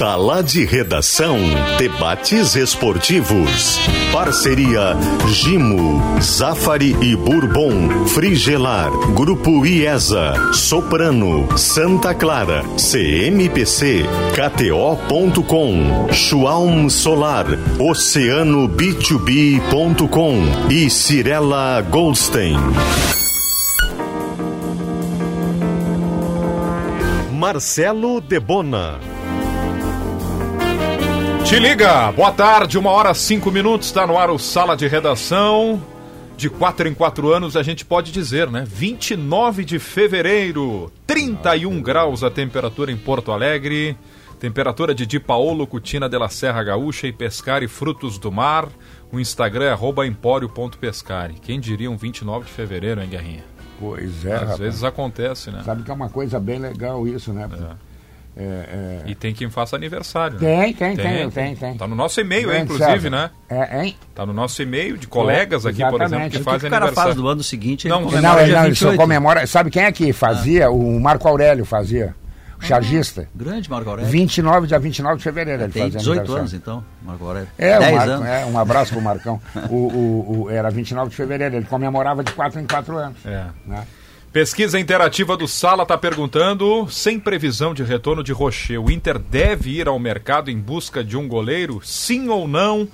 Sala de Redação. Debates esportivos. Parceria Gimo, Zafari e Bourbon. Frigelar. Grupo IESA. Soprano. Santa Clara. CMPC. KTO.com. Schwalm Solar. Oceano B2B.com. E Cirela Goldstein. Marcelo Debona. Te liga, boa tarde, uma hora cinco minutos, está no ar o Sala de Redação. De quatro em quatro anos a gente pode dizer, né? 29 de fevereiro, 31 graus a temperatura em Porto Alegre. Temperatura de Di Paolo, Cutina de la Serra Gaúcha e Pescari Frutos do Mar. O Instagram é arroba empório.pescari. Quem diria um 29 de fevereiro, hein, Guerrinha? Pois é. Às rapaz. vezes acontece, né? Sabe que é uma coisa bem legal isso, né? É, é... E tem quem faça aniversário. Tem, tem, tem, tem, tem. Tá no nosso e-mail, Grande inclusive, né? É, hein? Tá no nosso e-mail de colegas aqui, por exemplo, que O que fazem o cara aniversário. faz no ano seguinte, ele Não, comemora Não, ele, não, ele só 28. comemora. Sabe quem é que fazia? O Marco Aurélio fazia. O chargista. Grande Marco Aurélio. 29, dia 29 de fevereiro ele Tem fazia 18 aniversário. anos, então, Marco Aurélio. É, o 10 Marco, anos. é, um abraço pro Marcão. O, o, o- era 29 de fevereiro, ele comemorava de 4 em 4 anos. É. Né? Pesquisa interativa do Sala está perguntando: sem previsão de retorno de Rocher, o Inter deve ir ao mercado em busca de um goleiro? Sim ou não?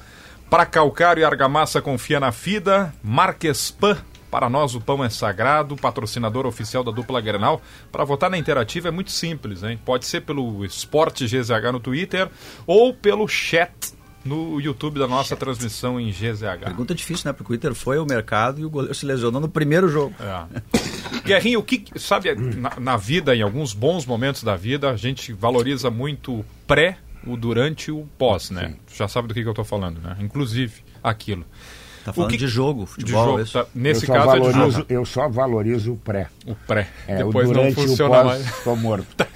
Para Calcário e Argamassa confia na FIDA. Marques Pan. Para nós o pão é sagrado, patrocinador oficial da dupla Grenal. Para votar na interativa é muito simples, hein? Pode ser pelo Esporte GZH no Twitter ou pelo chat no YouTube da nossa transmissão em GZH. Pergunta difícil, né? Porque o Inter foi ao mercado e o goleiro se lesionou no primeiro jogo. É. Guerrinho, o que sabe na, na vida, em alguns bons momentos da vida, a gente valoriza muito o pré, o durante e o pós, né? Já sabe do que, que eu tô falando, né? Inclusive aquilo. Tá falando que- de jogo, De futebol. jogo, isso. tá- nesse caso é de valorizo, jogo. eu só valorizo o pré. O pré. É, Depois o não durante e o funciona pós, mais. tô morto.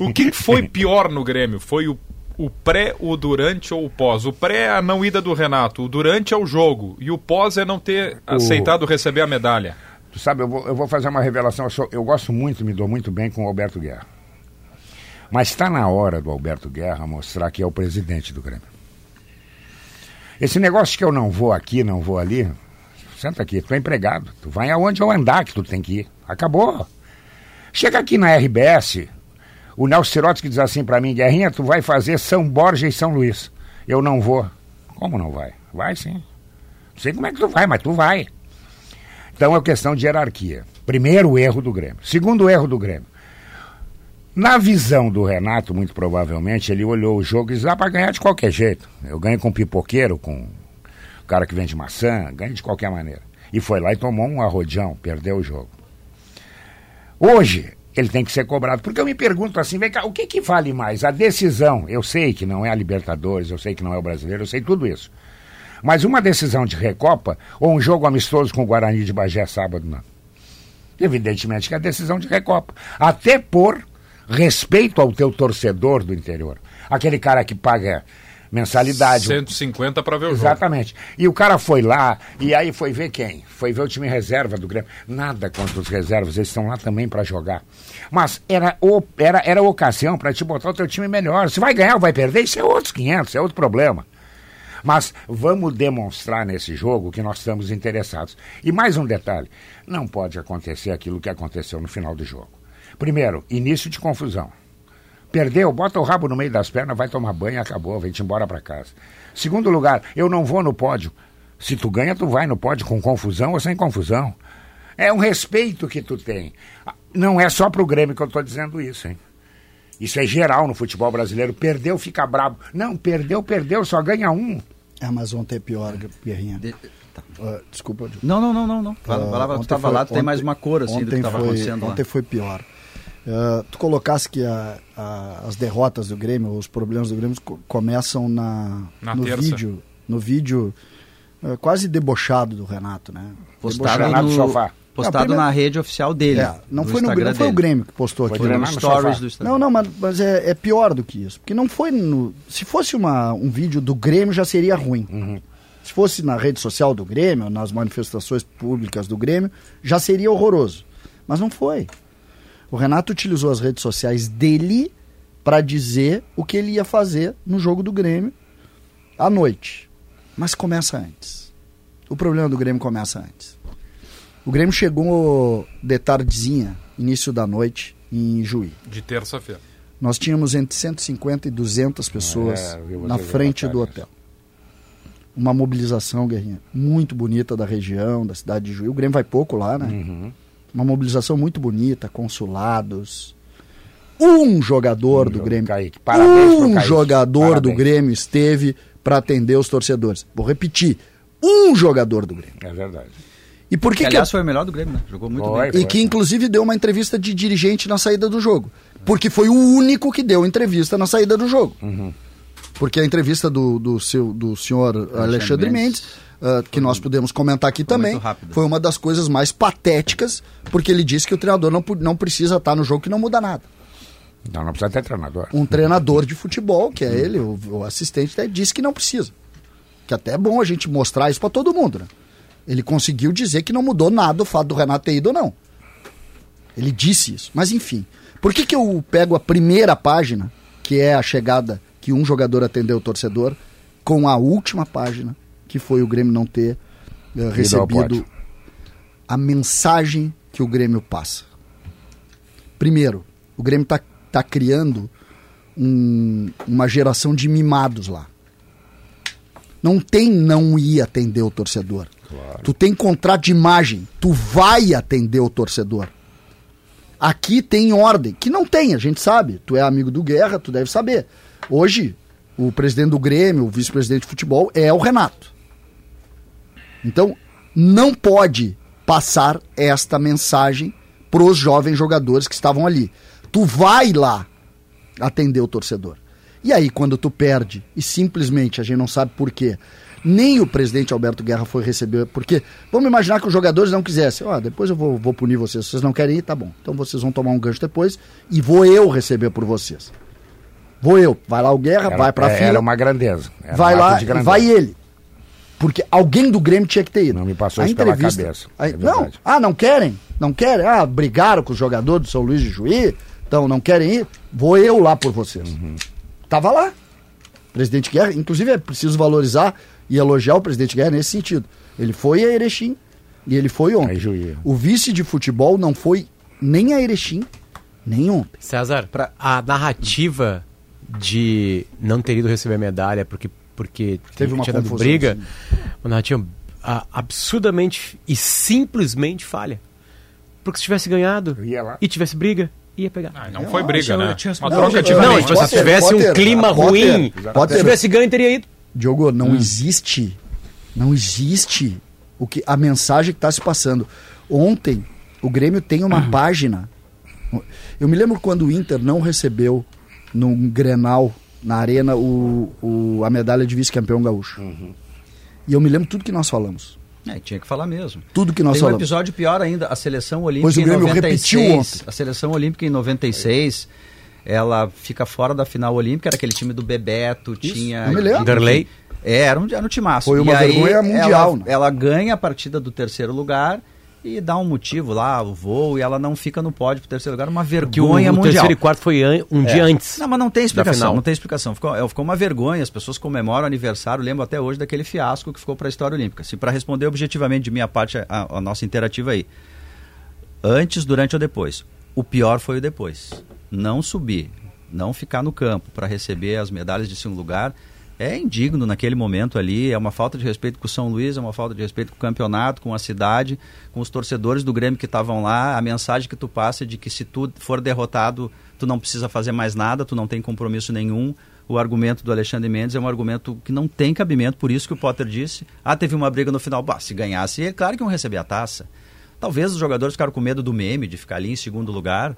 O que que foi pior no Grêmio? Foi o, o pré, o durante ou o pós? O pré é a não ida do Renato, o durante é o jogo e o pós é não ter aceitado receber a medalha. Tu sabe, eu vou, eu vou fazer uma revelação. Eu, sou- eu gosto muito, me dou muito bem com o Alberto Guerra. Mas está na hora do Alberto Guerra mostrar que é o presidente do Grêmio. Esse negócio que eu não vou aqui, não vou ali, senta aqui, tu é empregado. Tu vai aonde eu andar que tu tem que ir. Acabou. Chega aqui na RBS, o Nelson Sirotsky diz assim pra mim, Guerrinha, tu vai fazer São Borja e São Luís. Eu não vou. Como não vai? Vai sim. Não sei como é que tu vai, mas tu vai. Então é questão de hierarquia. Primeiro erro do Grêmio. Segundo erro do Grêmio. Na visão do Renato, muito provavelmente, ele olhou o jogo e disse: ah, para ganhar de qualquer jeito. Eu ganho com pipoqueiro, com o cara que vende maçã, ganho de qualquer maneira. E foi lá e tomou um arrodião, perdeu o jogo. Hoje, ele tem que ser cobrado. Porque eu me pergunto assim, vem cá, o que, que vale mais? A decisão, eu sei que não é a Libertadores, eu sei que não é o brasileiro, eu sei tudo isso. Mas uma decisão de Recopa ou um jogo amistoso com o Guarani de Bagé sábado, não. Evidentemente que é a decisão de Recopa. Até por respeito ao teu torcedor do interior. Aquele cara que paga mensalidade. 150 para ver o jogo. Exatamente. E o cara foi lá, e aí foi ver quem? Foi ver o time reserva do Grêmio. Nada contra os reservas, eles estão lá também para jogar. Mas era, o, era, era a ocasião para te botar o teu time melhor. Se vai ganhar ou vai perder, isso é outros 500, é outro problema. Mas vamos demonstrar nesse jogo que nós estamos interessados. E mais um detalhe: não pode acontecer aquilo que aconteceu no final do jogo. Primeiro, início de confusão. Perdeu, bota o rabo no meio das pernas, vai tomar banho e acabou, vem-te embora para casa. Segundo lugar, eu não vou no pódio. Se tu ganha, tu vai no pódio com confusão ou sem confusão. É um respeito que tu tem. Não é só pro Grêmio que eu estou dizendo isso, hein? Isso é geral no futebol brasileiro. Perdeu, fica brabo. Não, perdeu, perdeu, só ganha um. É, mas ontem é pior, Guerrinha. De- Ah, desculpa. Não, não, não, não. não. Fala, Ah, vai lá, tu ontem estava foi- lá, tu tem ontem- mais uma cor assim do que ontem estava foi- acontecendo lá. Ontem foi pior. Ah, tu colocasse que a- a- as derrotas do Grêmio, os problemas do Grêmio co- começam na, Na no terça. vídeo, no vídeo ah, quase debochado do Renato, né? Postado, Renato no, Sofá. postado Não, primeiro- na rede oficial dele. É, não, foi no, não foi o. Grêmio que postou aqui. Foi no no stories do Instagram. Não, não, mas, mas é, é pior do que isso. Porque não foi no. Se fosse uma, um vídeo do Grêmio, já seria ruim. Uhum. Se fosse na rede social do Grêmio, nas manifestações públicas do Grêmio, já seria horroroso. Mas não foi. O Renato utilizou as redes sociais dele para dizer o que ele ia fazer no jogo do Grêmio à noite. Mas começa antes. O problema do Grêmio começa antes. O Grêmio chegou de tardezinha, início da noite, em Juí. De terça-feira. Nós tínhamos entre 150 e 200 pessoas É, na frente do hotel. Uma mobilização, Guerrinha, muito bonita da região, da cidade de Juí. O Grêmio vai pouco lá, né? Uhum. Uma mobilização muito bonita, consulados. Um jogador Um do Grêmio. Kaique. Parabéns um Kaique. jogador do Parabéns. Grêmio esteve para atender os torcedores. Vou repetir. Um jogador do Grêmio. É verdade. E por que, Que, que aliás, foi o melhor do Grêmio, né? Jogou muito Foi. bem. e que inclusive deu uma entrevista de dirigente na saída do jogo. Porque foi o único que deu entrevista na saída do jogo. Porque a entrevista do, do, seu, do senhor Alexandre, Mendes, Ah, que nós pudemos comentar aqui Foi também, foi uma das coisas mais patéticas, porque ele disse que o treinador não, não precisa estar no jogo que não muda nada. Não, não precisa ter treinador. Um treinador de futebol, que é ele, o, o assistente, até disse que não precisa. Que até é bom a gente mostrar isso para todo mundo, né? Ele conseguiu dizer que não mudou nada o fato do Renato ter ido ou não. Ele disse isso. Mas enfim, por que, que eu pego a primeira página, que é a chegada que um jogador atendeu o torcedor, com a última página, que foi o Grêmio não ter ao recebido a mensagem que o Grêmio passa? Primeiro, o Grêmio está tá criando um- uma geração de mimados lá. Não tem não ir atender o torcedor. Tu tem contrato de imagem, tu vai atender o torcedor. Aqui tem ordem, que não tem, a gente sabe. Tu é amigo do Guerra, tu deve saber. Hoje, o presidente do Grêmio, o vice-presidente de futebol, é o Renato. Então, não pode passar esta mensagem pros jovens jogadores que estavam ali. Tu vai lá atender o torcedor. E aí, quando tu perde e simplesmente a gente não sabe por quê, nem o presidente Alberto Guerra foi receber, porque vamos imaginar que os jogadores não quisessem, ó, depois eu vou, vou punir vocês, vocês não querem ir, tá bom. Então vocês vão tomar um gancho depois e vou eu receber por vocês. Vou eu. Vai lá o Guerra, vai pra é, fila, Era uma grandeza. Era vai um lá de grandeza. vai ele. Porque alguém do Grêmio tinha que ter ido. Não me passou A isso pela entrevista- cabeça, a- é não, ah, não querem? Não querem? Ah, brigaram com os jogadores do São Luís de Juí, então não querem ir? Vou eu lá por vocês. Uhum. Tava lá. Presidente Guerra, inclusive é preciso valorizar e elogiar o presidente Guerra nesse sentido. Ele foi a Erechim e ele foi ontem. Aí, Juí. O vice de futebol não foi nem a Erechim, nem ontem. César, pra, a narrativa de não ter ido receber a medalha porque, porque Teve uma confusão, briga, sim. uma narrativa ah, absurdamente e simplesmente falha. Porque se tivesse ganhado e tivesse briga, ia pegar. Ah, não foi briga, né? Uma Não, troca de não, Não, Potter, tipo, se tivesse um clima Potter, ruim, Potter. se tivesse ganho, teria ido. Diogo, Hum. não existe, não existe o que a mensagem que está se passando. Ontem, o Grêmio tem uma Hum. página. Eu me lembro quando o Inter não recebeu num Grenal, na arena, o, o- a medalha de vice-campeão gaúcho. Uhum. E eu me lembro tudo que nós falamos. É, tinha que falar mesmo. Tudo que nós Tem um falamos. episódio pior ainda, a seleção olímpica Pois o em Grêmio 96. repetiu ontem. A seleção olímpica em 96, ela fica fora da final olímpica, era aquele time do Bebeto, tinha... eu me lembro. É, era um, era um timaço. Foi uma E aí vergonha mundial, Ela, né? ela ganha a partida do terceiro lugar e dá um motivo lá, o voo, e ela não fica no pódio pro terceiro lugar, uma Que o, vergonha o mundial. terceiro e quarto foi an- um dia antes. Não, mas não tem explicação, não tem explicação. Ficou, é, ficou uma vergonha, as pessoas comemoram o aniversário, lembro até hoje daquele fiasco que ficou para a história olímpica. Se para responder objetivamente de minha parte a, a nossa interativa aí, antes, durante ou depois, o pior foi o depois. Não subir, não ficar no campo para receber as medalhas de segundo lugar é indigno naquele momento ali, é uma falta de respeito com o São Luís, é uma falta de respeito com o campeonato, com a cidade, com os torcedores do Grêmio que estavam lá. A mensagem que tu passa é de que se tu for derrotado, tu não precisa fazer mais nada, tu não tem compromisso nenhum. O argumento do Alexandre Mendes é um argumento que não tem cabimento, por isso que o Potter disse: ah, teve uma briga no final. Bah, se ganhasse, é claro que iam receber a taça. Talvez os jogadores ficaram com medo do meme, de ficar ali em segundo lugar.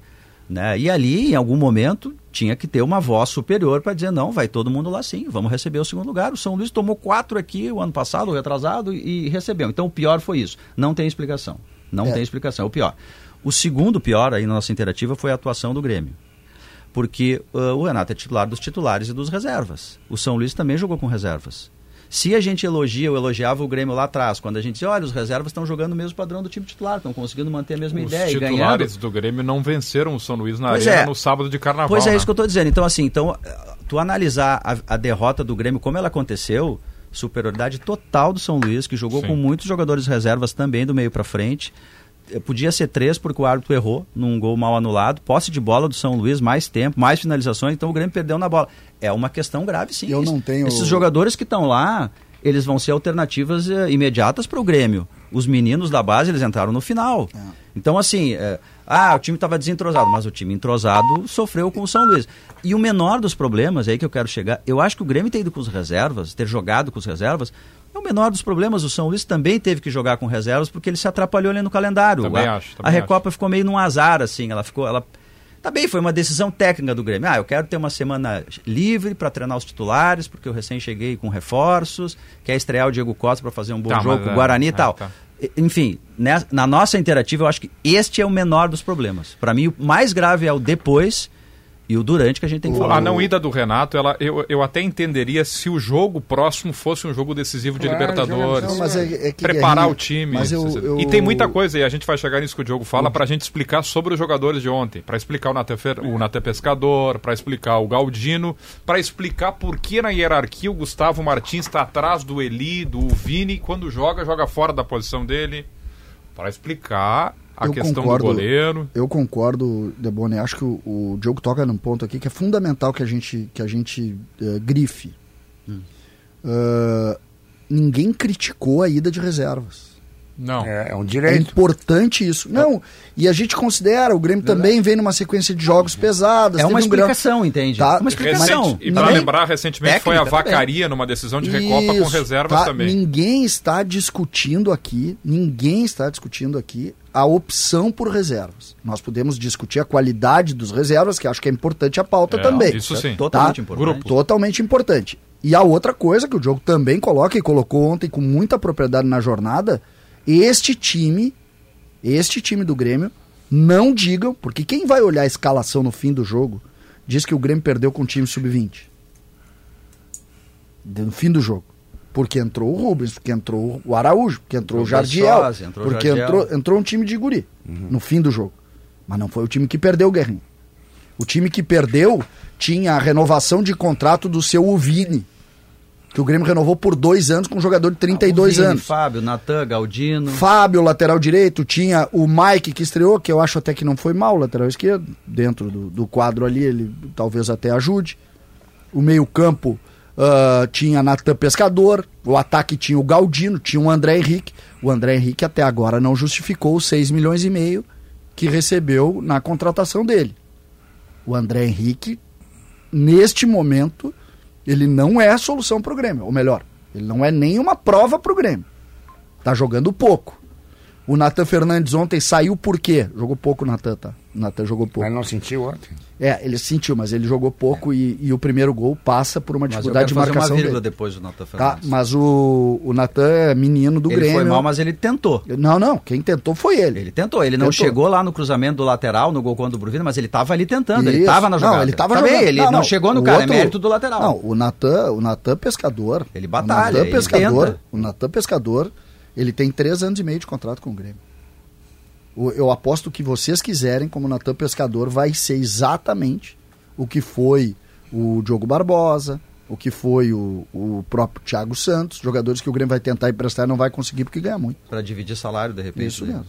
Né? E ali, em algum momento, tinha que ter uma voz superior para dizer: não, vai todo mundo lá sim, vamos receber o segundo lugar. O São Luís tomou quatro aqui o ano passado, o retrasado, e recebeu. Então o pior foi isso. Não tem explicação. Não É. tem explicação. É o pior. O segundo pior aí na nossa interativa foi a atuação do Grêmio. Porque uh, o Renato é titular dos titulares e dos reservas. O São Luís também jogou com reservas. Se a gente elogia ou elogiava o Grêmio lá atrás, quando a gente dizia, olha, os reservas estão jogando o mesmo padrão do time titular, estão conseguindo manter a mesma Os ideia e ganhando. titulares do Grêmio não venceram o São Luís na Pois arena é. no sábado de carnaval. Pois é, né? isso que eu estou dizendo. Então, assim, então, tu analisar a, a derrota do Grêmio, como ela aconteceu, superioridade total do São Luís, que jogou Sim. com muitos jogadores reservas também do meio para frente. Podia ser três, porque o árbitro errou num gol mal anulado. Posse de bola do São Luís, mais tempo, mais finalizações, então o Grêmio perdeu na bola. É uma questão grave, sim. Eu não tenho- Esses jogadores que estão lá, eles vão ser alternativas eh, imediatas para o Grêmio. Os meninos da base, eles entraram no final. Então, assim, eh, ah, o time estava desentrosado, mas o time entrosado sofreu com o São Luís. E o menor dos problemas, é aí que eu quero chegar, eu acho que o Grêmio ter ido com os reservas, ter jogado com os reservas, é o menor dos problemas. O São Luís também teve que jogar com reservas porque ele se atrapalhou ali no calendário. Também a, acho, também a Recopa ficou meio num azar, assim, ela ficou. Ela, Tá bem, foi uma decisão técnica do Grêmio. Ah, eu quero ter uma semana livre para treinar os titulares, porque eu recém cheguei com reforços, quer estrear o Diego Costa para fazer um bom Tá, jogo com o é, Guarani e é, tal. tá. E- Enfim, né, na nossa interativa, eu acho que este é o menor dos problemas. Para mim, o mais grave é o depois e o durante que a gente tem que falar. A não ida do Renato, ela, eu, eu até entenderia se o jogo próximo fosse um jogo decisivo de Claro, Libertadores. Não, mas é- é que, preparar Guerrinha, o time. mas eu- eu- E tem muita coisa, e a gente vai chegar nisso que o Diogo fala, para a gente explicar sobre os jogadores de ontem. Para explicar o Fer- o Natan Pescador, para explicar o Galdino, para explicar por que na hierarquia o Gustavo Martins está atrás do Eli, do Vini, quando joga, joga fora da posição dele. Para explicar a Eu questão concordo. do goleiro. Eu concordo, Debone. Acho que o, o Diogo toca num ponto aqui que é fundamental que a gente, que a gente eh, grife. Ah, ninguém criticou a ida de reservas. Não. É, é um É direito. importante isso. Não, e a gente considera, o Grêmio também vem numa sequência de jogos pesadas. É teve uma um grau- explicação, entende? Tá. Uma explicação. Recente, e para lembrar, recentemente foi a Técnica também. vacaria numa decisão de Recopa com Isso, reservas tá? também. Ninguém está discutindo aqui, ninguém está discutindo aqui a opção por reservas. Nós podemos discutir a qualidade dos reservas, que acho que é importante a pauta É, também. Isso sim. Totalmente Tá? importante. Grupo. Totalmente importante. E a outra coisa que o jogo também coloca, e colocou ontem com muita propriedade na jornada, este time, este time do Grêmio, não digam, porque quem vai olhar a escalação no fim do jogo, diz que o Grêmio perdeu com o time sub-20. De- No fim do jogo. Porque entrou o Rubens, porque entrou o Araújo, porque entrou o Entrou o Jardiel, entrou porque Jardiel. entrou, entrou um time de guri no fim do jogo. Mas não foi o time que perdeu o Guerrinho. O time que perdeu tinha a renovação de contrato do seu Uvini, que o Grêmio renovou por dois anos com um jogador de 32 O Vini, anos. Fábio, Natan, Galdino. Fábio, lateral direito, tinha o Mike que estreou, que eu acho até que não foi mal, lateral esquerdo, dentro do, do quadro ali, ele talvez até ajude. O meio-campo ah, tinha Natan Pescador, o ataque tinha o Galdino, tinha o André Henrique. O André Henrique até agora não justificou os 6 milhões e meio que recebeu na contratação dele. O André Henrique, neste momento, ele não é a solução para o Grêmio. Ou melhor, ele não é nem uma prova para o Grêmio. Tá jogando pouco. O Natan Fernandes ontem saiu por quê? Jogou pouco o Natan, tá? O Natan jogou pouco. Mas não sentiu ontem. É, ele sentiu, mas ele jogou pouco e, e o primeiro gol passa por uma Mas eu dificuldade de quero fazer uma marcação vírgula dele. depois do Natan Tá, Fernandes. mas o, o Natan é menino do ele Grêmio. foi mal, mas ele tentou. Não, não, quem tentou foi ele. Ele tentou, ele não Tentou. chegou lá no cruzamento do lateral, no gol contra o Bruvino, mas ele estava ali tentando, ele Isso. estava na jogada. Não, ele tava Tá jogando. bem, ele não, chegou no o cara, outro- é mérito do lateral. Não, o Natan, o Natan Pescador. Ele batalha, O Natan ele Pescador, tenta. o Natan Pescador, ele tem três anos e meio de contrato com o Grêmio. Eu aposto que vocês quiserem, como Natan Pescador, vai ser exatamente o que foi o Diogo Barbosa, o que foi o, o próprio Thiago Santos, jogadores que o Grêmio vai tentar emprestar e não vai conseguir porque ganha muito. Para dividir salário, de repente. Isso né? mesmo.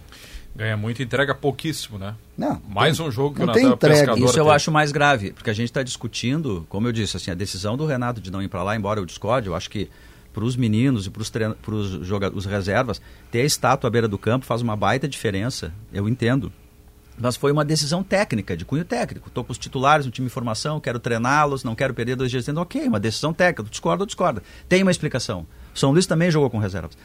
Ganha muito e entrega pouquíssimo, né? Não, Mais um jogo que não o tem entrega. Pescador Isso eu teve. acho mais grave, porque a gente está discutindo, como eu disse, assim, a decisão do Renato de não ir para lá, embora eu discorde, eu acho que para os meninos e para os reservas, ter a estátua à beira do campo faz uma baita diferença, eu entendo. Mas foi uma decisão técnica, de cunho técnico. Estou com os titulares no time de formação, quero treiná-los, não quero perder dois dias dentro. Ok, uma decisão técnica, discorda ou discorda. Tem uma explicação. O São Luís também jogou com reservas.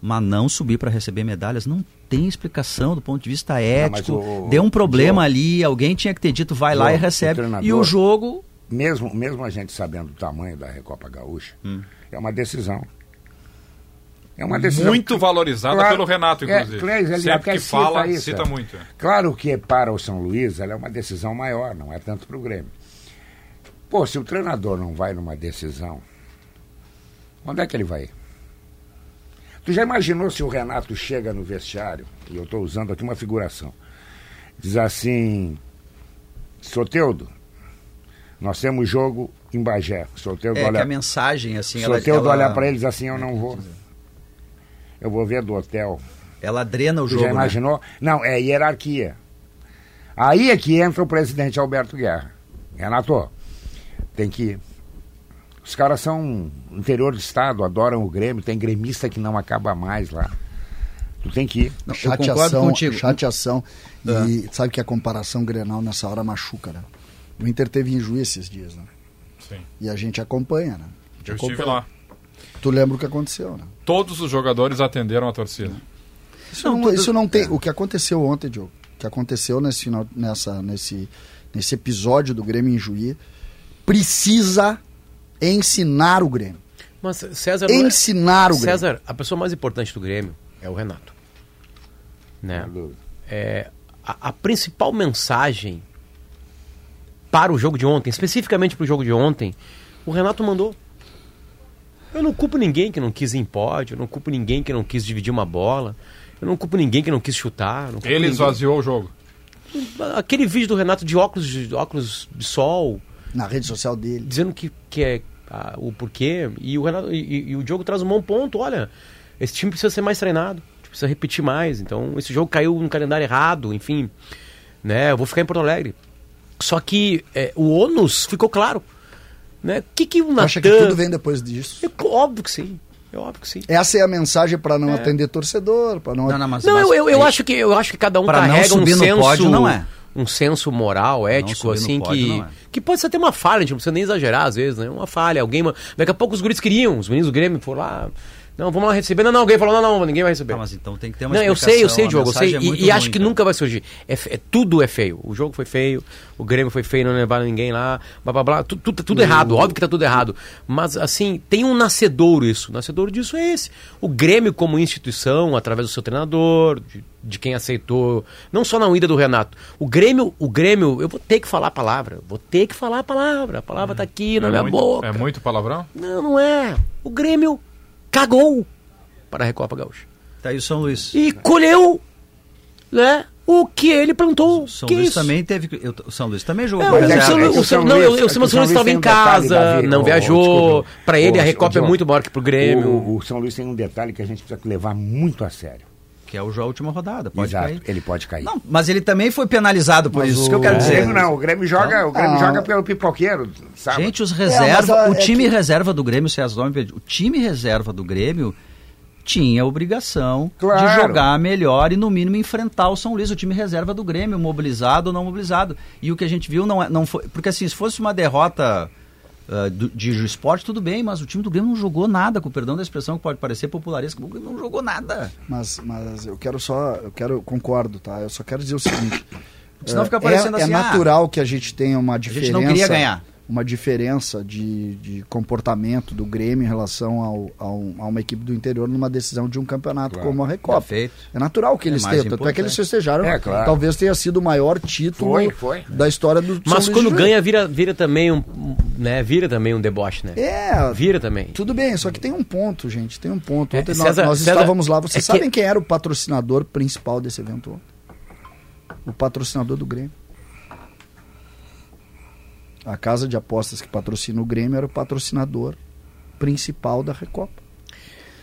Mas não subir para receber medalhas não tem explicação do ponto de vista ético. o- Deu um problema João- ali, alguém tinha que ter dito vai lá João, e o recebe. E o jogo Mesmo, mesmo a gente sabendo o tamanho da Recopa Gaúcha, Hum. É uma decisão. É uma decisão. Muito valorizada Claro, pelo Renato, é, inclusive. Cleis, ele Sempre que cita fala, isso, cita é. muito. Claro que para o São Luís ela é uma decisão maior, não é tanto para o Grêmio. Pô, se o treinador não vai numa decisão, Onde é que ele vai? Tu já imaginou se o Renato chega no vestiário, e eu estou usando aqui uma figuração, diz assim, Soteudo, nós temos jogo em Bagé. Soteudo É que olha, a mensagem, assim, ela, Soteudo ela, olha para ele e diz assim, eu não vou. Eu vou ver do hotel. ela drena o Tu jogo. já né? imaginou? Não, é hierarquia. Aí é que entra o presidente Alberto Guerra. Renato, tem que ir. Os caras são interior do estado, adoram o Grêmio, tem gremista que não acaba mais lá. Tu tem que ir. Não, eu concordo chateação, contigo. chateação. E sabe que a comparação Grenal nessa hora machuca, né? O Inter teve em Juiz esses dias, né? Sim. E a gente acompanha, né? Gente Eu estive acompanha. lá. Tu lembra o que aconteceu, né? Todos os jogadores atenderam a torcida. Isso não, isso não tem. O que aconteceu ontem, Diogo, o que aconteceu nesse, final, nessa, nesse, nesse episódio do Grêmio em Juí, precisa ensinar o Grêmio. Mas César é- Ensinar o Grêmio. César, a pessoa mais importante do Grêmio é o Renato. Né? É, a, a principal mensagem para o jogo de ontem, especificamente para o jogo de ontem, o Renato mandou. Eu não culpo ninguém que não quis ir em pódio, eu não culpo ninguém que não quis dividir uma bola, eu não culpo ninguém que não quis chutar. não culpo Ele ninguém. esvaziou o jogo. Aquele vídeo do Renato de óculos de, óculos de sol, Na rede social dele. dizendo que, que é ah, o porquê. E o, Renato, e, e- e o Diogo traz um bom ponto. Olha, esse time precisa ser mais treinado, precisa repetir mais. Então, esse jogo caiu no calendário errado, enfim. Né, eu vou ficar em Porto Alegre. Só que é, o ônus ficou claro. Né? O que, que o Natan... Acha que tudo vem depois disso? É óbvio que sim. É óbvio que sim. Essa é a mensagem para não atender torcedor, para não, Não, não, mas, Não, mas- eu, eu, eu acho que eu acho que cada um Pra não carrega um senso, pódio, não é. um senso moral, ético, assim pódio, que é. que pode ser até uma falha, a gente não precisa nem exagerar às vezes, né? Uma falha, alguém, daqui a pouco os guris queriam, os meninos do Grêmio foram lá, não, vamos lá receber, não, não, alguém falou, não, não, ninguém vai receber. Ah, mas então tem que ter uma Não, eu sei, eu sei, Diogo, eu sei, é e, e acho ruim, que cara. nunca vai surgir. É, é- tudo é feio. O jogo foi feio, o Grêmio foi feio, não levaram ninguém lá, blá blá blá. Tudo, tudo, tudo errado, óbvio que tá tudo errado. Mas, assim, tem um nascedouro isso. O nascedouro disso é esse. O Grêmio, como instituição, através do seu treinador, de, de quem aceitou, não só na ida do Renato. O Grêmio, o Grêmio, eu vou ter que falar a palavra, vou ter que falar a palavra. A palavra tá aqui na é, minha muito, boca. é muito palavrão? Não, não é. O Grêmio cagou para a Recopa Gaúcha Tá aí o São Luís. e colheu né, o que ele plantou. O São que Luís isso? também teve. eu- o São Luís também jogou É, o. São é Luís- o o São São- não, Luís- eu- o São o São Luís estava Luís em um detalhe, casa, Davi, não viajou. Para ele, Ô, a Recopa é muito maior que Grêmio. O, o São Luís tem um detalhe que a gente precisa levar muito a sério. Que é o jogo a última rodada. Pode Exato, cair. ele pode cair. Não, mas ele também foi penalizado por Mas isso. o- que eu quero O dizer. Grêmio não, o Grêmio joga, o Grêmio Ah. joga pelo pipoqueiro, sabe? Gente, os É, reserva, mas, ah, o é time que- reserva do Grêmio, César Nome, o time reserva do Grêmio tinha a obrigação de Claro. jogar melhor e no mínimo enfrentar o São Luís, o time reserva do Grêmio, mobilizado ou não mobilizado. E o que a gente viu não, é, não foi, porque assim, se fosse uma derrota ah, do- de esporte, tudo bem, mas o time do Grêmio não jogou nada, com perdão da expressão que pode parecer popularesco, o Grêmio não jogou nada. Mas, mas eu quero só, eu quero, concordo, tá? Eu só quero dizer o seguinte. Senão é, fica parecendo é, assim, é ah, natural que a gente tenha uma a diferença. gente não queria ganhar. Uma diferença de, de comportamento do Grêmio em relação ao, ao- a uma equipe do interior numa decisão de um campeonato Claro. como a Recopa. Perfeito. É natural que É eles mais tenham. Tanto é que eles festejaram. É, claro. Talvez tenha sido o maior título Foi, foi. da história do Mas São quando ganha, vira, vira também um, né, vira também um deboche, né? É, Vira também. Tudo bem, só que tem um ponto, gente. Tem um ponto. É, Ontem nós- César- nós, César, estávamos lá. Vocês é que- sabem quem era o patrocinador principal desse evento? ontem? O patrocinador do Grêmio. A casa de apostas que patrocina o Grêmio era o patrocinador principal da Recopa.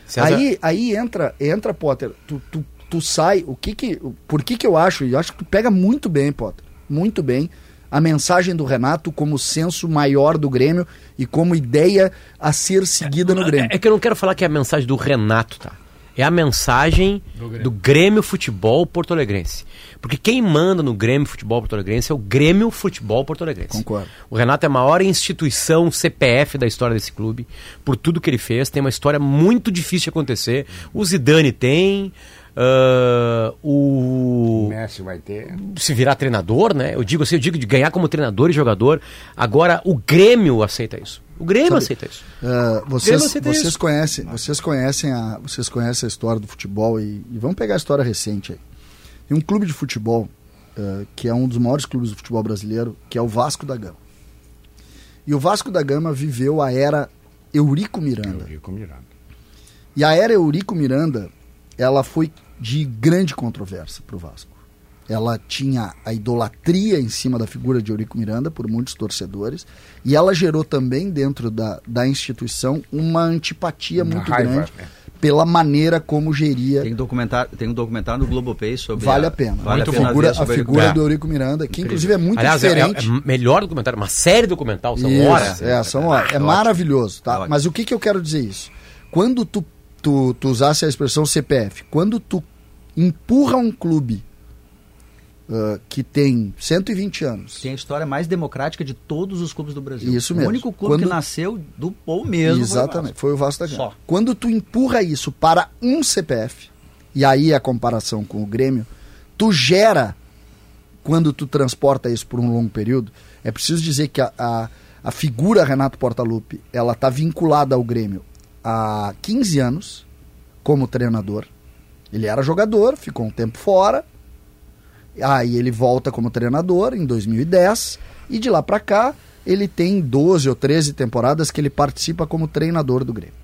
César, Aí, aí entra, entra Potter. Tu, tu, tu sai. O que que, por que que eu acho? Eu acho que tu pega muito bem, Potter. Muito bem. A mensagem do Renato como senso maior do Grêmio e como ideia a ser seguida no Grêmio. É que eu não quero falar que é a mensagem do Renato, tá? É a mensagem do Grêmio, Futebol Porto Alegrense. Porque quem manda no Grêmio Futebol Porto Alegrense é o Grêmio Futebol Porto Alegrense. Concordo. O Renato é a maior instituição CPF da história desse clube, por tudo que ele fez. Tem uma história muito difícil de acontecer. O Zidane tem. ah, O o Messi vai ter. se virar treinador, né? Eu digo assim, eu digo de ganhar como treinador e jogador. Agora o Grêmio aceita isso. O Grêmio Sabe- aceita isso. Eu vocês, não aceitei vocês isso. conhecem, vocês conhecem a, vocês conhecem a história do futebol e, e vamos pegar a história recente aí. Tem um clube de futebol ah, que é um dos maiores clubes do futebol brasileiro, que é o Vasco da Gama. E o Vasco da Gama viveu a era Eurico Miranda. Eurico Miranda. E a era Eurico Miranda, ela foi de grande controvérsia para o Vasco. Ela tinha a idolatria em cima da figura de Eurico Miranda por muitos torcedores e ela gerou também dentro da, da instituição uma antipatia Uma muito raiva, grande é. pela maneira como geria. Tem, documentário, tem um documentário no Globopay sobre. Vale a pena. Vale a a pena figura, a sobre figura É. do Eurico Miranda, que inclusive é muito Aliás, é, é, diferente. é melhor documentário, uma série documental, são Isso, horas. É, são horas. É maravilhoso, tá? ótimo. Mas o que, que eu quero dizer isso? Quando tu, tu, tu usasse a expressão CPF, quando tu empurra um clube ah, que tem 120 anos, Tem a história mais democrática de todos os clubes do Brasil. Isso mesmo. O único clube Quando- que nasceu do povo mesmo. Exatamente, foi o Vasco da Gama. Só. Quando tu empurra isso para um CPF, e aí a comparação com o Grêmio, tu gera, quando tu transporta isso por um longo período, é preciso dizer que a, a, a figura Renato Portaluppi, ela está vinculada ao Grêmio há 15 anos como treinador. Ele era jogador, ficou um tempo fora, Aí ele volta como treinador em 2010 e de lá pra cá ele tem 12 ou 13 temporadas que ele participa como treinador do Grêmio.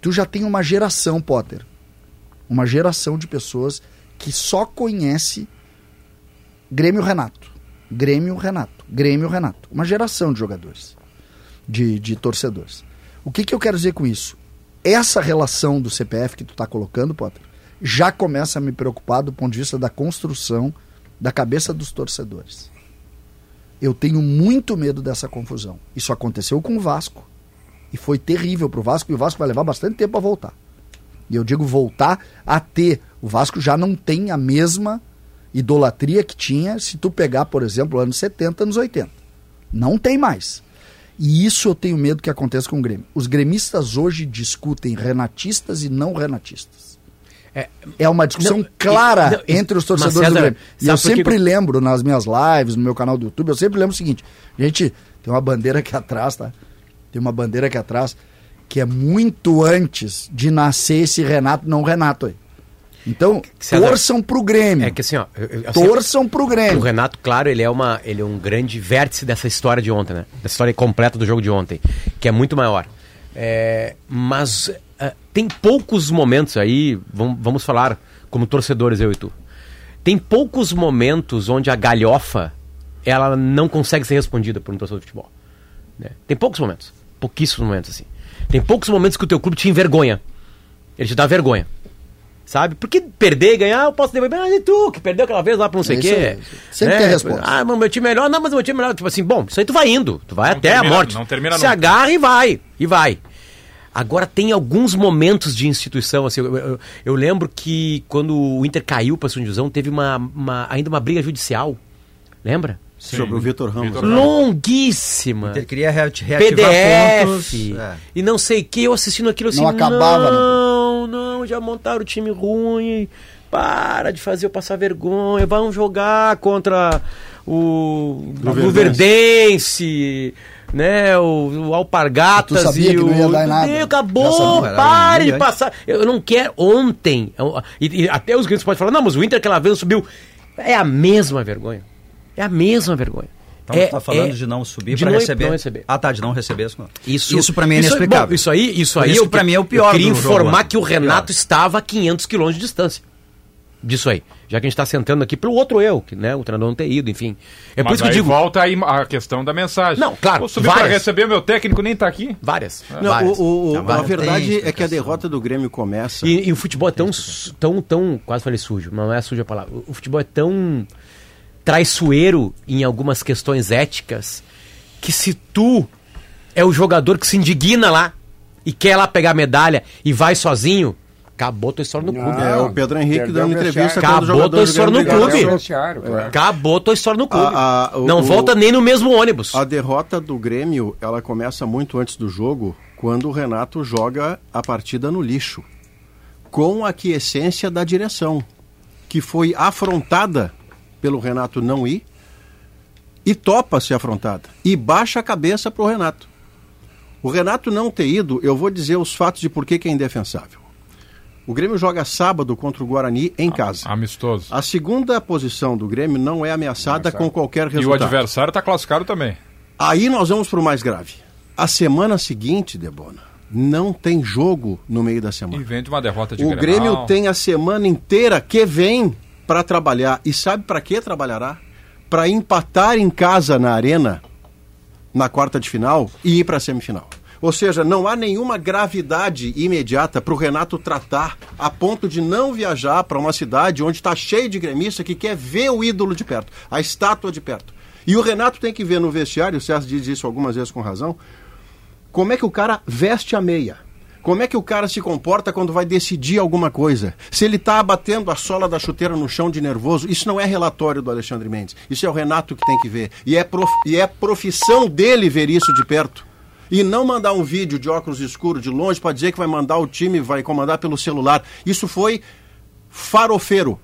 Tu já tem uma geração, Potter. Uma geração de pessoas que só conhece Grêmio Renato. Grêmio Renato. Grêmio Renato. Uma geração de jogadores. De, de torcedores. O que, que eu quero dizer com isso? Essa relação do CPF que tu está colocando, Potter, já começa a me preocupar do ponto de vista da construção da cabeça dos torcedores. Eu tenho muito medo dessa confusão. Isso aconteceu com o Vasco. E foi terrível para o Vasco, e o Vasco vai levar bastante tempo a voltar. E eu digo voltar a ter. O Vasco já não tem a mesma idolatria que tinha se tu pegar, por exemplo, anos 70, anos 80. Não tem mais. E isso eu tenho medo que aconteça com o Grêmio. Os gremistas hoje discutem renatistas e não renatistas. É, É uma discussão Não, clara e- não, entre os torcedores do Grêmio. E eu sempre que- lembro nas minhas lives, no meu canal do YouTube, eu sempre lembro o seguinte: gente, tem uma bandeira aqui atrás, tá? Tem uma bandeira aqui atrás que é muito antes de nascer esse Renato, não Renato aí. Então, César, torçam pro Grêmio. É que assim, ó. eu- eu- assim, torçam pro O Grêmio. Renato, claro, ele é, uma, ele é um grande vértice dessa história de ontem, né? Dessa história completa do jogo de ontem, que é muito maior. É, mas ah, tem poucos momentos aí, vamos, vamos falar como torcedores, eu e tu. Tem poucos momentos onde a galhofa ela não consegue ser respondida por um torcedor de futebol. né? Tem poucos momentos. Pouquíssimos momentos, assim. Tem poucos momentos que o teu clube te envergonha. Ele te dá vergonha. Sabe? Porque perder e ganhar, eu posso devolver. Ah, e tu, que perdeu aquela vez lá pra não sei o É quê. aí. Sempre tem resposta. Ah, mas meu time é melhor. Não, mas meu time é melhor. Tipo assim, bom, isso aí tu vai indo. Tu vai Não até termina- a morte. não termina Se nunca. agarra e vai. E vai. Agora tem alguns momentos de instituição, assim, eu, eu- eu lembro que quando o Inter caiu para a segunda divisão, teve uma, uma- ainda uma briga judicial, lembra? Sobre o Vitor Ramos. Vitor né? Longuíssima. Ele queria re- reativar PDF pontos. É. e não sei o que, eu assistindo aquilo assim, Não acabava, né? não, não, já montaram o time ruim, para de fazer eu passar vergonha, vão jogar contra o Luverdense. Né, o, o Alpargatas Tu sabia e que o... não ia dar em nada. Acabou, pare de passar, eu não quero, ontem, eu- e, e até os gringos podem falar, não, mas o Inter aquela vez subiu, é a mesma vergonha, é a mesma vergonha. Então, é, tá falando é- de não subir para receber. receber. Ah, tá, de não receber. Isso, Isso, isso para mim é isso inexplicável. bom, Isso, aí, isso aí isso pra mim é o pior Eu queria do jogo informar ontem. que o Renato Pior. estava a 500 quilômetros de distância disso aí. Já que a gente está sentando aqui pelo outro eu, que né, o treinador não ter ido, enfim. É por Mas isso que eu digo volta aí a questão da mensagem. Não, claro, Vou subir várias. receber, meu técnico nem tá aqui. várias. Não, várias. o- o- Não, a verdade é que a explicação. derrota do Grêmio começa. E, e o futebol é tão, su- tão, tão, quase falei sujo, não é suja a palavra. O, o futebol é tão traiçoeiro em algumas questões éticas que se tu é o jogador que se indigna lá e quer lá pegar a medalha e vai sozinho, acabou tua história no Não. clube. É, o Pedro Henrique dando o entrevista Acabou tua história no clube. Acabou tua história no clube. A- a- o- não o- volta nem no mesmo ônibus. A derrota do Grêmio, ela começa muito antes do jogo, quando o Renato joga a partida no lixo, com a aquiescência da direção, que foi afrontada pelo Renato não ir e topa ser afrontada e baixa a cabeça para o Renato. O Renato não ter ido, eu vou dizer os fatos de por que que é indefensável. O Grêmio joga sábado contra o Guarani em casa. Amistoso. A segunda posição do Grêmio não é ameaçada com qualquer E o resultado. adversário tá classificado também. Aí nós vamos para o mais grave. A semana seguinte, Debona, não tem jogo no meio da semana. E vem de uma derrota de O Grenal. Grêmio tem a semana inteira que vem para trabalhar. E sabe para que trabalhará? Para empatar em casa na arena na quarta de final e ir para a semifinal. Ou seja, não há nenhuma gravidade imediata para o Renato tratar a ponto de não viajar para uma cidade onde está cheio de gremista que quer ver o ídolo de perto, a estátua de perto. E o Renato tem que ver no vestiário, o César diz isso algumas vezes com razão, como é que o cara veste a meia. Como é que o cara se comporta quando vai decidir alguma coisa? Se ele está abatendo a sola da chuteira no chão de nervoso, isso não é relatório do Alexandre Mendes. Isso é o Renato que tem que ver. E é, prof... e é profissão dele ver isso de perto. E não mandar um vídeo de óculos escuros de longe para dizer que vai mandar o time, vai comandar pelo celular. Isso foi farofeiro.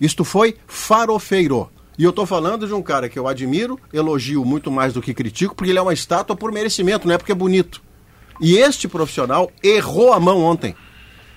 Isto foi farofeiro. E eu estou falando de um cara que eu admiro, elogio muito mais do que critico, porque ele é uma estátua por merecimento, não é porque é bonito. E este profissional errou a mão ontem.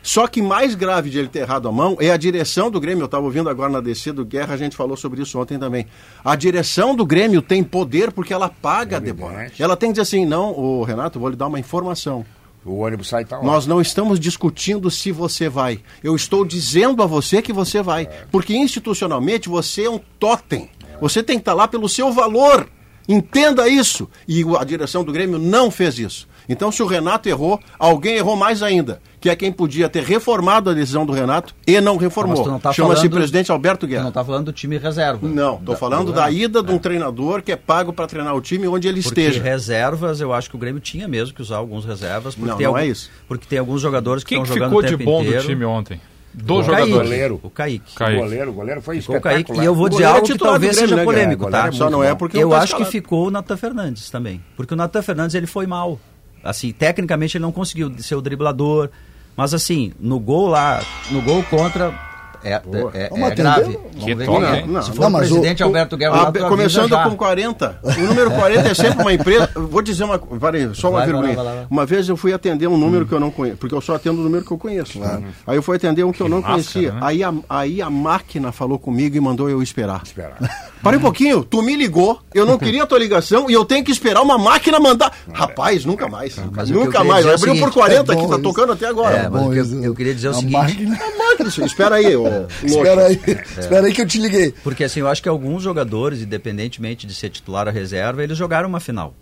Só que mais grave de ele ter errado a mão é a direção do Grêmio. Eu estava ouvindo agora na descida do Guerra, a gente falou sobre isso ontem também. A direção do Grêmio tem poder porque ela paga a Débora. Ela tem que dizer assim: não, o Renato, vou lhe dar uma informação. O ônibus sai tá lá. Nós não estamos discutindo se você vai. Eu estou dizendo a você que você vai. Porque institucionalmente você é um totem. Você tem que estar lá pelo seu valor. Entenda isso. E a direção do Grêmio não fez isso. Então, se o Renato errou, alguém errou mais ainda. Que é quem podia ter reformado a decisão do Renato e não reformou. tu não tá Chama-se falando- presidente Alberto Tu Guerra. não tá falando do time reserva. Não, estou falando do da Renato. ida de um treinador que é pago para treinar o time onde ele Porque esteja. reservas, eu acho que o Grêmio tinha mesmo que usar alguns reservas. Porque Não, tem não algum- é isso. Porque tem alguns jogadores que Quem estão que jogando ficou o de tempo bom inteiro. do time ontem? Dos O Kaique. jogadores. Goleiro. O Kaique. O Kaique. goleiro, o goleiro foi Ficou o Kaique. espetacular. E eu vou O dizer é algo que do talvez Grêmio, seja né, polêmico, tá? É Só não é muito porque Eu não tá acho que escalado. ficou o Natan Fernandes também. Porque o Natan Fernandes ele foi mal. Assim, tecnicamente ele não conseguiu ser o driblador. Mas assim, no gol lá, no gol contra. É, é, é, Vamos é grave. Que toque, é. hein? Não, Se não, for o mas o- presidente Alberto Guerra, avisa começando já. com 40. O número 40 é sempre uma empresa. Vou dizer uma coisa, peraí, só uma Vai, vergonha. vai lá, vai. Uma vez eu fui atender um número que eu não conheço, porque eu só atendo o número que eu conheço. Aí eu fui atender um que eu não máscara, conhecia. né? Aí, a, aí a máquina falou comigo e mandou eu esperar. Esperar. Parei um pouquinho, tu me ligou, eu não queria a tua ligação e eu tenho que esperar uma máquina mandar. Rapaz, nunca mais. Mas o que nunca mais. é o Abriu por seguinte, 40 é aqui, tá tocando até agora. É, o que eu- queria dizer é o a seguinte. espera aí, ô. Espera aí, espera aí que eu te liguei. Porque assim, eu acho que alguns jogadores, independentemente de ser titular ou reserva, eles jogaram uma final.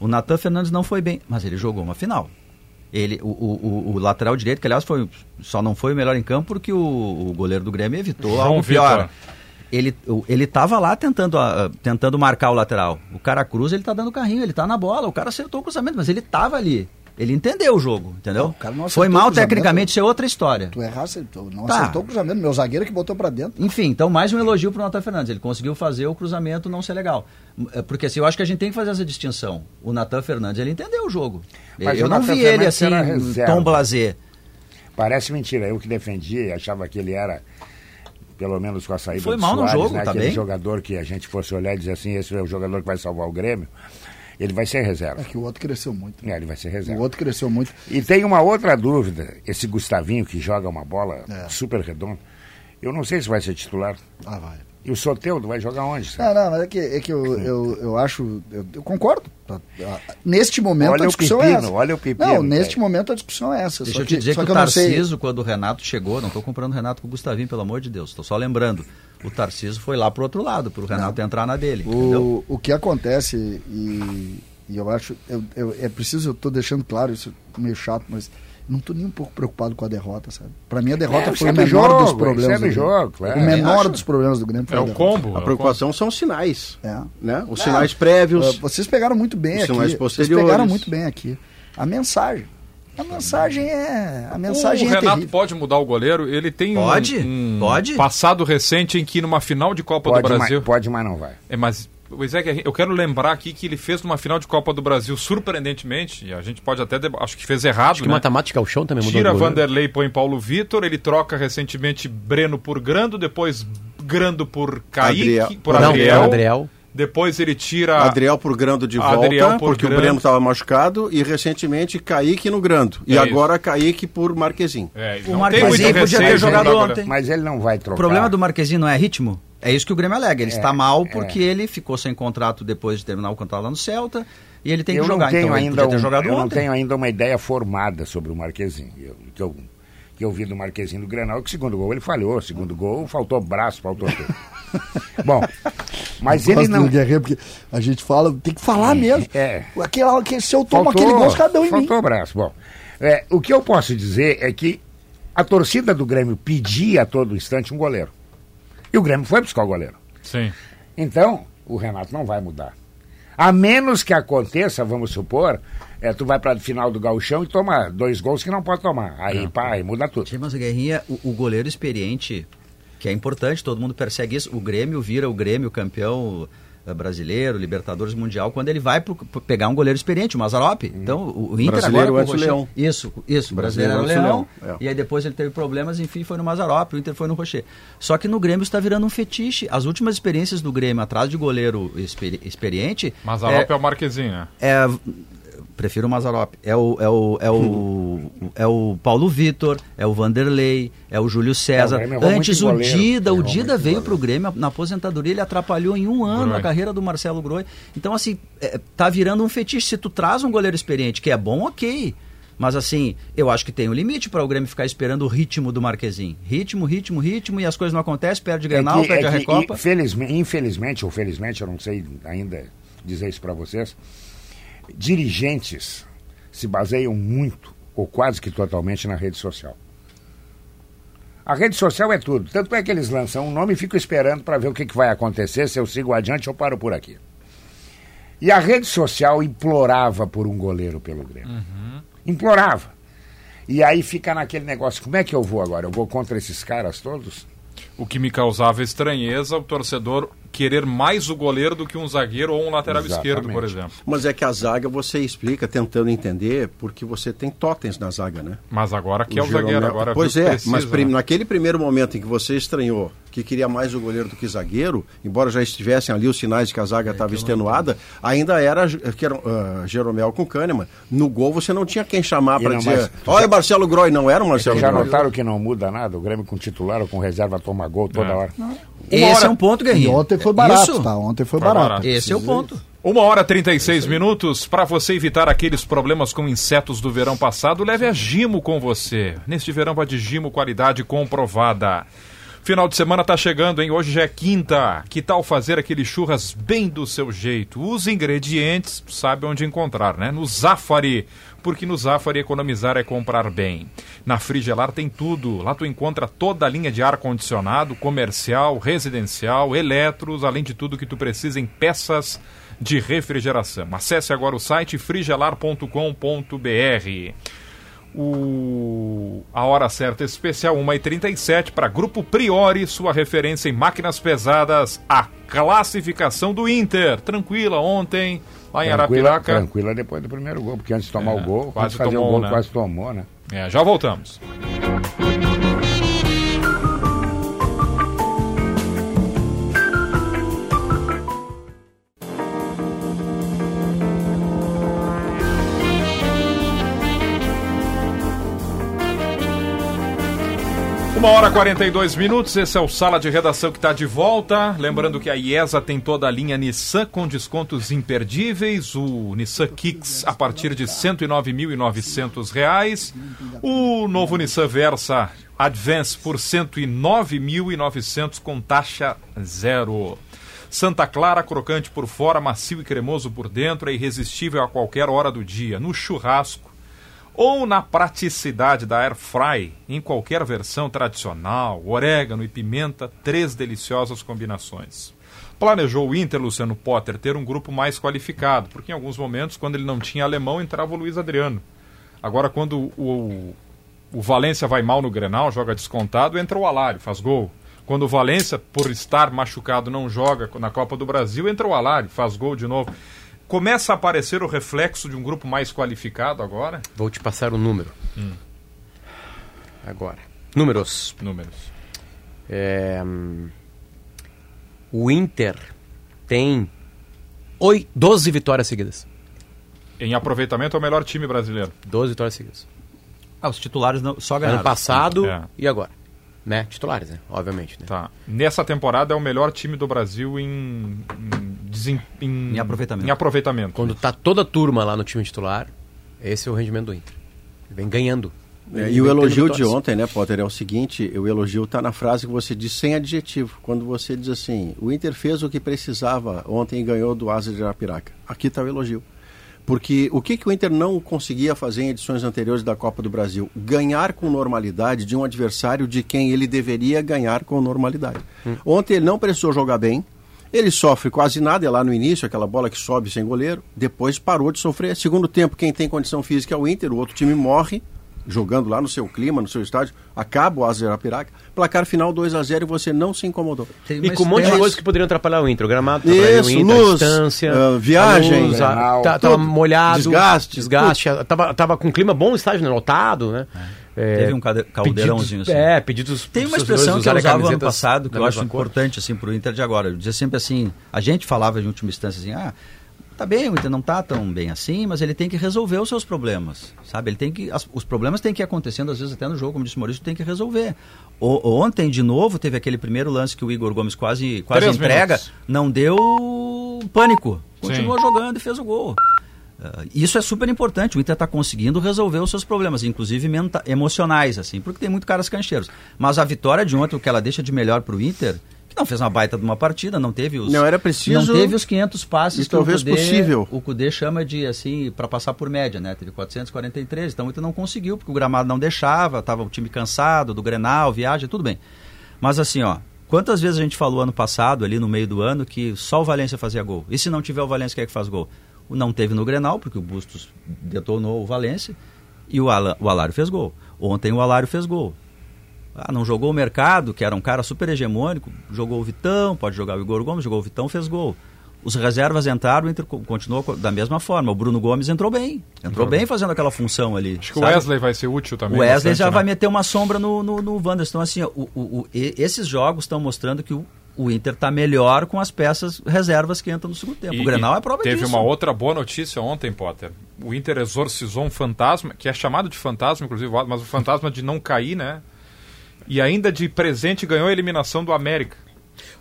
O Natan Fernandes não foi bem, mas ele jogou uma final. Ele, o, o, o- lateral direito, que aliás foi, só não foi o melhor em campo porque o, o goleiro do Grêmio evitou João algo Vitor. pior. Ele, ele tava lá tentando, ah, tentando marcar o lateral. O cara cruza, ele tá dando carrinho, ele tá na bola. O cara acertou o cruzamento, mas ele tava ali. Ele entendeu o jogo, entendeu? Não, o cara não foi mal tecnicamente, isso é outra história. Tu errasse, tu não Tá. acertou o cruzamento. Meu zagueiro que botou pra dentro. Enfim, então mais um elogio pro Natan Fernandes. Ele conseguiu fazer o cruzamento não ser legal. É, Porque assim, eu acho que a gente tem que fazer essa distinção. O Natan Fernandes, ele entendeu o jogo. Mas eu o não vi ele Fernandes assim, era reserva. tom blazer. Parece mentira. Eu que defendia, achava que ele era, pelo menos com a saída Foi do mal no Soares, jogo, né? tá Aquele bem? jogador que a gente fosse olhar e dizer assim, esse é o jogador que vai salvar o Grêmio. Ele vai ser reserva. É que o outro cresceu muito. É, ele vai ser O reserva. outro cresceu muito. E tem uma outra dúvida. Esse Gustavinho que joga uma bola É. super redonda, eu não sei se vai ser titular. Ah, vai. E o Soteudo vai jogar onde? Não, sabe? não, mas é que, é que eu, eu, eu acho. Eu, eu concordo. Tá, ah, Neste momento Olha a o discussão é pepino, essa. olha o pepino, Não, neste velho. momento a discussão é essa. Deixa só eu te dizer só que, o eu não sei- Tarciso, quando o Renato chegou, não estou comparando o Renato com o Gustavinho, pelo amor de Deus, estou só lembrando. O Tarciso foi lá pro outro lado, pro Renato entrar na dele. entendeu? O, o que acontece, e, e eu acho, eu, eu- é preciso, eu tô deixando claro, isso é meio chato, mas não tô nem um pouco preocupado com a derrota, sabe? Pra mim a derrota É, foi o segue menor jogo, dos problemas. segue do jogo, claro. O menor Acho. dos problemas do Grêmio foi É a o combo. é A o preocupação são os sinais. É. Né? Os sinais prévios. Vocês pegaram muito bem Os aqui. sinais Vocês pegaram muito bem aqui. A mensagem. A mensagem é. A mensagem o é Renato terrível. pode mudar o goleiro? Ele tem um- Pode, um, pode. passado recente em que numa final de Copa Pode, do Brasil. mas, pode, mas não vai. É, mas pois é eu quero lembrar aqui que ele fez numa final de Copa do Brasil surpreendentemente, e a gente pode até acho que fez errado, Acho que né? matemática ao chão também mudou Tira. Vanderlei e põe Paulo Vitor, ele troca recentemente Breno por Grando, depois Grando por Kaique, Adriel. por Não, Adriel. Depois ele tira Adriel por Grando de volta, Adriel por porque Grando. o Breno estava machucado, e recentemente Kaique no Grando. E É agora Kaique por Marquezinho. É, O não Marquezinho podia ter jogado ontem. Mas ele não vai O trocar. problema do Marquezinho não é ritmo? É isso que o Grêmio alega. Ele É, está mal é. porque ele ficou sem contrato depois de terminar o contrato lá no Celta. e ele tem eu que jogar. Não tenho então ele ainda podia ter um- jogado eu não ontem. tenho ainda uma ideia formada sobre o Marquezinho. Eu, eu, que eu vi do Marquezinho do Grenal, que o segundo gol ele falhou. Segundo gol faltou braço, faltou tudo. Bom, mas Eu ele gosto não... do Guerreiro, porque a gente fala, tem que falar mesmo. É. Aquele, que se eu tomo aquele gol, caras dão em mim. faltou braço. Bom, é, o que eu posso dizer é que a torcida do Grêmio pedia a todo instante um goleiro. E o Grêmio foi buscar o goleiro. Sim. Então, o Renato não vai mudar. A menos que aconteça, vamos supor, é, tu vai para a final do gauchão e toma dois gols que não pode tomar. Aí, pá, aí muda tudo. Sim, mas o Guerrinha, o, o goleiro experiente, que é importante, todo mundo persegue isso. O Grêmio vira o Grêmio campeão eh, brasileiro, Libertadores Mundial, quando ele vai pro- pro pegar um goleiro experiente, o Mazarop. Então, o, o Inter Brasileiro agora o Rocher- Leão. Isso, isso, o brasileiro Brasileiro era o Leão. Leão, é. E aí depois ele teve problemas, enfim, foi no Mazarop, o Inter foi no Rocher. Só que no Grêmio está virando um fetiche. As últimas experiências do Grêmio atrás de goleiro experi- experiente. Mazarop é, é, o Marquezinho, né? é prefiro o Mazarop. É o é o é o, é o Paulo Vitor, é o Vanderlei, é o Júlio César. É, o errou Antes o. Dida, o Errou Dida veio goleiro. pro Grêmio na aposentadoria, ele atrapalhou em um ano Groi. a carreira do Marcelo Groi. Então assim, é, tá virando um fetiche. Se tu traz um goleiro experiente que é bom, ok. Mas assim, eu acho que tem um limite para o Grêmio ficar esperando o ritmo do Marquezinho. Ritmo, ritmo, ritmo, e as coisas não acontecem, perde Grenal, É que- perde é a que, Recopa. Infelizmente, infelizmente, ou felizmente, eu não sei ainda dizer isso para vocês, dirigentes se baseiam muito, ou quase que totalmente, na rede social. A rede social é tudo. Tanto é que eles lançam um nome e ficam esperando para ver o que, que vai acontecer, se eu sigo adiante ou paro por aqui. E a rede social implorava por um goleiro pelo Grêmio. Implorava. E aí fica naquele negócio, como é que eu vou agora? Eu vou contra esses caras todos? O que me causava estranheza, o torcedor querer mais o goleiro do que um zagueiro ou um lateral Exatamente. esquerdo, por exemplo. Mas é que a zaga você explica tentando entender porque você tem totens na zaga, né? Mas agora que é o Jeromel- zagueiro, agora Pois é, precisa, mas prim- né? naquele primeiro momento em que você estranhou que queria mais o goleiro do que zagueiro, embora já estivessem ali os sinais de que a É, zaga estava extenuada, ainda era J- que era, ah, Jeromel com Kahneman. No gol você não tinha quem chamar para não, dizer, mas- olha o Marcelo Groi, não era o Marcelo Já Groi. notaram que não muda nada? O Grêmio com titular ou com reserva toma gol toda É. hora. Esse hora- é um ponto, E Guerrinha. ontem foi barato, Isso. tá? Ontem foi, Foi barato. barato. Esse é o ponto. Uma hora e 36 minutos. Para você evitar aqueles problemas com insetos do verão passado, leve a Gimo com você. Neste verão vai de Gimo, qualidade comprovada. Final de semana tá chegando, hein? Hoje já é quinta. Que tal fazer aquele churras bem do seu jeito? Os ingredientes, sabe onde encontrar, né? No Zafari. Porque no Zafari economizar é comprar bem. Na Frigelar tem tudo. Lá tu encontra toda a linha de ar-condicionado, comercial, residencial, eletros, além de tudo que tu precisa em peças de refrigeração. Acesse agora o site frigelar.com.br. O... A hora certa especial 1h37 para Grupo Priori, sua referência em máquinas pesadas, a classificação do Inter. Tranquila ontem, lá em Tranquila, Arapiraca. tranquila depois do primeiro gol, porque antes de tomar É, o gol, quase antes de fazer tomou, o gol, né? quase tomou, né? É, já voltamos. Uma hora e 42 minutos, esse é o Sala de Redação que está de volta. Lembrando que a IESA tem toda a linha Nissan com descontos imperdíveis. O Nissan Kicks a partir de 109.900 reais. O novo Nissan Versa Advance por R$ 109.900 com taxa zero. Santa Clara, crocante por fora, macio e cremoso por dentro, é irresistível a qualquer hora do dia. No churrasco, ou na praticidade da Air Fry, em qualquer versão tradicional, orégano e pimenta, três deliciosas combinações. Planejou o Inter, Luciano Potter, ter um grupo mais qualificado, porque em alguns momentos, quando ele não tinha alemão, entrava o Luiz Adriano. Agora, quando o, o Valência vai mal no Grenal, joga descontado, entra o Alário, faz gol. Quando o Valência, por estar machucado, não joga na Copa do Brasil, entra o Alário, faz gol de novo. Começa a aparecer o reflexo de um grupo mais qualificado agora? Vou te passar o número. Agora. Números. Números. É, hum, o Inter tem oi, 12 vitórias seguidas. Em aproveitamento é o melhor time brasileiro. 12 vitórias seguidas. Ah, os titulares não, só ganharam. Ano passado É. e agora. Né? Titulares, né? Obviamente. Né? Tá. Nessa temporada é o melhor time do Brasil em, em desem- em, Em aproveitamento. Em aproveitamento. Quando tá toda a turma lá no time titular, esse é o rendimento do Inter. Ele vem ganhando. É, e o elogio de ontem, né, Potter, é o seguinte: o elogio está na frase que você diz sem adjetivo. Quando você diz assim, o Inter fez o que precisava ontem e ganhou do Asa de Arapiraca. Aqui está o elogio. Porque o que, que o Inter não conseguia fazer em edições anteriores da Copa do Brasil? Ganhar com normalidade de um adversário de quem ele deveria ganhar com normalidade. Ontem ele não precisou jogar bem, ele sofre quase nada, é lá no início, aquela bola que sobe sem goleiro, depois parou de sofrer. Segundo tempo, quem tem condição física é o Inter, o outro time morre, jogando lá no seu clima, no seu estádio, acaba o Arapiraca, placar final 2 a 0 e você não se incomodou. Tem E com um monte de coisas que poderiam atrapalhar o Inter. O gramado Isso, o Inter, luz, a distância, ah, viagem, a luz, a- tá- tava tudo. molhado, Desgaste, desgaste. Tava, tava com clima bom no estádio, né? lotado, né? É, Teve um caldeirãozinho pedidos, assim. É, pedidos Tem uma expressão que eu usava ano passado, que eu acho importante assim, para o Inter de agora. Eu dizia sempre assim, a gente falava de última instância assim, ah, tá bem, o Inter não tá tão bem assim, mas ele tem que resolver os seus problemas, sabe? Ele tem que, as- os problemas têm que ir acontecendo às vezes até no jogo, como disse o Maurício, tem que resolver. O- ontem, de novo, teve aquele primeiro lance que o Igor Gomes quase, quase Três entrega, minutos. não deu pânico, continuou Sim. jogando e fez o gol. Ah, isso é super importante. O Inter está conseguindo resolver os seus problemas, inclusive emocionais, assim, porque tem muito caras cancheiros. Mas a vitória de ontem, o que ela deixa de melhor para o Inter, não fez uma baita de uma partida, não teve os Não era preciso- não teve os 500 passes que talvez o Cudê, possível. o Cudê chama de assim para passar por média, né? Teve 443, então o Inter não conseguiu porque o gramado não deixava, tava o time cansado do Grenal, viagem, tudo bem. Mas assim, ó, quantas vezes a gente falou ano passado, ali no meio do ano, que só o Valência fazia gol? E se não tiver o Valência, quem é que faz gol? O Não teve no Grenal, porque o Bustos detonou o Valência, e o, Ala, o Alário fez gol. Ontem o Alário fez gol. Ah, não jogou o Mercado, que era um cara super hegemônico, jogou o Vitão, pode jogar o Igor Gomes, jogou o Vitão, fez gol. Os reservas entraram, o Inter co- continuou co- da mesma forma. O Bruno Gomes entrou bem. Entrou bem fazendo aquela função ali. Acho que o sabe? Wesley vai ser útil também. O Wesley bastante, já né? vai meter uma sombra no, no, no Wanderson. Então, assim, ó, o, o, o- esses jogos estão mostrando que o, o Inter está melhor com as peças reservas que entram no segundo tempo. E- o Grenal é prova Teve disso. uma outra boa notícia ontem, Potter. O Inter exorcizou um fantasma, que é chamado de fantasma, inclusive, mas o fantasma de não cair, né? E ainda de presente ganhou a eliminação do América.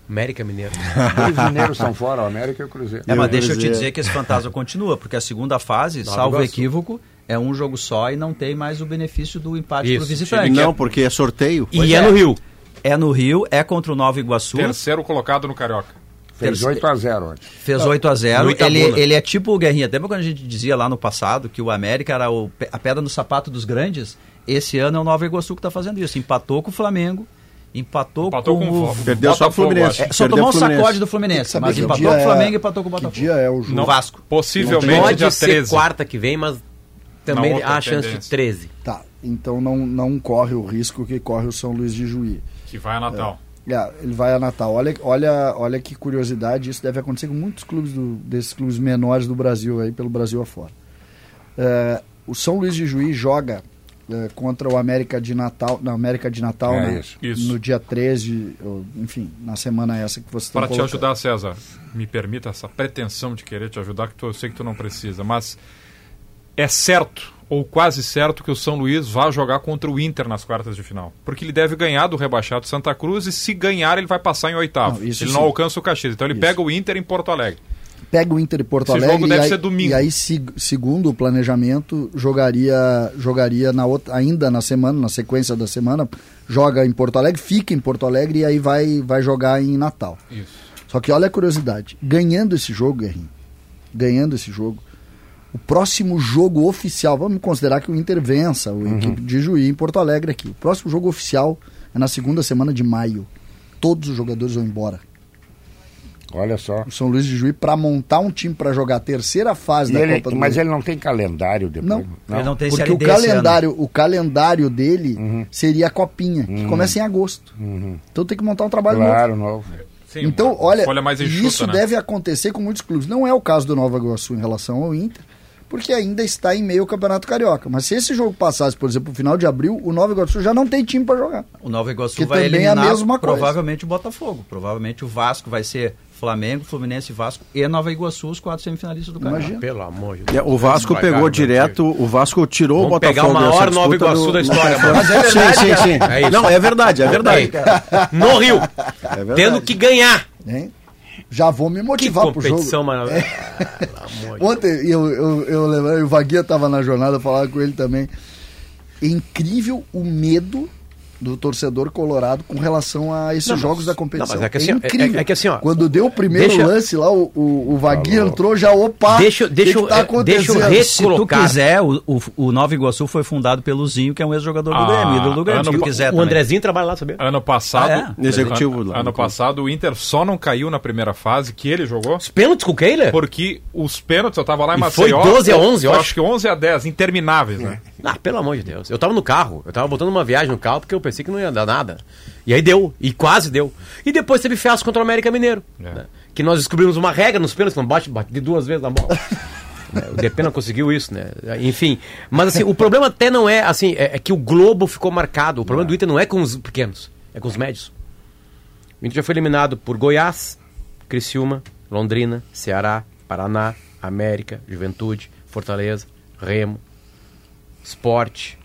América Mineiro. Dois mineiros estão fora, o América e o Cruzeiro. É, mas deixa eu te dizer- que esse fantasma continua, porque a segunda fase, Nova salvo equívoco, é um jogo só e não tem mais o benefício do empate Isso, pro visitante. Não, porque é sorteio. E é, é. no Rio. É no Rio, é contra o Nova Iguaçu, Terceiro colocado no Carioca. Fez 8 a 0 ontem. fez 8 a 0 no Itabuna. ele, ele é tipo o Guerrinha. Lembra quando a gente dizia lá no passado que o América era o a pedra no sapato dos grandes? Esse ano é o Nova Iguaçu que está fazendo isso. Empatou com o Flamengo, empatou, Empatou com, com o... Perdeu só o Botafogo, Fluminense. É, só Perdeu tomou um sacode do Fluminense, mas que empatou com o é- Flamengo e empatou com o Que Botafogo. dia é o jogo? No Vasco. Possivelmente Pode dia ser 13. quarta que vem, mas também há a chance de tendência. 13. Tá, então não, não corre o risco que corre o São Luís de Juí. Que vai a Natal. É, ele vai a Natal. Olha, olha, olha que curiosidade, isso deve acontecer com muitos clubes do- desses clubes menores do Brasil, aí pelo Brasil afora. É, o São Luís de Juí joga é, contra o América de Natal, na América de Natal, É né? isso. Isso. no dia 13, ou, enfim, na semana essa que vocês estão Para te colocando. ajudar, César, me permita essa pretensão de querer te ajudar, que tu- eu sei que tu não precisa, mas é certo, ou quase certo, que o São Luís vai jogar contra o Inter nas quartas de final. Porque ele deve ganhar do rebaixado Santa Cruz e se ganhar ele vai passar em oitavo. Não, isso ele sim. não alcança o Caxias. Então ele Isso. pega o Inter em Porto Alegre. Pega o Inter e Porto Esse Alegre e aí, e aí se- segundo o planejamento jogaria jogaria na outra, ainda na semana na sequência da semana joga em Porto Alegre fica em Porto Alegre e aí vai vai jogar em Natal. Isso. só que olha a curiosidade ganhando esse jogo Guerrinho ganhando esse jogo o próximo jogo oficial vamos considerar que o Inter vença o equipe de Juí em Porto Alegre aqui o próximo jogo oficial é na segunda semana de maio. Todos os jogadores vão embora Olha só. o São Luís de Juí para montar um time para jogar a terceira fase E da ele- Copa do mas Brasil. ele não tem calendário depois. Não. Ele não tem Porque o ano. calendário, o calendário dele seria a copinha, que começa em agosto. Então tem que montar um trabalho novo. Claro, novo. Sim, Então, olha, enxuta, isso né? deve acontecer com muitos clubes. Não é o caso do Nova Iguaçu em relação ao Inter, porque ainda está em meio ao Campeonato Carioca. Mas se esse jogo passasse, por exemplo, no final de abril, o Nova Iguaçu já não tem time para jogar. O Nova Iguaçu Que vai também é a eliminar mesma coisa. provavelmente o Botafogo. Provavelmente o Vasco vai ser Flamengo, Fluminense, Vasco e Nova Iguaçu, os quatro semifinalistas do Carioca. Imagina. Pelo amor de Deus. É, o Vasco pegou direto, o Vasco tirou Vamos o Botafogo pegar o maior Nova Iguaçu do- da história. Mas é verdade, sim, sim, sim. É isso. Não, é verdade, é verdade. No Rio. É verdade. Tendo que ganhar. Hein? Já vou me Que motivar pro jogo. competição maravilhosa. Pelo amor de Ontem eu, eu, eu lembrei, o Vaguinha tava na jornada, falava com ele também. É incrível o medo do torcedor colorado com relação a esses Não, mas- jogos da competição. não, mas é que assim, é- incrível. é que assim, ó, Quando deu o primeiro deixa- lance lá, o, o, o Vaguinha entrou já, opa, Deixa deixa que tá é, deixa eu Se tu quiser, o, o, o Nova Iguaçu foi fundado pelo Zinho, que é um ex-jogador do Ah, Grêmio, ídolo do Grêmio. Se ano quiser O também. Andrezinho trabalha lá, sabia? Ano passado. Ah, é? Executivo Ano, lá ano no passado, o Inter só não caiu na primeira fase que ele jogou. Os pênaltis com o Kehler? Porque os pênaltis, eu tava lá em E foi Maceió. 12 a 11, eu eu acho. acho que 11 a 10, intermináveis, né? Ah, pelo amor de Deus. Eu tava no carro, eu tava botando uma viagem no carro porque eu pensei que não ia dar nada. E aí deu, e quase deu. E depois teve fiasco contra o América Mineiro. É. né? Que nós descobrimos uma regra nos pênaltis, não bate, bate de duas vezes na bola. Né, o não conseguiu isso, né? Enfim. Mas assim, o problema até não é assim, é, é que o Globo ficou marcado. O problema do Inter não é com os pequenos, é com os médios. O Inter já foi eliminado por Goiás, Criciúma, Londrina, Ceará, Paraná, América, Juventude, Fortaleza, Remo, Esporte.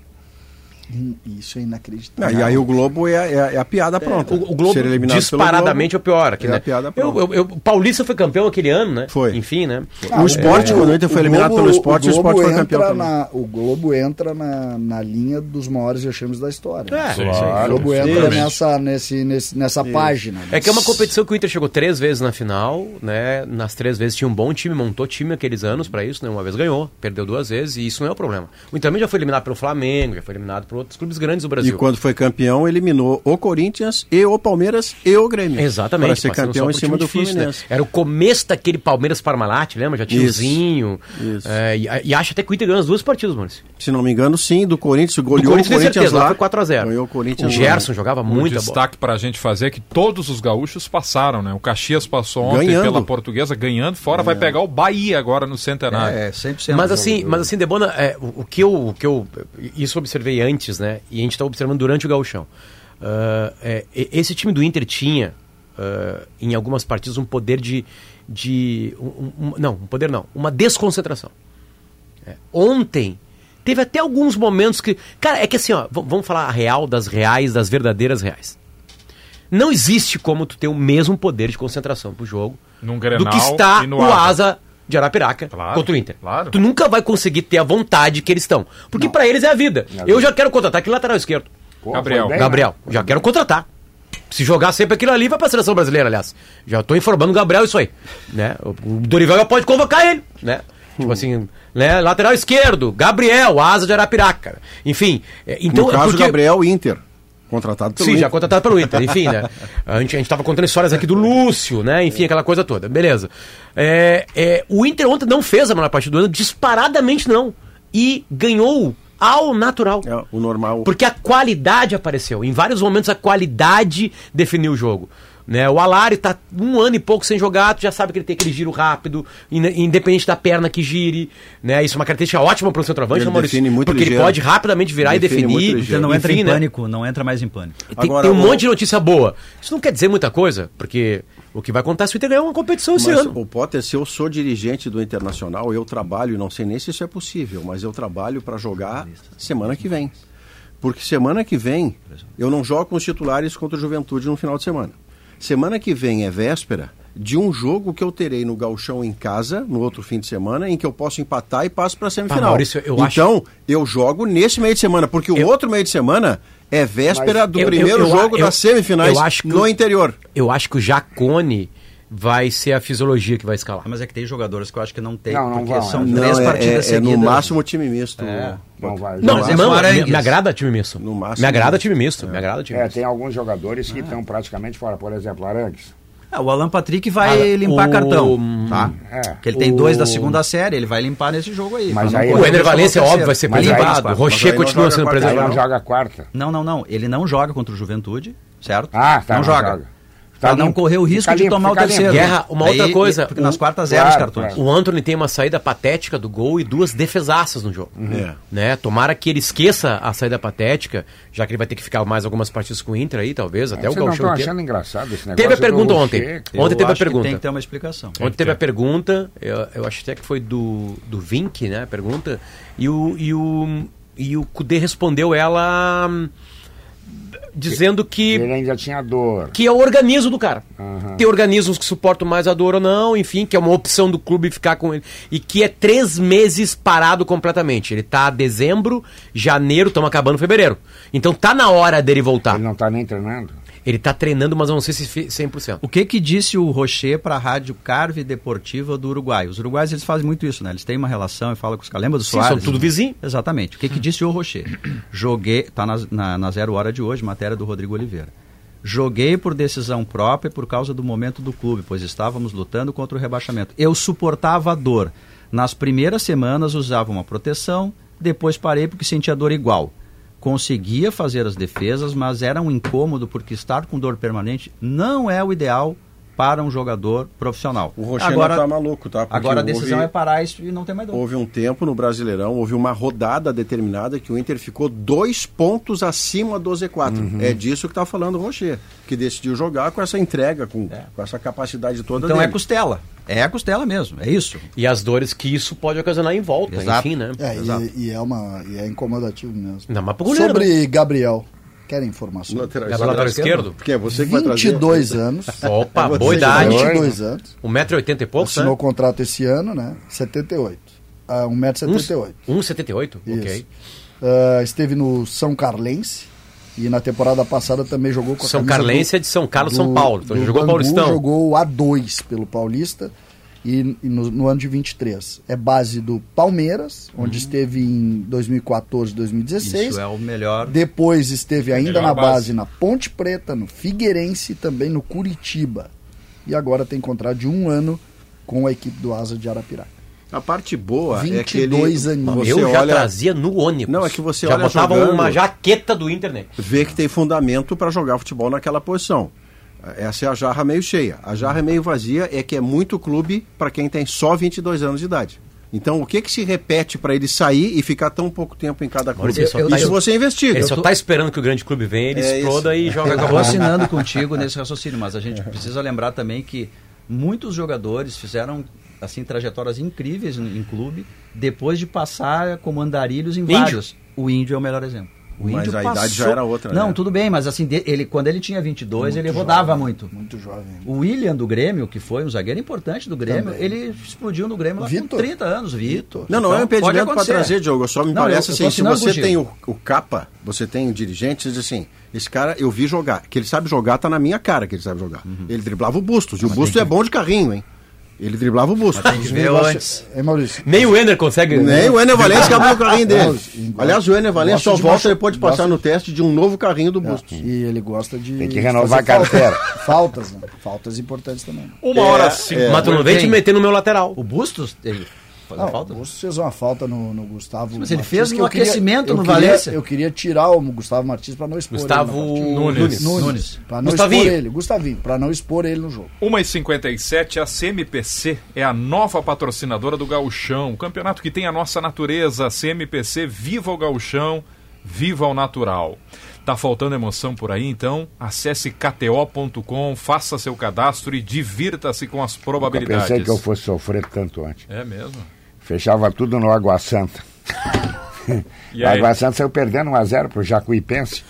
Hum, Isso é inacreditável. Não, e aí o Globo é, a- é é a piada pronta. O, o Globo Ser eliminado pelo disparadamente é o Globo pior. Aqui, é né? a piada eu, pronta. eu, eu- o Paulista foi campeão aquele ano, né? Foi. Enfim, né? o esporte, quando o Inter foi eliminado Globo- pelo esporte, o, Globo esporte foi entra campeão na- O Globo entra na, na linha dos maiores vexames da história. É, sim. o Globo sim, entra sim. nessa, nesse, nesse, nessa página. né? É que é uma competição que o Inter chegou três vezes na final, né? Nas três vezes tinha um bom time, montou time aqueles anos pra isso, né? Uma vez ganhou, perdeu duas vezes e isso não é o problema. O Inter também já foi eliminado pelo Flamengo, já foi eliminado por outros clubes grandes do E Brasil. quando foi campeão, eliminou o Corinthians e o Palmeiras e o Grêmio. Exatamente. Para ser campeão em cima do difícil, né? Fluminense. Era o começo daquele Palmeiras Parmalat, lembra? Já tinha o. Zinho. Isso. É, e, e acho até que o Inter ganhou as duas partidas, Maurício. Se não me engano, sim, do Corinthians, Do goleou Corinthians, o Corinthians certeza, lá lá. foi 4x0. Ganhou o O Corinthians lá. Gerson jogava Um muita bola. destaque pra gente fazer é que todos os gaúchos passaram, né? O Caxias passou ontem Ganhando. pela portuguesa, ganhando fora, vai pegar o Bahia agora no Centenário. É, 100%. Mas do assim, mas assim, Debona, é, o, o que eu, o que eu. Isso eu observei antes, né? E a gente está observando durante o gauchão. Ah, é, esse time do Inter tinha, ah, em algumas partidas, um poder de. de um- um- não, um poder não. Uma desconcentração. É, ontem. Teve até alguns momentos que. Cara, é que assim, ó, vamos falar a real das reais, das verdadeiras reais. Não existe como tu ter o mesmo poder de concentração pro jogo Num do Grenal que está no o Asa. Asa de Arapiraca Claro, contra o Inter. claro. Tu nunca vai conseguir ter a vontade que eles estão. Porque pra eles é a vida. Eu já quero contratar aquele lateral esquerdo. Pô, Gabriel. bem, Gabriel, já quero contratar. Se jogar sempre aquilo ali, vai pra seleção brasileira, aliás. Já tô informando o Gabriel isso aí. Né? O Dorival já pode convocar ele, né? Tipo Hum. assim, né? Lateral esquerdo, Gabriel, asa de Arapiraca. Enfim, é, então... no caso, porque... Gabriel Inter. Contratado pelo Sim, Inter. já contratado pelo Inter, enfim, né? A gente, a gente tava contando histórias aqui do Lúcio, né? Enfim, aquela coisa toda. Beleza. É, é, o Inter ontem não fez a melhor partida do ano, disparadamente não. E ganhou ao natural. É, o normal. Porque a qualidade apareceu. Em vários momentos a qualidade definiu o jogo. Né? O Alari tá um ano e pouco sem jogar, tu já sabe que ele tem aquele giro rápido, inde- independente da perna que gire. Né? Isso é uma característica ótima para o centroavante, Ele né, Maurício? muito Porque ele ligeiro. pode rapidamente virar Define e definir. Então não entra Enfim, em né? pânico, não entra mais em pânico. Tem, Agora, tem um o- monte de notícia boa. Isso não quer dizer muita coisa, porque o que vai acontecer se o Inter ganhar uma competição esse Mas, ano. o Potter, se eu sou dirigente do Internacional, eu trabalho, não sei nem se isso é possível, mas eu trabalho para jogar semana que vem. Porque semana que vem eu não jogo com os titulares contra o Juventude no final de semana. Semana que vem é véspera de um jogo que eu terei no Galchão em casa, no outro fim de semana, em que eu posso empatar e passo para a semifinal. Ah, Maurício, eu então, acho- eu jogo nesse meio de semana, porque o Eu- outro meio de semana é véspera Mas- do Eu- eu- primeiro eu- jogo eu- das semifinais eu acho que no o- interior. Eu acho que o Jacone vai ser a fisiologia que vai escalar. Mas é que tem jogadores que eu acho que não tem, Não, não porque vão, são é. Não, três é, partidas é- é seguidas. no máximo time misto. É. Não vai. Não, Mas é não, com me, me agrada time misto. No máximo. me agrada time misto. Me agrada time É, misto. tem alguns jogadores que estão praticamente fora. Por exemplo, Arangues. Ah, o Alan Patrick vai Ah, limpar o- cartão, tá? É. Porque ele tem dois da segunda série, ele vai limpar nesse jogo aí. Mas aí- O risco Valência, óbvio, vai ser limpado. O Rocher continua sendo Aí preservado. não joga a quarta. Não, não, não. Ele não joga contra o Juventude, certo? Ah, tá. não, joga. Pra não correr o risco de tomar o terceiro. Guerra, uma outra coisa, Porque nas o- quartas os Claro, cartões. claro. O Antony tem uma saída patética do gol e duas defesaças no jogo. É. Né? Tomara que ele esqueça a saída patética, já que ele vai ter que ficar mais algumas partidas com o Inter aí, talvez, até o Vocês não Gauchão inteiro. achando engraçado esse negócio Teve a do pergunta ontem. Ontem Eu teve a acho que pergunta. Tem que ter uma explicação. Ontem teve a pergunta, eu, eu acho até que foi do, do Vink, né? A pergunta. E o, e o, e o Kudê respondeu ela. Dizendo que Ele ainda tinha dor. que é o organismo do cara. Aham. Tem organismos que suportam mais a dor ou não, enfim, que é uma opção do clube ficar com ele. E que é três meses parado completamente. Ele tá dezembro, janeiro, estamos acabando fevereiro. Então tá na hora dele voltar. Ele não tá nem treinando. Ele tá treinando, mas eu não sei se fi- 100%. O que que disse o Rocher para a rádio Carve Deportiva do Uruguai? Os uruguaios eles fazem muito isso, né? Eles têm uma relação e falam com os caras. Lembra do Sim, Soares? são tudo vizinho. Exatamente. O que que disse o Rocher? Joguei, tá na, na, na zero hora de hoje, matéria do Rodrigo Oliveira. Joguei por decisão própria por causa do momento do clube, pois estávamos lutando contra o rebaixamento. Eu suportava a dor. Nas primeiras semanas usava uma proteção, depois parei porque sentia dor igual. Conseguia fazer as defesas, mas era um incômodo porque estar com dor permanente não é o ideal para um jogador profissional. O Rocher agora, não tá maluco, tá? Porque agora a decisão houve- é parar isso e não ter mais dor. Houve um tempo no Brasileirão, houve uma rodada determinada que o Inter ficou dois pontos acima do Z4. Uhum. É disso que tá falando o Rocher, que decidiu jogar com essa entrega, com, com essa capacidade toda Então é dele. costela. É a costela mesmo, é isso. E as dores que isso pode ocasionar em volta, Exato. enfim, né? É, Exato. e, e é uma e é incomodativo mesmo. Não, mas pro goleiro, Sobre Gabriel, querem informação? Lateral né? esquerdo. Lateral esquerdo? Porque é você que vai trazer. 22 anos. Opa, você boa idade. vai- 22 anos. 1,80m e pouco, Assinou né? contrato esse ano, né? 78. Ah, 1,78m. 1,78? Ok. Ah, esteve no São Carlense e na temporada passada também jogou com a São Carlense é de São Carlos, São Paulo. Então do jogou Bangu, Paulistão. Jogou o A2 pelo Paulista e, e no, no ano de 23. É base do Palmeiras, onde esteve em 2014, 2016. Isso é o melhor. Depois esteve ainda Melhor na base. base na Ponte Preta, no Figueirense e também no Curitiba. E agora tem contrato de um ano com a equipe do Asa de Arapiraca. A parte boa é que ele. 22 aninhos. Eu já olha, trazia no ônibus. Não, é que você já olha botava jogando- uma jaqueta do Internet. vê que tem fundamento para jogar futebol naquela posição. Essa é a jarra meio cheia. A jarra meio vazia é que é muito clube para quem tem só 22 anos de idade. Então, o que que se repete para ele sair e ficar tão pouco tempo em cada clube? Maurício, só tá- Isso você investiga. Ele só tá esperando que o grande clube venha, ele É exploda e joga Eu estou assinando contigo nesse raciocínio, mas a gente precisa lembrar também que muitos jogadores fizeram assim trajetórias incríveis em, em clube depois de passar como andarilhos em Índio. vários. O índio é o melhor exemplo. O Mas índio a idade já era outra, Não, né? tudo bem, mas assim, ele, quando ele tinha 22, ele rodava muito. Muito jovem. O William do Grêmio, que foi um zagueiro importante do Grêmio, Também. ele explodiu no Grêmio lá com Vitor. 30 anos, Vitor. Não, não é um Então, impedimento para trazer, Diogo. Só me Não, parece eu- eu assim, se assinando você contigo. tem o, o capa, você tem o dirigente, você diz assim, esse cara eu vi jogar. Que ele sabe jogar, tá na minha cara que ele sabe jogar. Uhum. Ele driblava o Bustos, e o Bustos é bom de carrinho, hein? Ele driblava o Bustos. Tem que ver antes. É, Maurício. Nem o Ender consegue. Nem o Ener Valencia que abriu o carrinho dele. Aliás, o Ener Valencia só volta machu- depois de passar no teste de um novo carrinho do Bustos. E ele gosta de. Tem que renovar a carteira. falta- Faltas, né? Faltas importantes também. Uma hora É, cinco. é. Mas tu não vem te meter no meu lateral. O Bustos, ele faz Não, falta? o Bustos fez uma falta no, no Gustavo. Mas ele Martins, fez no eu queria- aquecimento eu no queria- Valência. Eu queria tirar o Gustavo Martins para não expor Gustavo ele. partida. Nunes. Nunes. Nunes. Pra não Gustavinho. expor ele. Gustavinho, para não expor ele no jogo. 1h57, a CMPC é a nova patrocinadora do Gauchão, o campeonato que tem a nossa natureza. CMPC, viva o Gauchão, viva o natural. Tá faltando emoção por aí, então acesse kto.com, faça seu cadastro e divirta-se com as Eu probabilidades. pensei que eu fosse sofrer tanto antes. É mesmo? Fechava tudo no Água Santa. E O? Água Santa saiu perdendo 1x0 pro Jacuipense.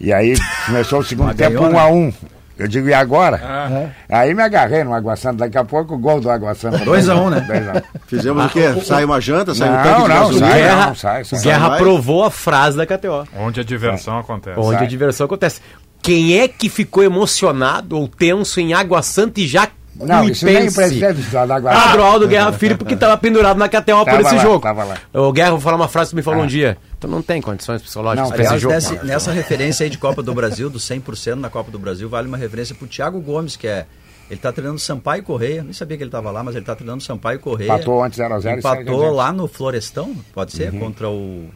E aí começou o segundo Mas tempo ganhou, 1x1. Eu digo, e agora? Ah, Aí me agarrei no Água Santa. Daqui a pouco o gol do Água Santa. 2 a 1, né? 2 a 1. Fizemos o quê? Sai uma janta, sai um Não, tanque de não, gasolina. sai, Guerra, não, sai, sai. Guerra Vai. provou a frase da KTO. onde a diversão acontece. Onde Sai. a diversão acontece. Quem é que ficou emocionado ou tenso em Água Santa e já Não, isso nem precisa de falar da Água Santa. Pedro Aldo Guerra Filho, porque tava pendurado na KTO por esse lá, jogo. tava lá. O Guerra, vou falar uma frase que tu me falou Ah. um dia. Tu não tem condições psicológicas pra esse jogo. nessa, nessa referência aí de Copa do Brasil, do 100% na Copa do Brasil, vale uma referência pro Thiago Gomes, que é. Ele tá treinando Sampaio Correia. Nem sabia que ele tava lá, mas ele tá treinando Sampaio Correia. Empatou ontem 0 a 0 e segue Empatou adiante. lá no Florestão, pode ser, contra o,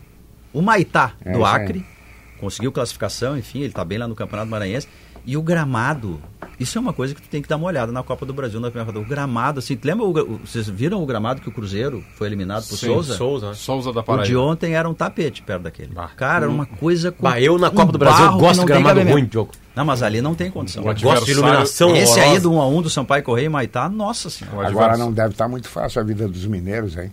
o Maitá, É, do isso. Acre. Conseguiu classificação, enfim, ele tá bem lá no Campeonato Maranhense. E o gramado, isso é uma coisa que tu tem que dar uma olhada na Copa do Brasil, na primeira rodada. O gramado, assim, tu lembra, o, vocês viram o gramado que o Cruzeiro foi eliminado por Sim, Souza? Souza. né? Souza da O de Paraíba. ontem era um tapete perto daquele. Bah. Cara, era uma coisa com. Bah, eu na um Copa do Brasil gosto de gramado ruim, Diogo. Não, mas ali não tem condição. Gosto de iluminação Esse horrorosa. aí do 1 a 1 do Sampaio Correia e Maitá, nossa senhora. Agora não deve estar muito fácil a vida dos mineiros, hein?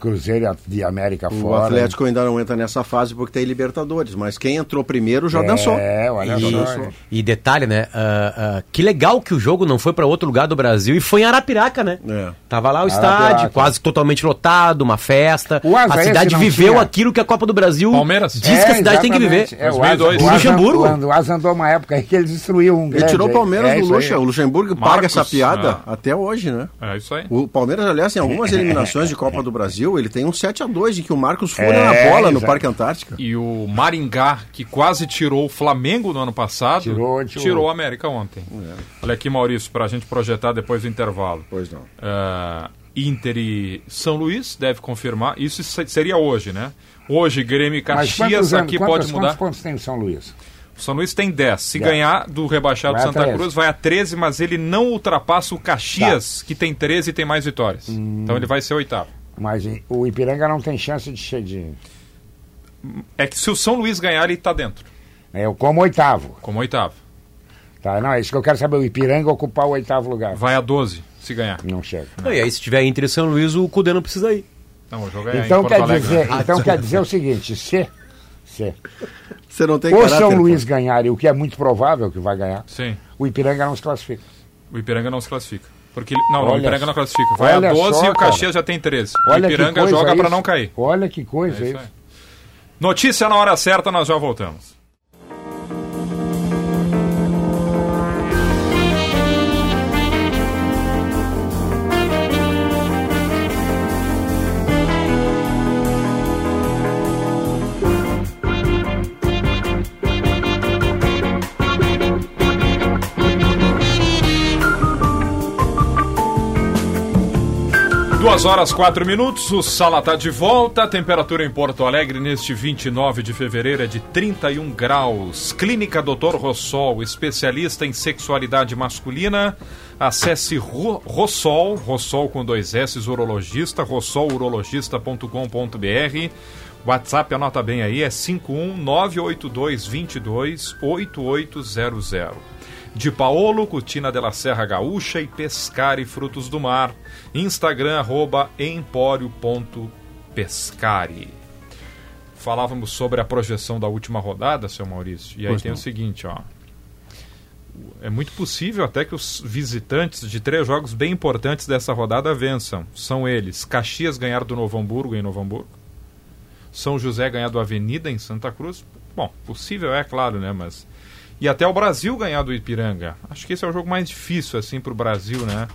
Cruzeiro de América O fora. Atlético ainda não entra nessa fase porque tem Libertadores, mas quem entrou primeiro já é, dançou. É, olha E, só. e detalhe, né? ah, ah, que legal que o jogo não foi pra outro lugar do Brasil e foi em Arapiraca, né? É. Tava lá o Arapiraca. estádio, quase totalmente lotado, uma festa. O a cidade viveu tinha. aquilo que a Copa do Brasil Palmeiras? diz que a cidade tem que viver. exatamente. É, o 2002. Asa- O Luxemburgo. O Asa andou uma época aí que ele destruiu um Ele grande tirou o. Palmeiras É do. Luxa. O Luxemburgo paga Marcos, essa piada ah. até hoje, né? É isso aí. O Palmeiras, aliás, em algumas eliminações de Copa do Brasil, ele tem um 7 a 2 de que o Marcos fura É, na bola no exato. Parque Antártica. E o Maringá, que quase tirou o Flamengo no ano passado, Tirou, tirou. o América ontem. Olha aqui, Maurício, para a gente projetar depois do intervalo. Pois não. Ah, Inter e São Luís deve confirmar. Isso se- seria hoje, né? Hoje, Grêmio e Caxias, anos- aqui quantos- pode mudar. Quantos pontos tem o São Luís? O São Luís tem 10. Se 10. ganhar do rebaixado Vai Santa 13. Cruz, vai a 13, mas ele não ultrapassa o Caxias, Tá. que tem 13 e tem mais vitórias. Hum. Então ele vai ser oitavo. Mas o Ipiranga não tem chance de chegar de. É que se o São Luís ganhar, ele está dentro, É, eu como oitavo. como oitavo. Tá? Não, é isso que eu quero saber. O Ipiranga ocupar o oitavo lugar. Vai a 12, se ganhar. Não chega. Não, e aí, se tiver Inter e São Luís, o Cudê não precisa ir. Não, o jogo é Então quer Alegre, dizer, né? então quer dizer o seguinte, se, se Você não tem o caráter, São pô. Luís ganhar, e o que é muito provável que vai ganhar, Sim, o Ipiranga não se classifica. o Ipiranga não se classifica. Porque não, não, o Olha Ipiranga não classifica. Vai Olha a 12 só, e o cara. Caxias já tem 13. o Olha que Ipiranga joga para não cair. Olha que coisa É isso. isso aí. Notícia na hora certa, nós já voltamos. Duas horas, quatro minutos, o Sala tá de volta. A temperatura em Porto Alegre neste 29 de fevereiro é de 31 graus. Clínica Dr. Rossol, especialista em sexualidade masculina. Acesse Ro- Rossol, Rossol com dois S, urologista, rossolurologista.com.br. WhatsApp, anota bem aí, é 51982228800. De Paolo, Cutina de la Serra Gaúcha e Pescari Frutos do Mar. Instagram, arroba empório.pescari. Falávamos sobre a projeção da última rodada, seu Maurício. E aí Pois tem não. o seguinte, ó. É muito possível até que os visitantes de três jogos bem importantes dessa rodada vençam. São eles: Caxias ganhar do Novo Hamburgo em Novo Hamburgo. São José ganhar do Avenida em Santa Cruz. Bom, possível é, claro, né? Mas. E até o Brasil ganhar do Ipiranga. Acho que esse é o jogo mais difícil, assim, para o Brasil, né?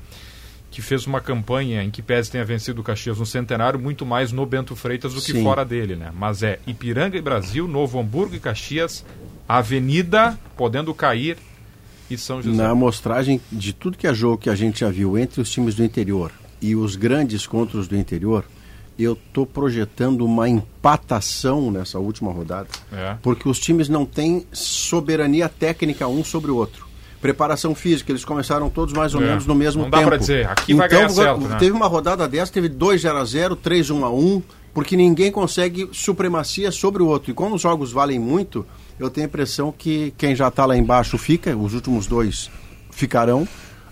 Que fez uma campanha em que Pese tenha vencido o Caxias no centenário, muito mais no Bento Freitas do que Sim. fora dele, né? Mas é Ipiranga e Brasil, Novo Hamburgo e Caxias, Avenida podendo cair e São José. Na amostragem de tudo que é jogo que a gente já viu entre os times do interior e os grandes contra os do interior, eu tô projetando uma empatação nessa última rodada. É. Porque os times não têm soberania técnica um sobre o outro. Preparação física, eles começaram todos mais ou É. menos no mesmo Não dá tempo. pra dizer, aqui vai ganhar certo, né? Teve uma rodada dessa, teve 2 0 a 0 3 1 a 1 porque ninguém consegue supremacia sobre o outro. E como os jogos valem muito, eu tenho a impressão que quem já está lá embaixo fica, os últimos dois ficarão.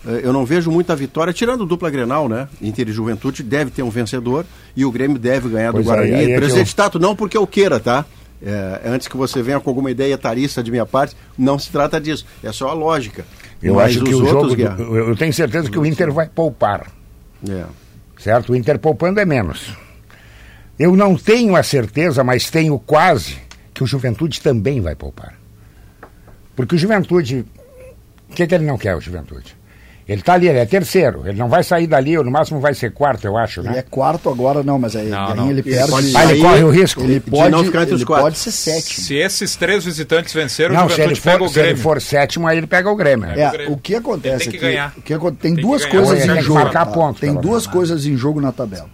Eh, Eu não vejo muita vitória, tirando o dupla Grenal, né? Inter e Juventude deve ter um vencedor e o Grêmio deve ganhar Pois do é, Guarani. aí é Presidente eu- Tato, não porque eu queira, tá? É, antes que você venha com alguma ideia tarista de minha parte, não se trata disso. É só a lógica. Eu Mas acho que os o jogo. outros, do- eu eu tenho certeza que o Inter vai poupar. é. Certo? O Inter poupando é menos. Eu não tenho a certeza, mas tenho quase que o Juventude também vai poupar. Porque o Juventude. O que, que ele não quer, o Juventude? Ele está ali, ele é terceiro. Ele não vai sair dali, ou no máximo vai ser quarto, eu acho, Ele né? é quarto agora, não, mas aí, Não, aí não. ele Ele perde. pode Ah, ele corre o risco. Ele de pode, não ficar entre os ele quatro. pode ser sétimo. Se esses três visitantes venceram, Não, o se ele, Juventude pega for, o se ele Grêmio. for sétimo, aí ele pega o Grêmio. É. É, o Grêmio. o que acontece Ele tem que é que, ganhar. o que tem, Tem duas que ganhar. coisas Ele tem em que jogo. marcar tá? ponto, tem duas menos. coisas em jogo na tabela.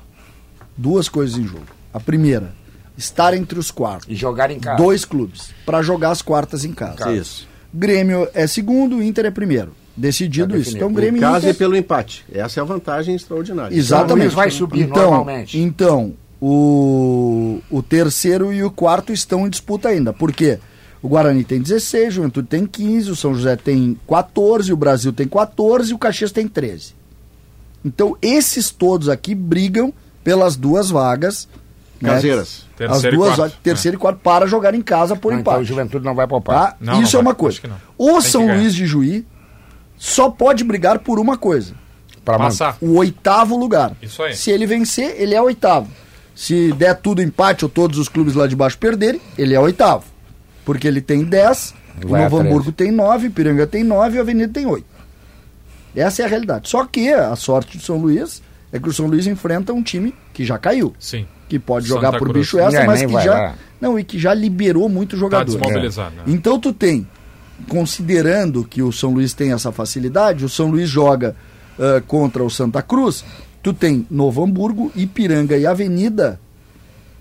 Duas coisas em jogo. A primeira, estar entre os quartos. E jogar em casa. Dois clubes para jogar as quartas em casa. Isso. Grêmio é segundo, Inter é primeiro. Decidido Tá isso. Então Grêmio Em e casa e Inter. pelo empate. Essa é a vantagem extraordinária. Exatamente. Luís vai subir então, normalmente. Então, o, o terceiro e o quarto estão em disputa ainda. Por quê? O Guarani tem 16, o Juventude tem 15, o São José tem 14, o Brasil tem 14 e o Caxias tem 13. Então, esses todos aqui brigam pelas duas vagas. né? Caseiras. As Terceiro e duas vagas, terceiro e quarto, para jogar em casa por Ah, então o empate. Juventude não vai poupar. Tá? Não, Isso não é vai. uma coisa. Não. O Tem São. Luís de Juí só pode brigar por uma coisa: Pra man- Passar. o oitavo lugar. Isso aí. Se ele vencer, ele é oitavo. Se der tudo empate ou todos os clubes lá de baixo perderem, ele é oitavo. Porque ele tem 10, o Novo 13. Hamburgo tem 9, Piranga tem 9 e a Avenida tem 8. Essa é a realidade. Só que a sorte do São Luís é que o São Luís enfrenta um time que já caiu. Sim. Que pode Santa jogar por Cruz. bicho essa, É, mas que já. lá. Não, e que já liberou muito Tá jogador. desmobilizado. né? Então tu tem, considerando que o São Luís tem essa facilidade, o São Luís joga ah, contra o Santa Cruz, tu tem Novo Hamburgo, Ipiranga e Avenida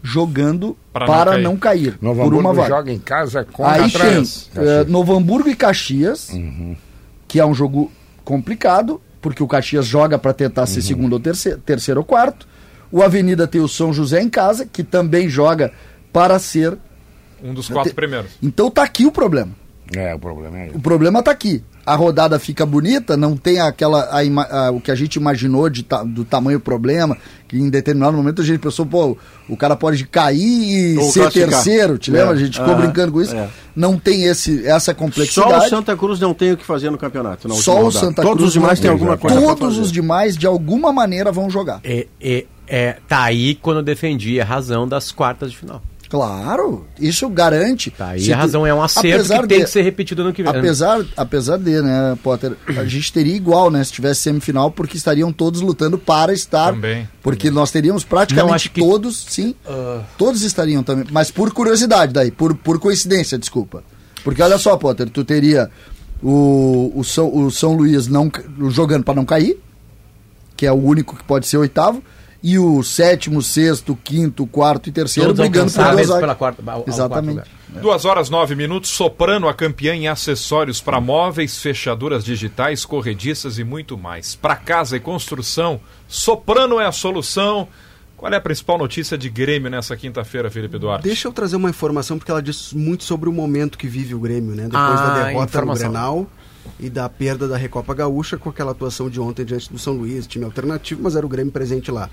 jogando Pra para, não não cair, Novo por uma Hamburgo vaga. joga em casa com Aí a tem Trans. eh, Novo Hamburgo e Caxias, que é um jogo complicado, porque o Caxias joga para tentar ser segundo ou terceiro, terceiro ou quarto. O Avenida tem o São José em casa, que também joga para ser. Um dos quatro primeiros. Então tá aqui o problema. É, o problema é O problema tá aqui. A rodada fica bonita, não tem aquela a a- o que a gente imaginou de ta- do tamanho problema, que em determinado momento a gente pensou, pô, o cara pode cair e Ou ser classificar. terceiro, te É, lembra? A gente ficou é, brincando com isso. é. Não tem esse essa Só complexidade. o Santa Cruz não tem o que fazer no campeonato. na Só última o rodada. Santa Todos Cruz os demais não têm tem, alguma coisa Todos fazer. os demais, de alguma maneira, vão jogar. É, é, é, tá aí quando eu defendi a razão das quartas de final. Claro, isso garante. Tá aí a tu- razão é um acerto apesar que tem de- que ser repetido no que vem. Apesar, apesar de, né, Potter, a gente teria igual, né, se tivesse semifinal, porque estariam todos lutando para estar. Também, Porque nós teríamos praticamente Não, acho que- todos, sim. Todos estariam também. Mas por curiosidade, daí, por, por coincidência, desculpa. Porque olha só, Potter, tu teria o, o, São, o São Luís não, jogando para não cair, que é o único que pode ser oitavo, e o sétimo, sexto, quinto, quarto e terceiro Todos brigando por duas pela quarta, ao- ao quarto Exatamente. lugar. Duas horas nove minutos, Soprano, a campeã em acessórios para móveis, fechaduras digitais, corrediças e muito mais. Para casa e construção, Soprano é a solução. Qual é a principal notícia de Grêmio nessa quinta-feira, Felipe Duarte? Deixa eu trazer uma informação, porque ela diz muito sobre o momento que vive o Grêmio, né? Depois Ah, da derrota no. Grenal e da perda da Recopa Gaúcha com aquela atuação de ontem diante do São Luís, time alternativo, mas era o Grêmio presente lá.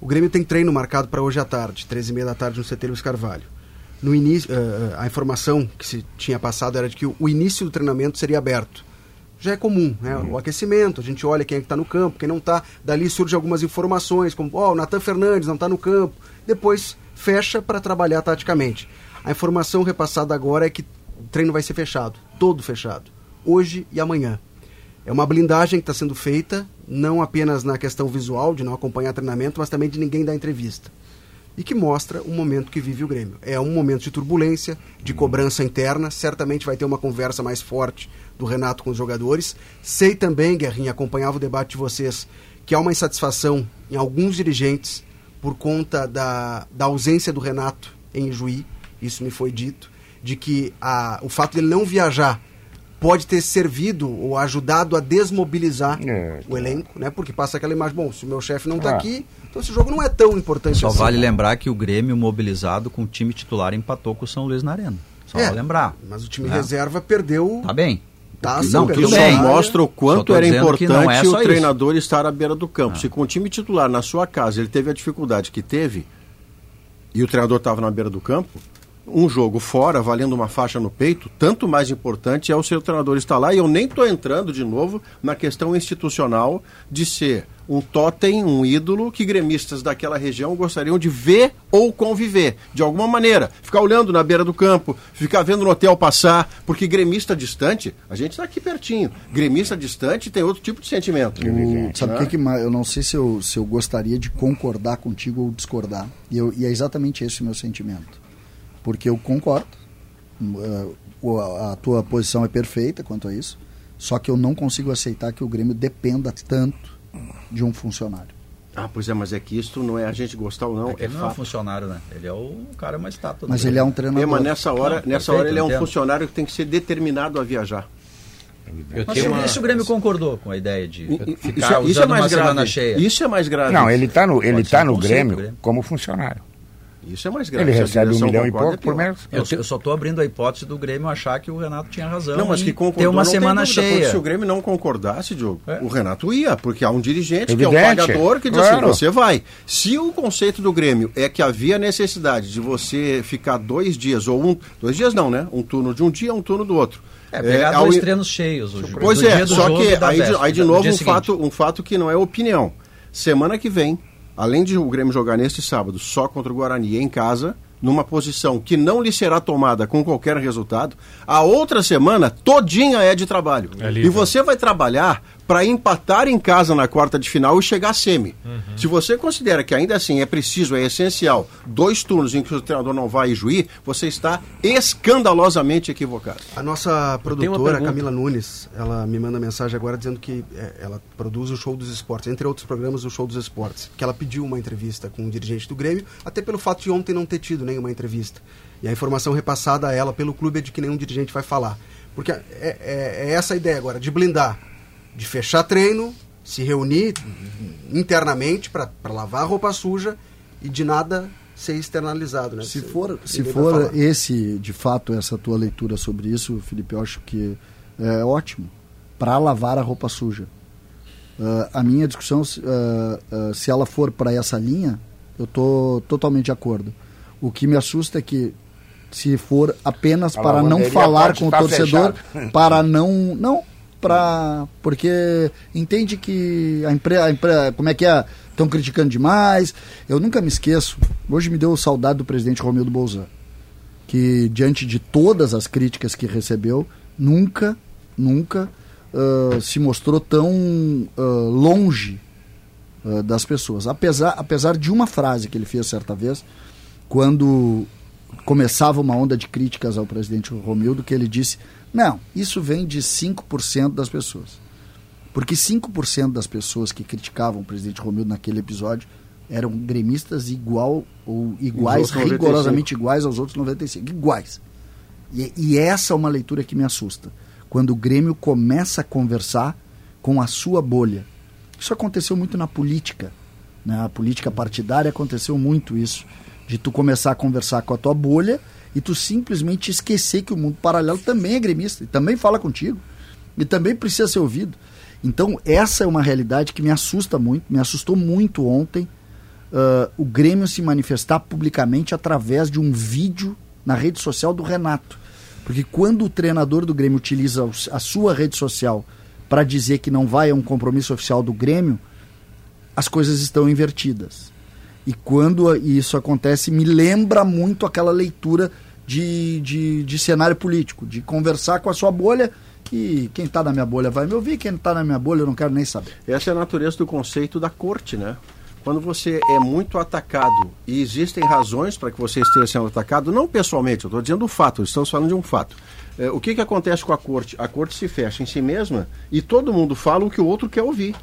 O Grêmio tem treino marcado para hoje à tarde, 13h30 da tarde no CT Luiz Carvalho. No início, eh, a informação que se tinha passado era de que o, início do treinamento seria aberto. Já é comum, né? O aquecimento, a gente olha quem é que está no campo, quem não está. Dali surgem algumas informações, como, ó, o Natan Fernandes não está no campo. Depois fecha para trabalhar taticamente. A informação repassada agora é que o treino vai ser fechado, todo fechado, hoje e amanhã. É uma blindagem que está sendo feita, não apenas na questão visual, de não acompanhar treinamento, mas também de ninguém dar entrevista. E que mostra o momento que vive o Grêmio. É um momento de turbulência, de cobrança interna. Certamente vai ter uma conversa mais forte do Renato com os jogadores. Sei também, Guerrinha, acompanhava o debate de vocês, que há uma insatisfação em alguns dirigentes por conta da, da ausência do Renato em Juí. Isso me foi dito. De que a, o fato de ele não viajar pode ter servido ou ajudado a desmobilizar É, o elenco, né? Porque passa aquela imagem, bom, se o meu chefe não está Ah. aqui, então esse jogo não é tão importante Só assim. vale lembrar que o Grêmio mobilizado com o time titular empatou com o São Luís na Arena. Só É, lembrar. Mas o time É. reserva perdeu. Tá bem. Tá, Não, tudo bem. área. Mostra o Só quanto era é importante só o isso. treinador estar à beira do campo. Se com o time titular na sua casa ele teve a dificuldade que teve e o treinador estava na beira do campo, um jogo fora, valendo uma faixa no peito, tanto mais importante é o seu treinador estar lá. E eu nem estou entrando de novo na questão institucional de ser um totem, um ídolo que gremistas daquela região gostariam de ver ou conviver, de alguma maneira. Ficar olhando na beira do campo, ficar vendo no hotel passar, porque gremista distante, a gente está aqui pertinho. Gremista distante tem outro tipo de sentimento. O- sabe o né? que, eu não sei se eu, se eu gostaria de concordar contigo ou discordar. E, eu- e é exatamente esse o meu sentimento. Porque eu concordo. a, tua posição é perfeita quanto a isso. Só que eu não consigo aceitar que o Grêmio dependa tanto de um funcionário. Ah, pois é, mas é que isso não é a gente gostar ou não, é Ele não é um funcionário, né? Ele é o cara mais estátua. do Mas ele é um treinador. É, mas nessa hora, Não, nessa perfeito, hora ele é um entendo. funcionário que tem que ser determinado a viajar. Eu Mas uma- e se o Grêmio concordou com a ideia de ficar isso, é- usando isso é mais uma semana grave. cheia? Isso é mais grave. Não, ele está no, ele tá um no Grêmio Grêmio. como funcionário. Isso é mais grave. Ele recebe um milhão e pouco por é pior. mês. Eu, eu só estou abrindo a hipótese do Grêmio achar que o Renato tinha razão. Não, mas que concordou, ter uma não tem semana dúvida, cheia. Se o Grêmio não concordasse, Diogo, É. o Renato ia, porque há um dirigente que é Evidente, um pagador que diz claro. assim, você vai. Se o conceito do Grêmio é que havia necessidade de você ficar dois dias, ou um, dois dias não, né? Um turno de um dia, um turno do outro. É, pegar ao- dois treinos cheios. O, Pois do é, dia do só jogo que aí, aí de novo um seguinte. fato, um fato que não é opinião. Semana que vem, além de o Grêmio jogar neste sábado só contra o Guarani em casa, numa posição que não lhe será tomada com qualquer resultado, a outra semana todinha é de trabalho. É e você vai trabalhar para empatar em casa na quarta de final e chegar à semi. Se você considera que ainda assim é preciso, é essencial, dois turnos em que o treinador não vai juir, você está escandalosamente equivocado. A nossa produtora. Camila Nunes, ela me manda mensagem agora dizendo que é, ela produz o Show dos Esportes, entre outros programas, o Show dos Esportes, que ela pediu uma entrevista com um dirigente do Grêmio, até pelo fato de ontem não ter tido nenhuma entrevista. E a informação repassada a ela pelo clube é de que nenhum dirigente vai falar. Porque é, é- é essa a ideia agora, de blindar, de fechar treino, se reunir internamente para lavar a roupa suja e de nada ser externalizado. Né? Se for, se for esse, de fato, essa tua leitura sobre isso, Felipe, eu acho que é ótimo. Para lavar a roupa suja. Ah, a minha discussão, se- ah, ah, se ela for para essa linha, eu tô totalmente de acordo. O que me assusta é que se for apenas A para não falar com o estar torcedor, fechada. para não não para porque entende que a empresa como é que é? Estão criticando demais. Eu nunca me esqueço hoje me deu saudade do presidente Romildo Bolzan que diante de todas as críticas que recebeu nunca nunca ah, se mostrou tão ah, longe ah, das pessoas. Apesar apesar de uma frase que ele fez certa vez quando começava uma onda de críticas ao presidente Romildo, que ele disse: não, isso vem de 5% das pessoas. Porque 5% das pessoas que criticavam o presidente Romildo naquele episódio eram gremistas igual ou iguais, outros 95. rigorosamente iguais aos outros 95. Iguais. E, e essa é uma leitura que me assusta. Quando o Grêmio começa a conversar com a sua bolha. Isso aconteceu muito na política. Né? A política partidária aconteceu muito isso. De tu começar a conversar com a tua bolha e tu simplesmente esquecer que o mundo paralelo também é gremista e também fala contigo e também precisa ser ouvido. Então, essa é uma realidade que me assusta muito, me assustou muito ontem ah, o Grêmio se manifestar publicamente através de um vídeo na rede social do Renato. Porque quando o treinador do Grêmio utiliza a sua rede social para dizer que não vai a um compromisso oficial do Grêmio, as coisas estão invertidas. E quando isso acontece, me lembra muito aquela leitura de, de, de cenário político, de conversar com a sua bolha, que quem está na minha bolha vai me ouvir, quem não está na minha bolha eu não quero nem saber. Essa é a natureza do conceito da corte, né? Quando você é muito atacado e existem razões para que você esteja sendo atacado, não pessoalmente, eu estou dizendo o fato, estamos falando de um fato. É, o que, que acontece com a corte? A corte se fecha em si mesma e todo mundo fala o que o outro quer ouvir,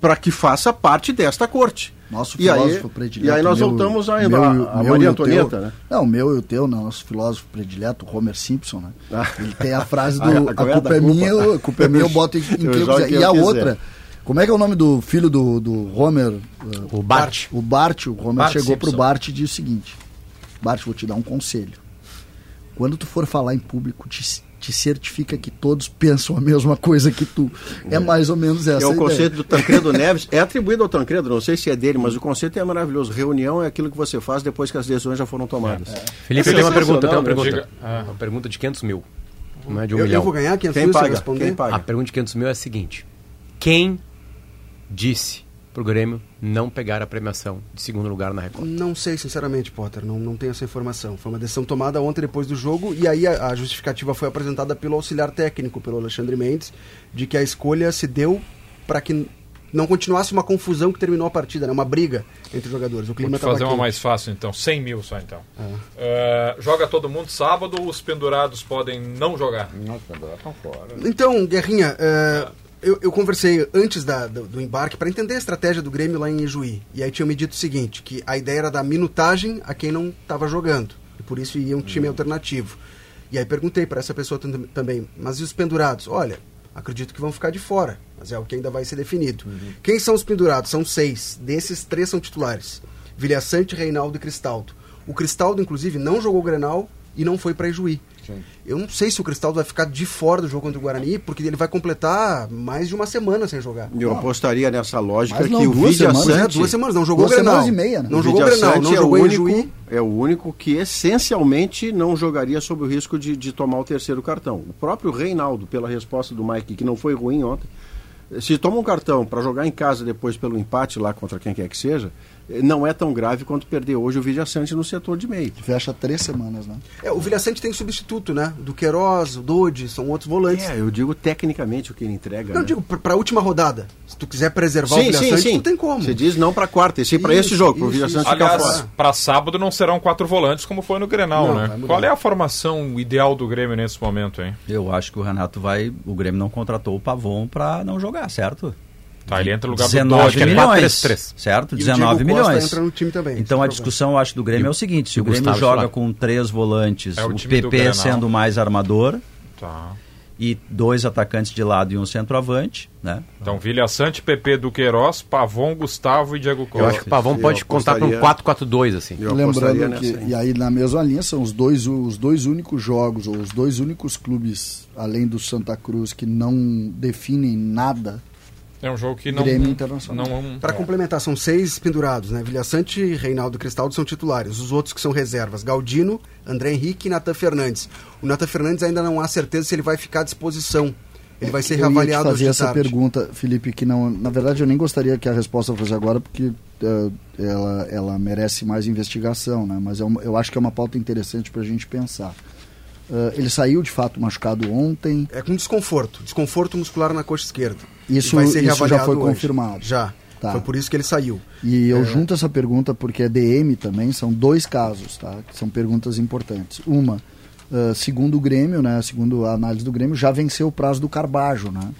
para que faça parte desta corte. Nosso e aí, filósofo predileto. E aí nós meu- voltamos a, meu a, a meu Maria o teu. Antonieta, né? Não, o meu e o teu, não, nosso filósofo predileto, Homer Simpson, né? Ah. Ele tem a frase do A- a, a é culpa é culpa? minha, eu- a culpa é minha, eu boto em, em quem Eu eu jogo quiser. quem E eu a quiser. outra, como é que é o nome do filho do, do Homer? uh, O Bart. O Bart, o Homer Bart chegou pro Simpson. Bart e disse o seguinte: Bart, vou te dar um conselho. Quando tu for falar em público, te, te certifica que todos pensam a mesma coisa que tu. É mais ou menos essa É o ideia. conceito do Tancredo Neves, é atribuído ao Tancredo, não sei se é dele, mas o conceito é maravilhoso. Reunião é aquilo que você faz depois que as decisões já foram tomadas. Felipe, É eu tenho uma pergunta, tenho uma pergunta. diga. Uma pergunta de 500 mil. Não é de um Eu, milhão. eu vou ganhar 500 Quem mil se eu paga? responder? Quem paga? A pergunta de 500 mil é a seguinte: Quem disse pro Grêmio não pegar a premiação de segundo lugar na Record? Não sei, sinceramente, Potter. Não, não tenho essa informação. Foi uma decisão tomada ontem depois do jogo e aí a, a justificativa foi apresentada pelo auxiliar técnico, pelo Alexandre Mendes, de que a escolha se deu para que não continuasse uma confusão que terminou a partida, né? uma briga entre os jogadores. O Vou clima te fazer estava uma mais fácil então, 100 mil só então. É, joga todo mundo sábado, os pendurados podem não jogar. Nossa, agora estão fora. Então, Guerrinha, é, eu, eu conversei antes da- do, do embarque para entender a estratégia do Grêmio lá em Ijuí. E aí tinham me dito o seguinte, que a ideia era dar minutagem a quem não estava jogando. E por isso ia um time alternativo. E aí perguntei para essa pessoa tam- também, mas e os pendurados? Olha, acredito que vão ficar de fora, mas é o que ainda vai ser definido. Quem são os pendurados? São seis. Desses, três são titulares. Vilhaçante, Reinaldo e Cristaldo. O Cristaldo, inclusive, não jogou o Grenal e não foi para Ijuí. Eu não sei se o Cristaldo vai ficar de fora do jogo contra o Guarani, porque ele vai completar mais de uma semana sem jogar. Eu apostaria nessa lógica não, que o Vidia semanas, É, Sante... duas semanas, não jogou Duas o Grenal. e meia, né? Não o jogou o Vidia Grenal, Sante não é jogou o em único, Ijuí. É o único que essencialmente não jogaria sob o risco de, de tomar o terceiro cartão. O próprio Reinaldo, pela resposta do Mike, que não foi ruim ontem, se toma um cartão para jogar em casa depois pelo empate lá contra quem quer que seja, não é tão grave quanto perder hoje o Vidia Sante no setor de meio. Fecha três semanas, né? É, o Vilhaçante tem substituto, né? Do Queiroz, o Dodi, são outros volantes. É, eu digo tecnicamente o que ele entrega. Não, né? digo, pra, pra última rodada. Se tu quiser preservar o Sim, sim, Vilhaçante, sim. tu tem como. Você diz não para quarta, e sim para esse jogo, para o. Sante ficar Aliás, fora. para sábado não serão quatro volantes como foi no Grenal, Não, né? Qual é a formação ideal do Grêmio nesse momento, hein? Eu acho que o Renato vai. O Grêmio não contratou o Pavon pra não jogar, certo? Tá, ele entra no lugar do 19 Dodge, que é milhões. 4-3-3. certo? E o 19 Diego Costa milhões. entra no time também, Então a discussão, eu acho, do Grêmio é o seguinte: se e o o Grêmio Gustavo joga Flávio. com três volantes, É o o, do PP sendo mais armador Tá. e dois atacantes de lado e um centroavante, né? Então, Vilha Sante, PP do Queiroz, Pavon, Gustavo e Diego Costa. Eu acho que o Pavão Eu pode contar com um apostaria- 4-4-2, assim. Lembrando que, nessa aí. e aí na mesma linha, são os dois, os dois únicos jogos, ou os dois únicos clubes, além do Santa Cruz, que não definem nada. É um jogo que não... Grêmio Internacional. Não, Para complementar, são seis pendurados, né? Vilhaçante, Reinaldo e Cristaldo são titulares. Os outros que são reservas, Galdino, André Henrique e Natan Fernandes. O Natan Fernandes ainda não há certeza se ele vai ficar à disposição. Ele vai ser Eu ia te reavaliado hoje fazer essa tarde. pergunta, Felipe, que não, na verdade eu nem gostaria que a resposta fosse agora, porque eh, ela, ela merece mais investigação, né? Mas é uma- eu acho que é uma pauta interessante para a gente pensar. Eh, ele saiu de fato machucado ontem. É com desconforto. Desconforto muscular na coxa esquerda. Isso- isso já foi hoje. confirmado. Já. Tá. Foi por isso que ele saiu. E eu junto essa pergunta porque é DM também, são dois casos, tá? Que são perguntas importantes. Uma, ah, segundo o Grêmio, né? Segundo a análise do Grêmio, já venceu o prazo do Carbajo, né?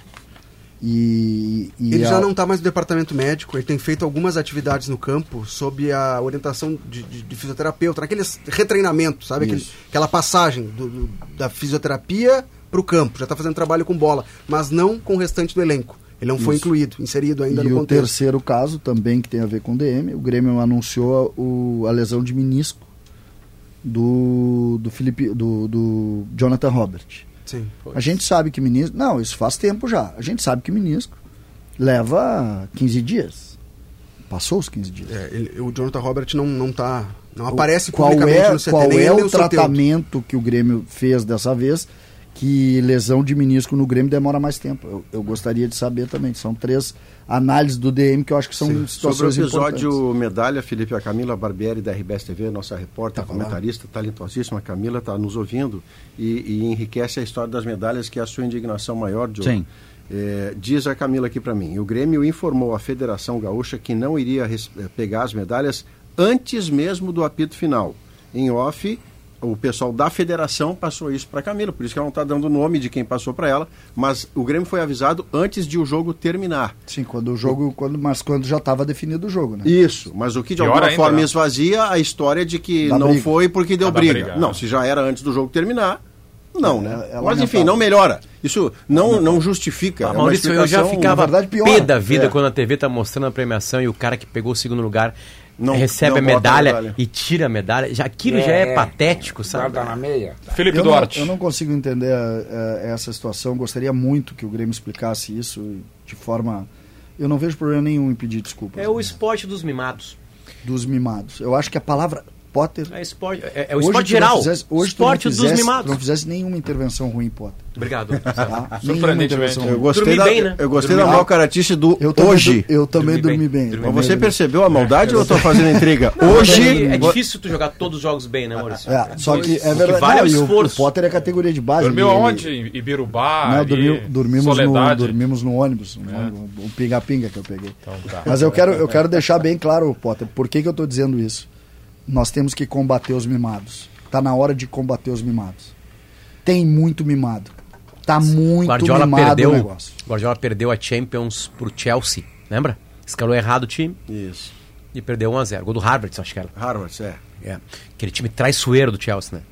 E, e Ele a- já não está mais no departamento médico, ele tem feito algumas atividades no campo sob a orientação de, de- de fisioterapeuta, naquele retreinamento, sabe? Aquele- aquela passagem do- do- da fisioterapia para o campo. Já está fazendo trabalho com bola, mas não com o restante do elenco. Ele não foi Isso. incluído, inserido ainda E no o contexto. terceiro caso, também que tem a ver com DM, o Grêmio anunciou o, a lesão de menisco do, do, Felipe, do, do Jonathan Robert. Sim. A gente sabe que menisco. Não, isso faz tempo já. A gente sabe que menisco leva 15 dias. Passou os 15 dias. É, ele- o Jonathan Robert não, não tá. Não aparece qual publicamente é, no CT, qual é nem o tratamento que o Grêmio fez dessa vez que lesão de menisco no Grêmio demora mais tempo? Eu, eu gostaria de saber também. São três análises do DM que eu acho que são Sobre o situações episódio importantes. medalha, Felipe, a Camila Barbieri da RBS TV, nossa repórter, lá. comentarista, talentosíssima, a Camila está nos ouvindo e, e enriquece a história das medalhas, que é a sua indignação maior, Diogo. Sim. É, diz a Camila aqui para mim, o Grêmio informou a Federação Gaúcha que não iria eh, pegar as medalhas antes mesmo do apito final. Em off, o pessoal da federação passou isso para Camila, por isso que ela não está dando o nome de quem passou para ela, mas o Grêmio foi avisado antes de o jogo terminar. Sim, quando o jogo. Quando, mas quando já estava definido o jogo, né? Isso, mas o que de Pior alguma ainda, forma né? esvazia a história de que Da não briga. foi porque deu Ah, briga. briga, Não, é. se já era antes do jogo terminar, não, É, né? é mas enfim, não melhora. Isso não, não justifica. Ah, é uma Maurício, eu já ficava verdade, pior. pé da vida É. quando a TV tá mostrando a premiação e o cara que pegou o segundo lugar Não- recebe não a medalha, medalha. e tira a medalha. Já, aquilo já é patético, sabe? meia. Felipe Eu não, Duarte. eu não consigo entender eh, essa situação. Gostaria muito que o Grêmio explicasse isso de forma. Eu não vejo problema nenhum em pedir desculpas. É o né, esporte dos mimados. dos mimados. Eu acho que a palavra Potter. É, esporte, é, é o hoje esporte geral. fizesse- hoje esporte tu não dos fizesse, mimados. tu não fizesse nenhuma intervenção ruim, Potter. Obrigado. Tá? Nenhuma Surpreendentemente. intervenção Eu gostei, Dormi da, bem, né? eu gostei Dormi da mal caratice do Eu também, hoje. eu também Dormi dormi bem. bem. Dormi Mas Também você percebeu a maldade ou eu estou fazendo intriga? Hoje. é difícil tu jogar todos os jogos bem, né, Maurício? É, só que é verdade. vale é o não, o, o. Potter é categoria de base. Dormiu? Em Ibirubá, Não, dormiu- dormimos, no, dormimos no ônibus, o pinga-pinga que eu peguei. Então tá. Mas eu quero, eu quero deixar bem claro, Potter, por que, que eu estou dizendo isso? Nós temos que combater os mimados. Tá na hora de combater os mimados. Tem muito mimado. Tá muito Guardiola mimado perdeu, o negócio. Guardiola perdeu a Champions pro Chelsea, lembra? Escalou errado o time Isso. e perdeu 1x0. Gol do Harvard, acho que era. Harvard, é. É. Aquele time traiçoeiro do Chelsea, né?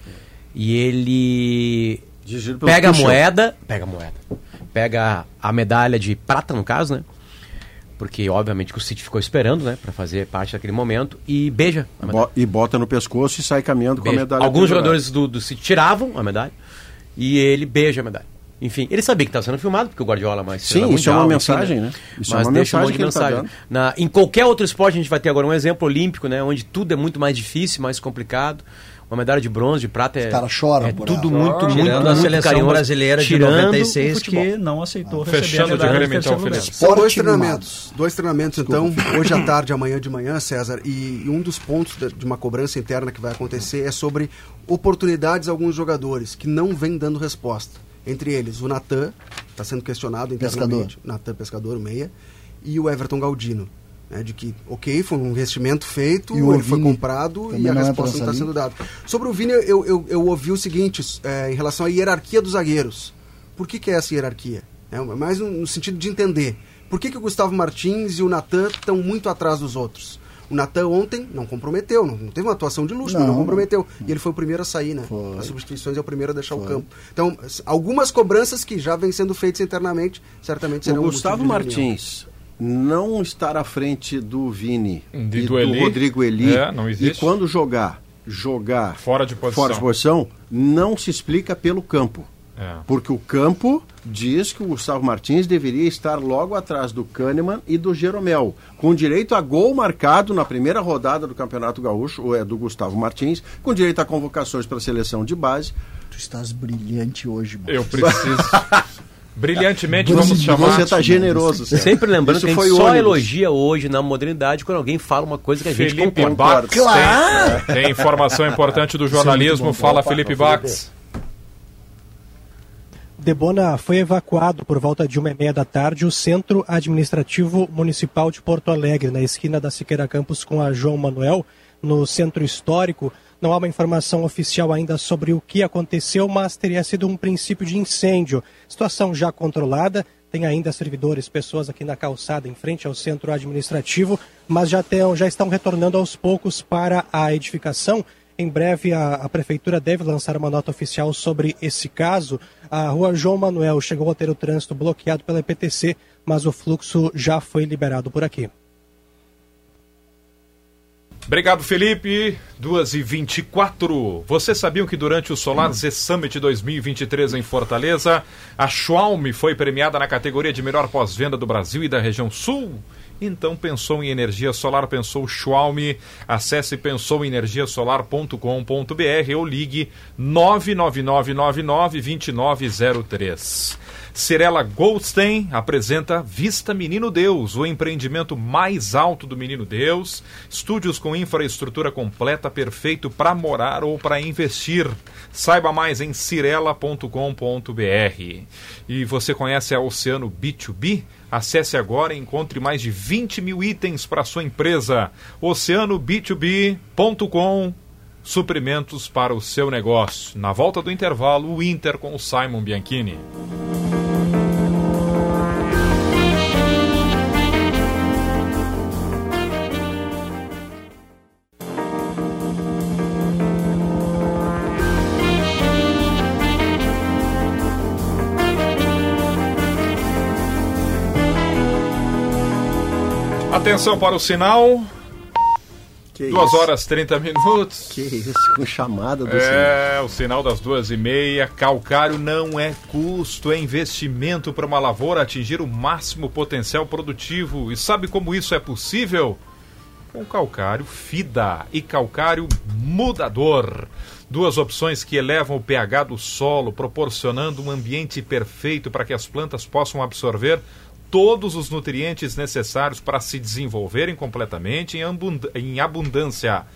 E ele pega a moeda, pega a moeda, pega a medalha de prata, no caso, né? Porque obviamente que o City ficou esperando, né, para fazer parte daquele momento e beija a medalha. E bota no pescoço e sai caminhando com a Beija. medalha. Alguns jogadores do, do City tiravam a medalha e ele beija a medalha. Enfim, ele sabia que estava sendo filmado, porque o Guardiola é mais Sim, estrela isso é uma mundial, mensagem, enfim, né? Isso é Mas uma deixa um monte mensagem de tá mensagem. dando. Na- em qualquer outro esporte, a gente vai ter agora um exemplo olímpico, né? Onde tudo é muito mais difícil, mais complicado. Uma medalha de bronze, de prata é. Os caras choram é por tudo muito, muito, Tirando muito a seleção carinhoso. brasileira de Tirando o 96 futebol. que não aceitou Fechando receber de medalha no então. Felipe. São dois treinamentos. Dois treinamentos, então, hoje à tarde, amanhã de manhã, César. E, e um dos pontos de, de uma cobrança interna que vai acontecer é sobre oportunidades a alguns jogadores que não vêm dando resposta. Entre eles, o Natan, está sendo questionado internamente. Natan Pescador, o meia. E o Everton Galdino. Né, de que, ok, foi um investimento feito, E o ele foi comprado e a não entra resposta não está sendo dada. Sobre o Vini, eu, eu, eu ouvi o seguinte é, em relação à hierarquia dos zagueiros. Por que, que é essa hierarquia? É mais no, no sentido de entender. Por que, que o Gustavo Martins e o Natan estão muito atrás dos outros? O Natan ontem não comprometeu, não, não teve uma atuação de luxo, mas não Não. comprometeu. E ele foi o primeiro a sair, né? Foi. As substituições é o primeiro a deixar o campo. Então, algumas cobranças que já vêm sendo feitas internamente, certamente O serão Gustavo de reunião. Martins não estar à frente do Vini De- e do do, Eli. Rodrigo Eli É, não existe. e quando jogar, jogar Fora de posição. fora de posição, não se explica pelo campo. É. Porque o campo diz que o Gustavo Martins deveria estar logo atrás do Kahneman e do Jeromel, com direito a gol marcado na primeira rodada do Campeonato Gaúcho, ou é do Gustavo Martins, com direito a convocações para a seleção de base. Tu estás brilhante hoje, mano. Eu preciso. Brilhantemente vamos chamar. Você está generoso. Sérgio. Sempre lembrando Isso que a foi gente só ônibus. elogia hoje na modernidade quando alguém fala uma coisa que a gente Felipe concorda. Bax tem, tem informação importante do jornalismo. Fala, Felipe Bax. Debona foi evacuado por volta de uma e meia da tarde o Centro Administrativo Municipal de Porto Alegre, na esquina da Siqueira Campos com a João Manuel, no centro histórico. Não há uma informação oficial ainda sobre o que aconteceu, mas teria sido um princípio de incêndio. Situação já controlada. Tem ainda servidores, pessoas aqui na calçada, em frente ao centro administrativo, mas já, tem, já estão retornando aos poucos para a edificação. Em breve, a, a Prefeitura deve lançar uma nota oficial sobre esse caso. A rua João Manuel chegou a ter o trânsito bloqueado pela EPTC, mas o fluxo já foi liberado por aqui. Obrigado, Felipe. 2 e 24 Você sabiam que durante o Solar Z Summit 2023 em Fortaleza, a Xiaomi foi premiada na categoria de melhor pós-venda do Brasil e da região sul? Então pensou em energia solar, pensou Xiaomi. Acesse pensouenergiasolar.com.br ou ligue 999992903. Cirela Goldstein apresenta Vista Menino Deus, o empreendimento mais alto do Menino Deus. Estúdios com infraestrutura completa, perfeito para morar ou para investir. Saiba mais em cirela.com.br. E você conhece a Oceano B2B? Acesse agora e encontre mais de 20 mil itens para sua empresa. OceanoB2B.com Suprimentos para o seu negócio. Na volta do intervalo, o Inter com o Simon Bianchini. Atenção para o sinal. Que 2 isso? horas 30 minutos. Que isso, com chamada do É, o sinal das duas e meia. Calcário não é custo, é investimento para uma lavoura atingir o máximo potencial produtivo. E sabe como isso é possível? Com calcário FIDA e calcário mudador. Duas opções que elevam o pH do solo, proporcionando um ambiente perfeito para que as plantas possam absorver todos os nutrientes necessários para se desenvolverem completamente em, abund- em abundância.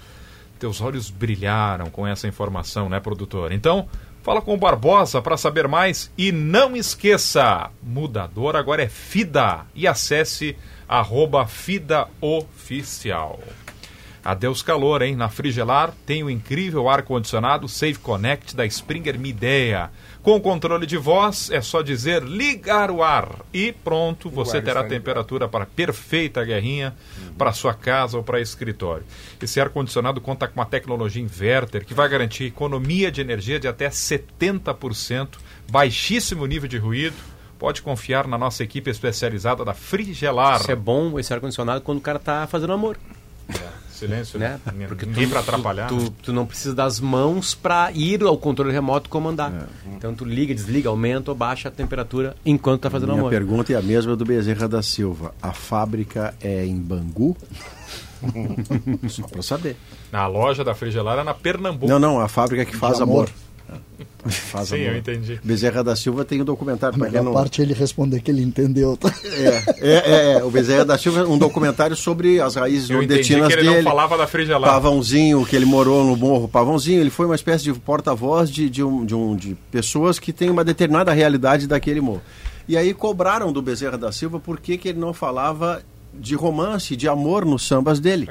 Teus olhos brilharam com essa informação, né, produtor? Então, fala com o Barbosa para saber mais e não esqueça, mudador agora é FIDA e acesse arroba FIDA Oficial. Adeus calor, hein? Na Frigelar tem o incrível ar-condicionado Safe Connect da Springer Midea. Com controle de voz, é só dizer ligar o ar e pronto, você terá temperatura para perfeita guerrinha para sua casa ou para escritório. Esse ar-condicionado conta com uma tecnologia inverter que vai garantir economia de energia de até 70%, baixíssimo nível de ruído, pode confiar na nossa equipe especializada da Frigelar. Isso é bom, esse ar-condicionado, quando o cara tá fazendo amor. Silêncio, Né? né? Porque Ninguém tu, para atrapalhar. Tu, né? tu, tu não precisa das mãos para ir ao controle remoto comandar. É. Então tu liga, desliga, aumenta ou baixa a temperatura enquanto tá fazendo Minha amor. pergunta é a mesma do Bezerra da Silva. A fábrica é em Bangu? Só para saber. Na loja da Frigelar é na Pernambuco. Não, não, a fábrica que faz amor. amor. Faz Sim, amor. eu entendi. Bezerra da Silva tem um documentário A melhor não... parte é ele responder que ele entendeu. tá? É, é, é, é, o Bezerra da Silva, um documentário sobre as raízes Eu nordestinas que ele dele. não falava da Frigelar. Pavãozinho, que ele morou no Morro Pavãozinho, ele foi uma espécie de porta-voz de, de, um, de, um, de pessoas que têm uma determinada realidade daquele morro. E aí cobraram do Bezerra da Silva por que, que ele não falava de romance, de amor nos sambas dele.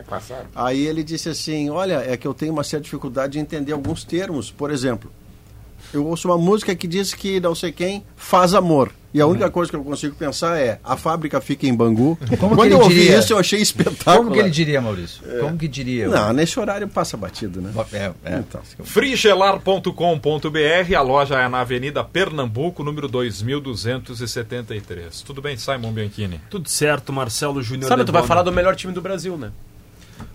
Aí ele disse assim: Olha, é que eu tenho uma certa dificuldade de entender alguns termos. Por exemplo, eu ouço uma música que diz que não sei quem faz amor. E a única coisa que eu consigo pensar é: a fábrica fica em Bangu. Como que Quando ele eu ouvi diria? isso, eu achei espetáculo. Como que ele diria, Maurício? Como que diria? Não, nesse horário passa batido, né? É, é. Então. Frigelar.com.br, a loja é na Avenida Pernambuco, número 2273. Tudo bem, Simon Bianchini? Tudo certo, Marcelo Júnior. Sabe, tu vai falar do melhor time do Brasil, né?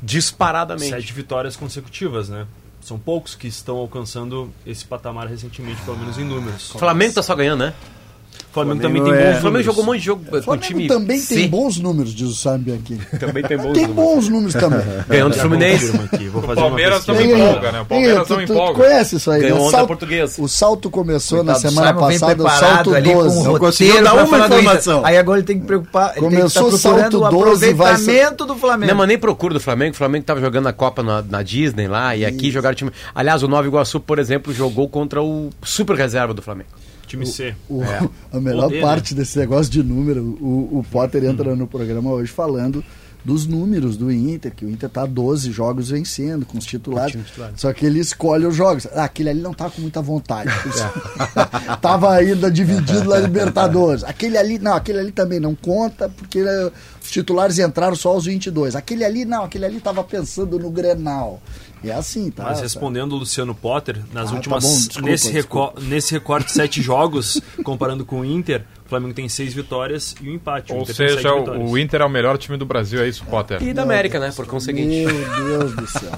Disparadamente. Sete vitórias consecutivas, né? São poucos que estão alcançando esse patamar recentemente, pelo menos em números. Flamengo tá só ganhando, né? O Flamengo, Flamengo também tem é- bons O Flamengo números. jogou um monte de jogo com O o Flamengo time também C. tem bons números, diz o Sambi aqui. Também tem bons Tem números. bons números também. Ganhou do Já Fluminense. vou O fazer uma Palmeiras também Tem empolga, né? O tem Palmeiras tu, não tu empolga. conhece isso aí, Ganhou né? onda Salto- portuguesa. O salto começou na Coitado semana passada, o salto ali com 12. um Não conseguiu roteiro dar uma informação. Aí agora ele tem que preocupar, ele Começou tem que o salto o 12 e vai- aproveitamento do Flamengo. Não, mas nem procura do Flamengo. O Flamengo tava jogando a Copa na, na Disney lá e aqui jogaram time. Aliás, o Nova Iguaçu, por exemplo, jogou contra o super reserva do Flamengo. Time C. O- É. A melhor Poder, parte desse negócio de número, o, o Potter Hum. entra no programa hoje falando dos números do Inter, que o Inter tá 12 jogos vencendo com os titulares. Só que ele escolhe os jogos. Ah, aquele ali não tá com muita vontade. É. Tava ainda dividido na Libertadores. Aquele ali, não, aquele ali também não conta, porque né, os titulares entraram só aos 22. Aquele ali, não, aquele ali tava pensando no Grenal. É assim, tá? Mas respondendo o Luciano Potter, nas Ah, últimas. tá bom, desculpa, nesse, desculpa. reco- nesse recorte de sete jogos, comparando com o Inter, o Flamengo tem seis vitórias e um empate. O Ou seja, sete o, o Inter é o melhor time do Brasil, é isso, Potter? E da América, né? Por conseguinte. Meu Deus do céu.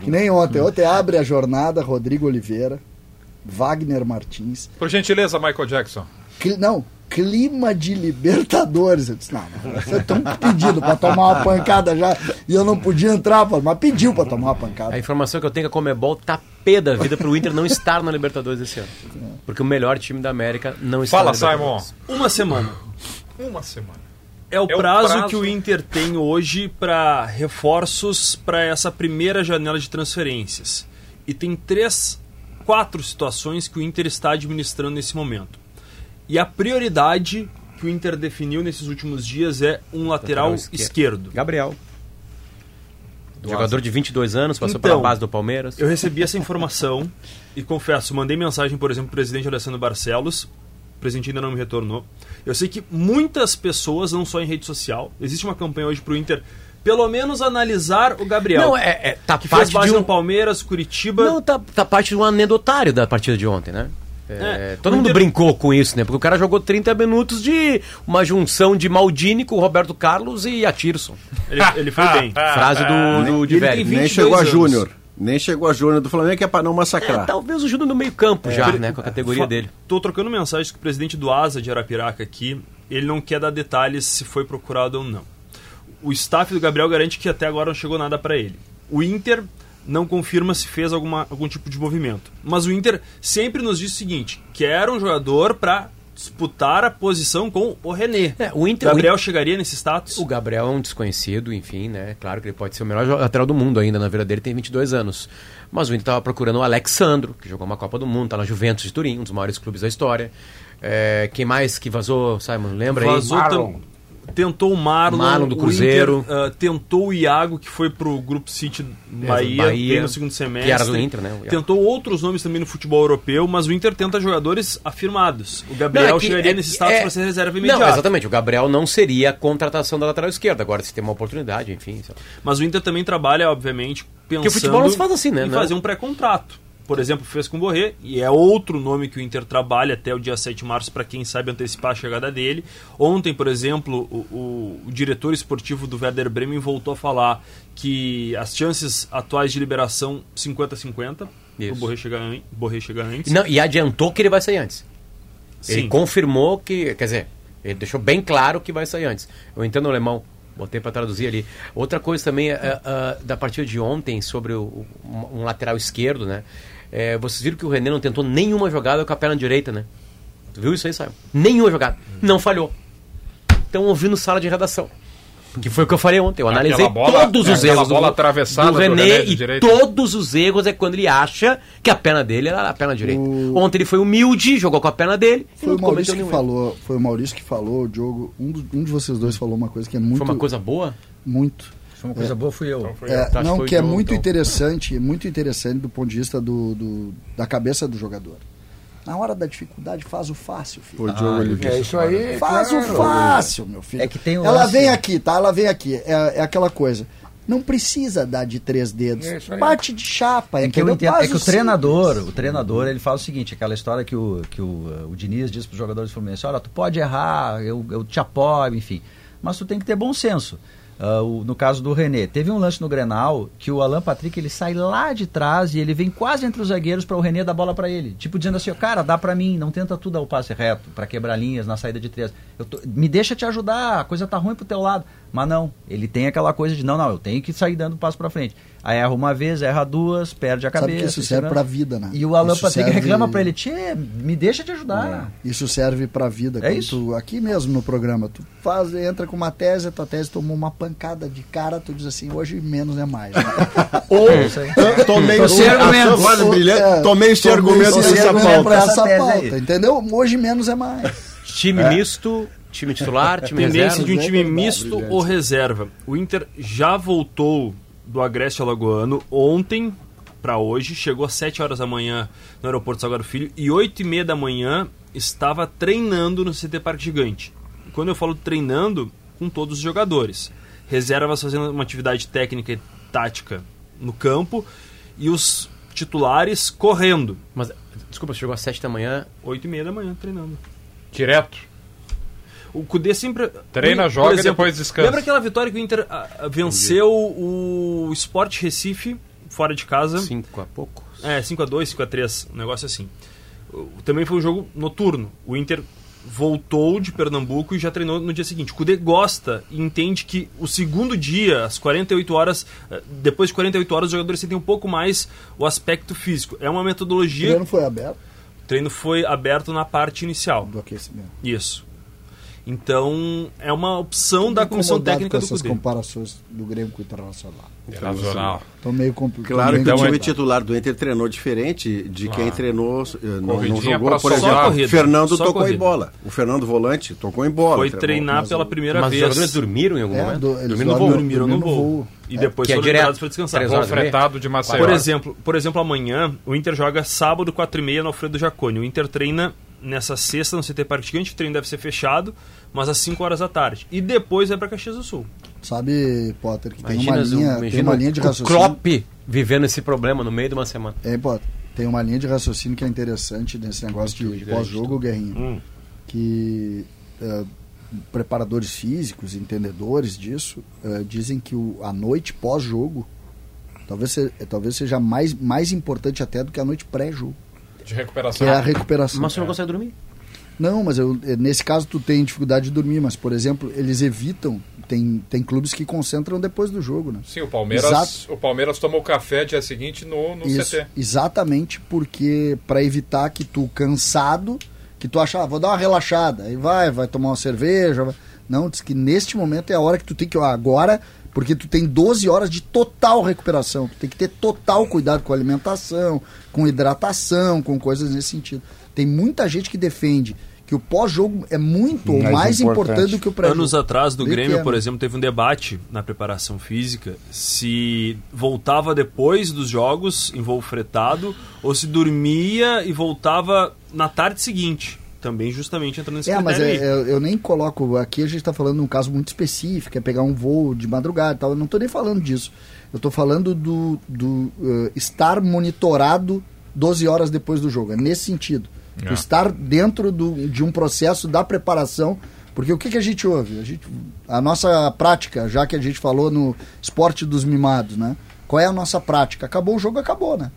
que nem ontem. Ontem abre a jornada Rodrigo Oliveira, Wagner Martins. Por gentileza, Michael Jackson. Não, clima de Libertadores. Eu disse, não, vocês estão pedindo pra tomar uma pancada já. E eu não podia entrar, pô, mas pediu pra tomar uma pancada. A informação que eu tenho é que a Comebol tá pé da vida pro Inter não estar na Libertadores esse ano. Porque o melhor time da América não está Fala, na Simon. Libertadores. Uma semana. Uma semana. É o, É o prazo, prazo. que o Inter tem hoje para reforços para essa primeira janela de transferências. E tem três, quatro situações que o Inter está administrando nesse momento. E a prioridade que o Inter definiu nesses últimos dias é um lateral, Lateral esquerdo. esquerdo. Gabriel. Jogador de 22 anos, passou Então, pela base do Palmeiras. Eu recebi essa informação e confesso, mandei mensagem, por exemplo, pro presidente Alessandro Barcelos. O presidente ainda não me retornou. Eu sei que muitas pessoas, não só em rede social, existe uma campanha hoje pro Inter, pelo menos analisar o Gabriel. Não, é, é tá que fez parte base de um... no Palmeiras, Curitiba. Não, tá, tá parte de um anedotário da partida de ontem, né? É, É, todo o mundo Inter- brincou com isso, né? Porque o cara jogou 30 minutos de uma junção de Maldini com o Roberto Carlos e a Tirson. Ele, ele foi bem. Frase do, do Ele de velho. 22 Nem chegou a. Júnior. Nem chegou a Júnior do Flamengo, que é pra não É, massacrar. talvez o Júnior no meio campo já, né? Com a categoria Fa- dele. Tô trocando mensagens com o presidente do Asa de Arapiraca aqui. Ele não quer dar detalhes se foi procurado ou não. O staff do Gabriel garante que até agora não chegou nada para ele. O Inter não confirma se fez alguma, algum tipo de movimento. Mas o Inter sempre nos diz o seguinte: quer um jogador para disputar a posição com o René. É, o Inter- Gabriel o chegaria nesse status? O Gabriel é um desconhecido, enfim, né? Claro que ele pode ser o melhor lateral do mundo ainda, na vida dele tem 22 anos. Mas o Inter estava procurando o Alexandro, que jogou uma Copa do Mundo, tá na Juventus de Turim, um dos maiores clubes da história. É, quem mais que vazou, Simon? Lembra Vazou aí? tam- tentou o Marlon, Marlon do o Cruzeiro. Inter, ah, tentou o Iago, que foi pro Grupo City Bahia, Bahia, veio no segundo semestre. que era do Inter, né, o. Tentou outros nomes também no futebol europeu, mas o Inter tenta jogadores afirmados. O Gabriel Não, é que- chegaria é- nesse status é- para ser reserva Não, imediata. exatamente. O Gabriel não seria a contratação da lateral esquerda. Agora, se tem uma oportunidade, enfim. Mas o Inter também trabalha, obviamente, pensando o futebol não se faz assim, né? em Não. fazer um pré-contrato. Por exemplo, fez com o Borré, e é outro nome que o Inter trabalha até o dia 7 de março para quem sabe antecipar a chegada dele. Ontem, por exemplo, o, o- o diretor esportivo do Werder Bremen voltou a falar que as chances atuais de liberação 50-50, Isso. o Borré chegar, Borré chegar antes. Não, e adiantou que ele vai sair antes. Ele Sim. confirmou que, quer dizer, ele deixou bem claro que vai sair antes. Eu entendo o alemão, botei para traduzir ali. Outra coisa também é, é, da partida de ontem sobre o- um lateral esquerdo, né? É, vocês viram que o René não tentou nenhuma jogada com a perna direita, né? Tu viu isso aí, Simon? Nenhuma jogada. Não falhou. Estão ouvindo sala de redação. Que foi o que eu falei ontem. Eu analisei bola- todos os erros bola do, atravessada do do René, René e todos os erros é quando ele acha que a perna dele era a perna direita. O- Ontem ele foi humilde, jogou com a perna dele e Foi não o Maurício que nenhum falou, foi o Maurício que falou, o Diogo, um, do- um de vocês dois falou uma coisa que é muito Foi uma coisa boa? muito uma coisa boa, fui eu. Então foi É, que não, que é o muito então. interessante, é muito interessante do ponto de vista do, do- da cabeça do jogador. Na hora da dificuldade, faz o fácil, filho. O Diogo ele É isso aí. Faz o claro. fácil, meu filho. É que tem o Ela lance- vem aqui, tá? Ela vem aqui. É, é aquela coisa. Não precisa dar de três dedos. É. Bate de chapa. É que, eu entendo, é que o simples. treinador, o treinador, ele fala o seguinte, aquela história que o, que o, o Diniz diz para os jogadores do Fluminense, olha, tu pode errar, eu, eu te apoio, enfim, mas tu tem que ter bom senso. Ah, o- no caso do René, teve um lance no Grenal que o Alan Patrick ele sai lá de trás e ele vem quase entre os zagueiros para o René dar bola para ele, tipo dizendo assim, cara, dá para mim, não tenta tu dar o passe reto para quebrar linhas na saída de três. Tô- me deixa te ajudar, a coisa tá ruim pro teu lado. Mas não, ele tem aquela coisa de não, não, eu tenho que sair dando passo para frente. Aí erra uma vez, erra duas, perde a Sabe cabeça. que isso serve né? pra vida, né? E o Alan Isso Patrick serve- reclama pra ele, tchê, me deixa te ajudar. Isso serve pra vida. É isso. tu- aqui mesmo no programa, tu faz, entra com uma tese, a tua tese tomou uma pancada de cara, tu diz assim, hoje menos é mais. né? Ou É tomei a argumento. brilhante, É, tomei esse argumento nessa argumento pauta. essa pauta, entendeu? Hoje menos é mais. Time misto, time titular, time Tendência reserva. de um time misto ou reserva. O Inter já voltou do Agreste Alagoano ontem para hoje, chegou às 7 horas da manhã no aeroporto Salgado Filho e 8 e meia da manhã estava treinando no CT Parque Gigante. Quando eu falo treinando, com todos os jogadores. Reservas fazendo uma atividade técnica e tática no campo e os titulares correndo. Mas, desculpa, você chegou às 7 da manhã. 8 e meia da manhã treinando. Direto. O Cudê sempre. Treina, Por joga e exemplo, depois descansa. Lembra aquela vitória que o Inter ah, ah, venceu o Sport Recife fora de casa? 5 a pouco. É, 5x2, 5x3, um negócio assim. O- Também foi um jogo noturno. O Inter voltou de Pernambuco e já treinou no dia seguinte. O Cudê gosta e entende que o segundo dia, às 48 horas, eh, depois de 48 horas, os jogadores sentem um pouco mais o aspecto físico. É uma O metodologia. treino foi aberto O treino foi aberto na parte inicial. do aquecimento. Isso. Então, é uma opção da comissão técnica com do essas comparações do Grêmio com o Internacional. Internacional. Tô meio complicado. Claro que Então, o time é- titular do Inter treinou diferente de quem treinou, não, não jogou, por exemplo, Fernando só tocou corrida. em bola. O Fernando Volante tocou em bola. Foi Tre- treinar mas pela primeira Mas os vez. jogadores dormiram em algum É, momento? do- eles Dormiram no voo. dormem- Dormiram no voo. voo. E depois que é foram direto. liberados para descansar. Três Voo horas e meia. fretado de Maceió. Por exemplo, por exemplo, amanhã o Inter joga sábado, 4h30 no Alfredo Jaconi. O Inter treina nessa sexta no CT Parque Gigante. O treino deve ser fechado, mas às 5 horas da tarde. E depois vai para Caxias do Sul. Sabe, Potter, que tem Imagina, uma o- linha, tem uma linha de o raciocínio. Klopp vivendo esse problema no meio de uma semana. É, Potter, tem uma linha de raciocínio que é interessante nesse negócio de gigante, pós-jogo, Guerrinho. Hum. Que eh, preparadores físicos, entendedores disso, eh, dizem que o, a noite pós-jogo talvez, se- talvez seja mais, mais importante até do que a noite pré-jogo, De que recuperação. é a recuperação. Mas você não consegue dormir? Não, mas eu, eh, nesse caso tu tem dificuldade de dormir, mas por exemplo, eles evitam, tem, tem clubes que concentram depois do jogo, né? Sim, o Palmeiras, Exato. o Palmeiras tomou café dia seguinte no, no Isso, CT. exatamente porque para evitar que tu cansado, que tu acha, ah, vou dar uma relaxada, aí vai, vai tomar uma cerveja, vai- não, diz que neste momento é a hora que tu tem que, ó, agora, porque tu tem 12 horas de total recuperação, tu tem que ter total cuidado com a alimentação, com hidratação, com coisas nesse sentido. Tem muita gente que defende que o pós-jogo é muito ou Mais mais importante, importante. do que o pré-jogo. Anos atrás do Bem Grêmio, por exemplo, teve um debate na preparação física se voltava depois dos jogos em voo fretado ou se dormia e voltava na tarde seguinte. Também justamente entrando nesse É, mas critério é- é- eu nem coloco. Aqui a gente está falando de um caso muito específico, é pegar um voo de madrugada e tal. Eu não estou nem falando disso. Eu estou falando do, do eh, estar monitorado 12 horas depois do jogo. É nesse sentido. É. Estar dentro do, de um processo da preparação. Porque o que, que a gente ouve? A, gente, a nossa prática, já que a gente falou no esporte dos mimados, né? Qual é a nossa prática? Acabou o jogo, acabou, né?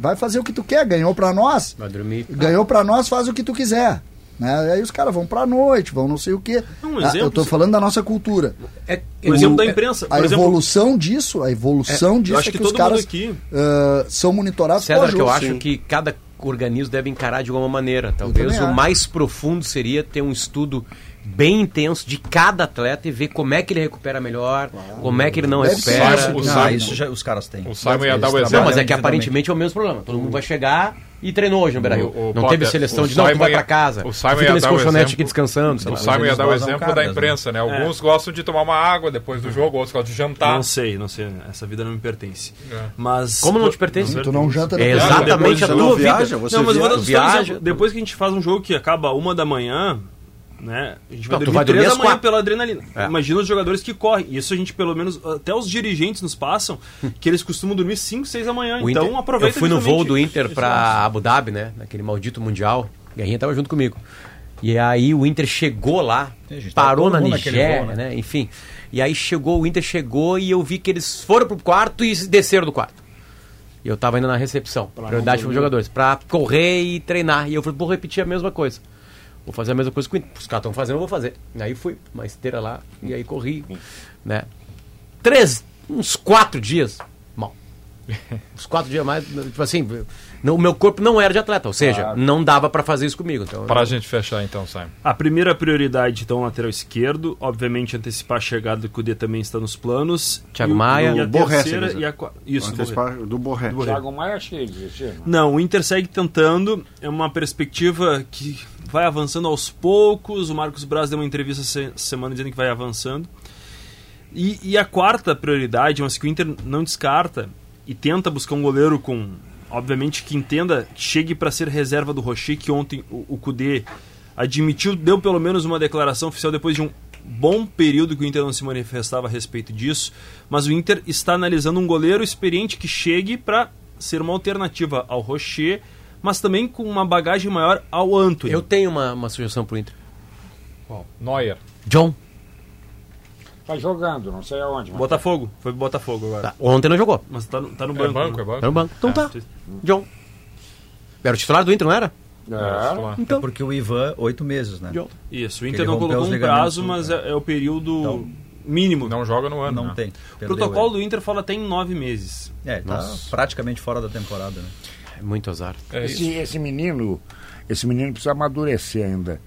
Vai fazer o que tu quer, ganhou pra nós, Vai dormir. ganhou pra nós, faz o que tu quiser. Né? Aí os caras vão pra noite, vão não sei o quê. Um Ah, exemplo, eu tô falando da nossa cultura. É, O exemplo da imprensa. A Por exemplo, evolução disso, a evolução disso eu acho é que que, os caras aqui- ah, são monitorados César, pós que eu jogo. acho Sim. que cada organismo deve encarar de alguma maneira. Talvez o acho. mais profundo seria ter um estudo bem intenso de cada atleta e ver como é que ele recupera melhor, como é que ele não Deve recupera. ser. O Não, Simon- isso já, os caras têm. O Simon ia dar o exemplo. Não, mas é que aparentemente é o mesmo problema. Todo mundo vai chegar e treinou hoje no Beira Rio. O- o Não Potter, teve seleção o de não, tu vai pra casa. o Simon fica ia nesse dar o colchonete exemplo- aqui descansando. sei O lá. Simon ia dar o exemplo da né? imprensa, né? Alguns gostam de tomar uma água depois do jogo, outros gostam de jantar. Não sei, não sei. Essa vida não me pertence. É. Mas. Como não te pertence? Tu não janta É depois. exatamente a tua não vida. você não, mas viaja. Depois que a gente faz um jogo que acaba uma da manhã, né? A gente vai Não, dormir vai dormir três da manhã quatro. pela adrenalina. É. Imagina os jogadores que correm. Isso a gente, pelo menos, até os dirigentes nos passam, que eles costumam dormir 5, 6 da manhã. O então Inter- aproveita Eu fui no voo do Inter pra lance. Abu Dhabi, né? Naquele maldito Mundial. Guerrinha tava junto comigo. E aí o Inter chegou lá, parou na Nigéria, voo, né? né? Enfim. E aí chegou, o Inter chegou e eu vi que eles foram pro quarto e desceram do quarto. E eu tava ainda na recepção. prioridade para os jogadores. Pra correr e treinar. E eu falei, vou repetir a mesma coisa. Vou fazer a mesma coisa que. Os caras estão fazendo, eu vou fazer. Aí fui, uma esteira lá, e aí corri. Né? Três, uns quatro dias. Mal. Uns quatro dias mais, tipo assim, não- o meu corpo não era de atleta, ou seja, não dava pra fazer isso comigo. Então, Para a gente fechar então, Simon. A primeira prioridade, então, lateral esquerdo. Obviamente, antecipar a chegada do Cudê também está nos planos. Thiago E o- Maia. E a Borré, terceira e a Isso, do Borré. Antecipar do Borré. Do Borré. Thiago Maia, acho que ele desistiu. não? Não, o Inter segue tentando. É uma perspectiva que vai avançando aos poucos. O Marcos Braz deu uma entrevista essa semana dizendo que vai avançando. E, e a quarta prioridade, mas que o Inter não descarta e tenta buscar um goleiro com, obviamente, que entenda, que chegue para ser reserva do Rocher, que ontem o, o Cudê admitiu, deu pelo menos uma declaração oficial depois de um bom período que o Inter não se manifestava a respeito disso, mas o Inter está analisando um goleiro experiente que chegue para ser uma alternativa ao Rocher, mas também com uma bagagem maior ao Antony. eu tenho uma, uma sugestão pro Inter. Qual? Neuer. John. Tá jogando, não sei aonde. mas- Botafogo, foi pro Botafogo agora. Tá, Ontem não jogou. Mas tá no, tá no É banco. banco, né? é banco. Era no banco. Então É. tá. John. Era o titular do Inter, não era? É. Então. É porque o Ivan, oito meses, né? John. Isso, o Inter não colocou um prazo, mas né? é, é o período Então, mínimo. Não joga no ano. Não né? tem. o protocolo ele. do Inter fala até em nove meses. É, tá Nossa. praticamente fora da temporada, né? É muito azar. É Esse, esse menino, esse menino precisa amadurecer ainda.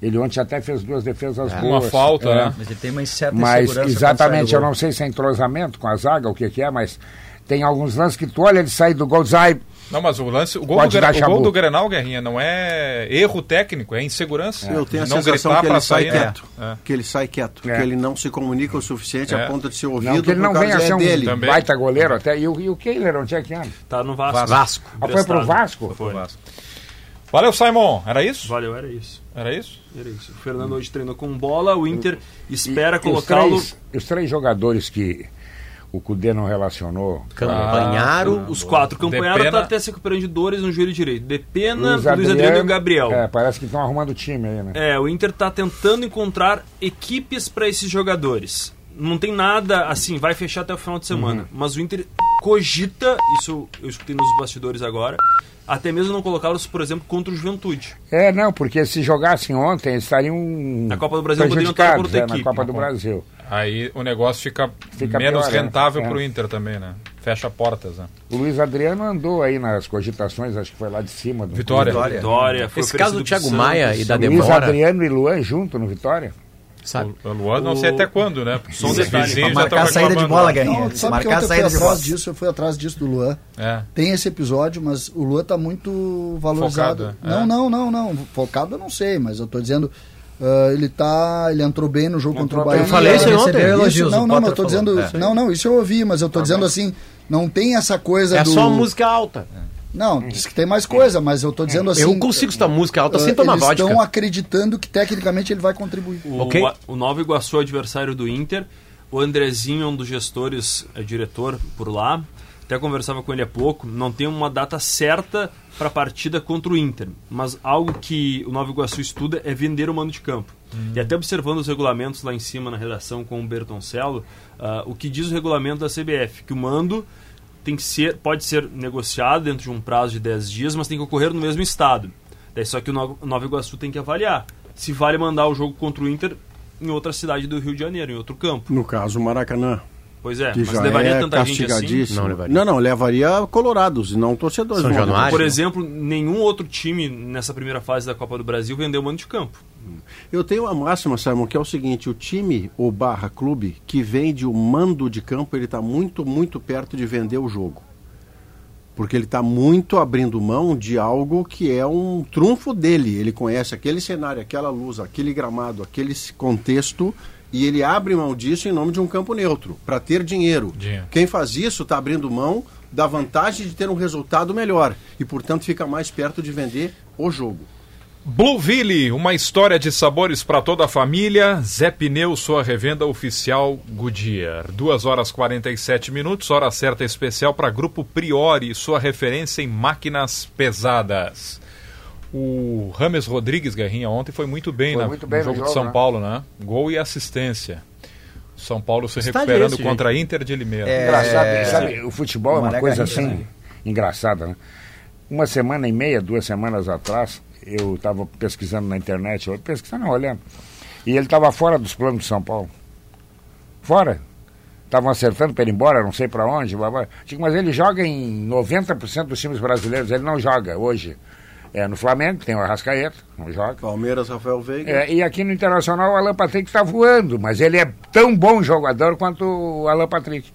Ele ontem até fez duas defesas boas. Uma falta, é. né? Mas ele tem uma certa Mas exatamente, sai eu não sei se é entrosamento com a zaga, o que, que é, mas tem alguns lances que tu olha ele sair do gol, sai. Não, mas o lance, o gol, do, o gol do Grenal, Guerrinha, não é erro técnico, é insegurança. Eu tenho a não sensação que ele sai sair, né? quieto. É. Que ele sai quieto. É. Que ele não se comunica o suficiente É. a ponto de ser ouvido Não, que ele não venha a ser é um dele. Também. baita goleiro até. E o, e o Kehler, onde é que anda? Tá no Vasco. Vasco. Ah, foi pro. Vasco? Foi. Valeu, Simon. Era isso? Valeu, era isso. Era isso? Era isso. O Fernando hoje treinou com bola, o Inter espera os colocá-lo. três- Os três jogadores que o Cudê não relacionou. Campanharo. Os quatro. Campanharo Depena- tá até se recuperando de dores no joelho direito. Depena, Luiz Luiz Adriano, e o Gabriel. É, parece que estão arrumando o time aí, né? É, o Inter tá tentando encontrar equipes para esses jogadores. Não tem nada assim, vai fechar até o final de semana. Mas o Inter cogita, isso eu escutei nos bastidores agora, até mesmo não colocá-los, por exemplo, contra o Juventude. É, não, porque se jogassem ontem, eles estariam. Na Copa do Brasil poderiam estar por outra é, na. Copa do Brasil. Aí o negócio fica, Fica menos pior, né? rentável É. pro Inter também, né? Fecha portas, né? O Luiz Adriano andou aí nas cogitações, acho que foi lá de cima do. Vitória. Vitória. Foi Esse caso do Thiago Maia e da Luiz demora, Adriano e Luan junto no Vitória? Sabe? O Luan não sei até quando, né? Porque Só um os detalhe, vizinhos marcar a saída de bola. Guerrinha. Marcar a ontem eu fui saída de atrás bola. disso, eu fui atrás disso do Luan. É. Tem esse episódio, mas o Luan tá muito valorizado. Focado, é. não, não, não, não. Focado eu não sei, mas eu tô dizendo. ah, ele tá. Ele entrou bem no jogo Entrou contra o. Bahia. Eu falei isso ontem. elogios. Não, não, não, eu tô falou. dizendo. É. Não, não, isso eu ouvi, mas eu tô dizendo assim. Não tem essa coisa É do. só a música alta. Não, diz que tem mais coisa, mas eu tô dizendo assim. Eu consigo escutar música alta sem ah, tomar eles vodka. estão acreditando que tecnicamente ele vai contribuir. O, Ok. o Nova Iguaçu, adversário do Inter. O Andrezinho, um dos gestores, é diretor por lá. até conversava com ele há pouco, não tem uma data certa para a partida contra o Inter, mas algo que o Nova Iguaçu estuda é vender o mando de campo. E até observando os regulamentos lá em cima na redação com o Bertoncello, ah, o que diz o regulamento da CBF, que o mando tem que ser, pode ser negociado dentro de um prazo de 10 dias, mas tem que ocorrer no mesmo estado. Daí só que o Nova Iguaçu tem que avaliar se vale mandar o jogo contra o Inter em outra cidade do Rio de Janeiro, em outro campo. No caso, o Maracanã. Pois é, Que mas já levaria é tanta gente assim? Não levaria. Não, não, levaria colorados, e não torcedores. São Januário. Por exemplo, nenhum outro time nessa primeira fase da Copa do Brasil vendeu mando de campo. Eu tenho uma máxima, Simon, que é o seguinte: o time ou barra clube que vende o mando de campo, ele está muito, muito perto de vender o jogo. Porque ele está muito abrindo mão de algo que é um trunfo dele. Ele conhece aquele cenário, aquela luz, aquele gramado, aquele contexto, e ele abre mão disso em nome de um campo neutro, para ter dinheiro. Dinheiro. Quem faz isso está abrindo mão da vantagem de ter um resultado melhor e, portanto, fica mais perto de vender o jogo. Blueville, uma história de sabores para toda a família. Zé Pneu, sua revenda oficial Goodyear. 2 horas 47 minutos, hora certa especial para Grupo Priori, sua referência em máquinas pesadas. O Rames Rodrigues Guerrinha ontem foi muito bem, Foi na- muito bem no no jogo, de São né? Paulo, né? Gol e assistência. São Paulo se recuperando esse, contra a Inter de Limeira. É, Engraçado, sabe, o futebol é uma coisa Garrincha, assim, né? engraçada, né? Uma semana e meia, duas semanas atrás, eu estava pesquisando na internet, eu- pesquisando, não, olhando, e ele estava fora dos planos de São Paulo. Fora. Estavam acertando para ir embora, não sei para onde. blá, blá. Digo, mas ele joga em 90% dos times brasileiros, ele não joga hoje. É, no Flamengo tem o Arrascaeta, não joga. Palmeiras, Rafael Veiga. É, e aqui no Internacional o Alan Patrick está voando, mas ele é tão bom jogador quanto o Alan Patrick.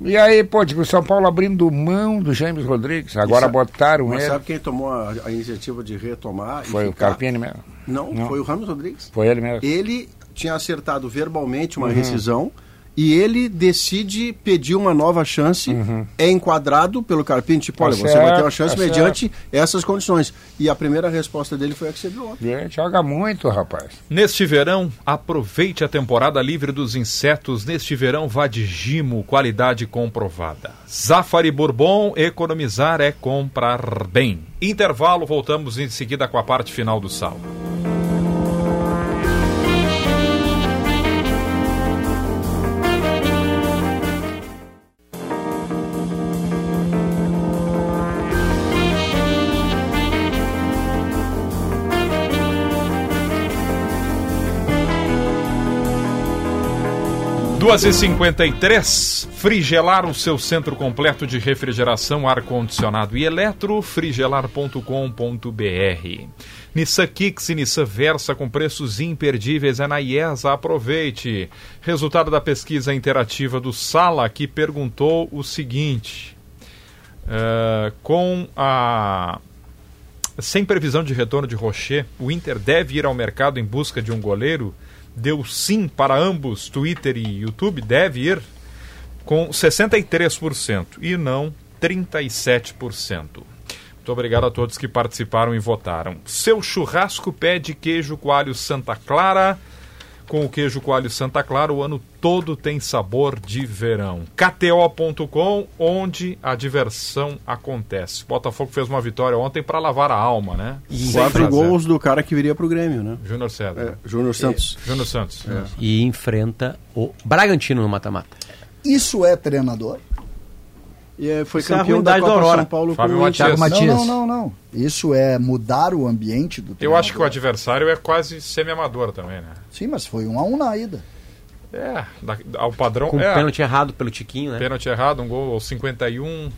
E aí, pô, digo, o São Paulo abrindo mão do James Rodrigues, agora sabe- botaram Mas ele. sabe quem tomou a, a iniciativa de retomar? Foi o? Carpini mesmo. Não, Não. foi o Ramos Rodrigues. Foi ele mesmo. Ele tinha acertado verbalmente uma Uhum. rescisão e ele decide pedir uma nova chance, uhum. é enquadrado pelo Carpini, tipo, olha, tá você vai ter uma chance tá mediante essas condições. E a primeira resposta dele foi a que você viu ontem. Joga muito, rapaz. Neste verão, aproveite a temporada livre dos insetos. Neste verão, vá de Gimo, qualidade comprovada. Zafari Bourbon, economizar é comprar bem. Intervalo, voltamos em seguida com a parte final do salmo. 2h53, frigelar o seu centro completo de refrigeração, ar-condicionado e eletro, frigelar.com.br. Nissan Kicks e Nissan Versa com preços imperdíveis é na IESA, aproveite. Resultado da pesquisa interativa do Sala, que perguntou o seguinte, uh, com a... Sem previsão de retorno de Rocher, o Inter deve ir ao mercado em busca de um goleiro Deu sim para ambos, Twitter e YouTube, deve ir com 63% e não 37%. Muito obrigado a todos que participaram e votaram. Seu churrasco pede queijo coalho Santa Clara. Com o queijo coalho Santa Clara, o ano todo tem sabor de verão. KTO.com, onde a diversão acontece. Botafogo fez uma vitória ontem para lavar a alma, né? Quatro 6 a 0. gols do cara que viria pro Grêmio, né? Júnior César. É, Júnior Santos. Júnior Santos. E enfrenta o Bragantino no mata-mata. Isso é treinador? E é, foi Isso é campeão da ruindade Copa da Aurora. São Paulo Fábio com o Inter. Matias. Matias. Não, não, não, não. Isso é mudar o ambiente do Eu treinador. acho que o adversário é quase semi-amador também, né? Sim, mas foi um a um na ida. É, da- ao padrão. Com é, pênalti errado pelo Tiquinho, né? pênalti errado, um gol aos 51.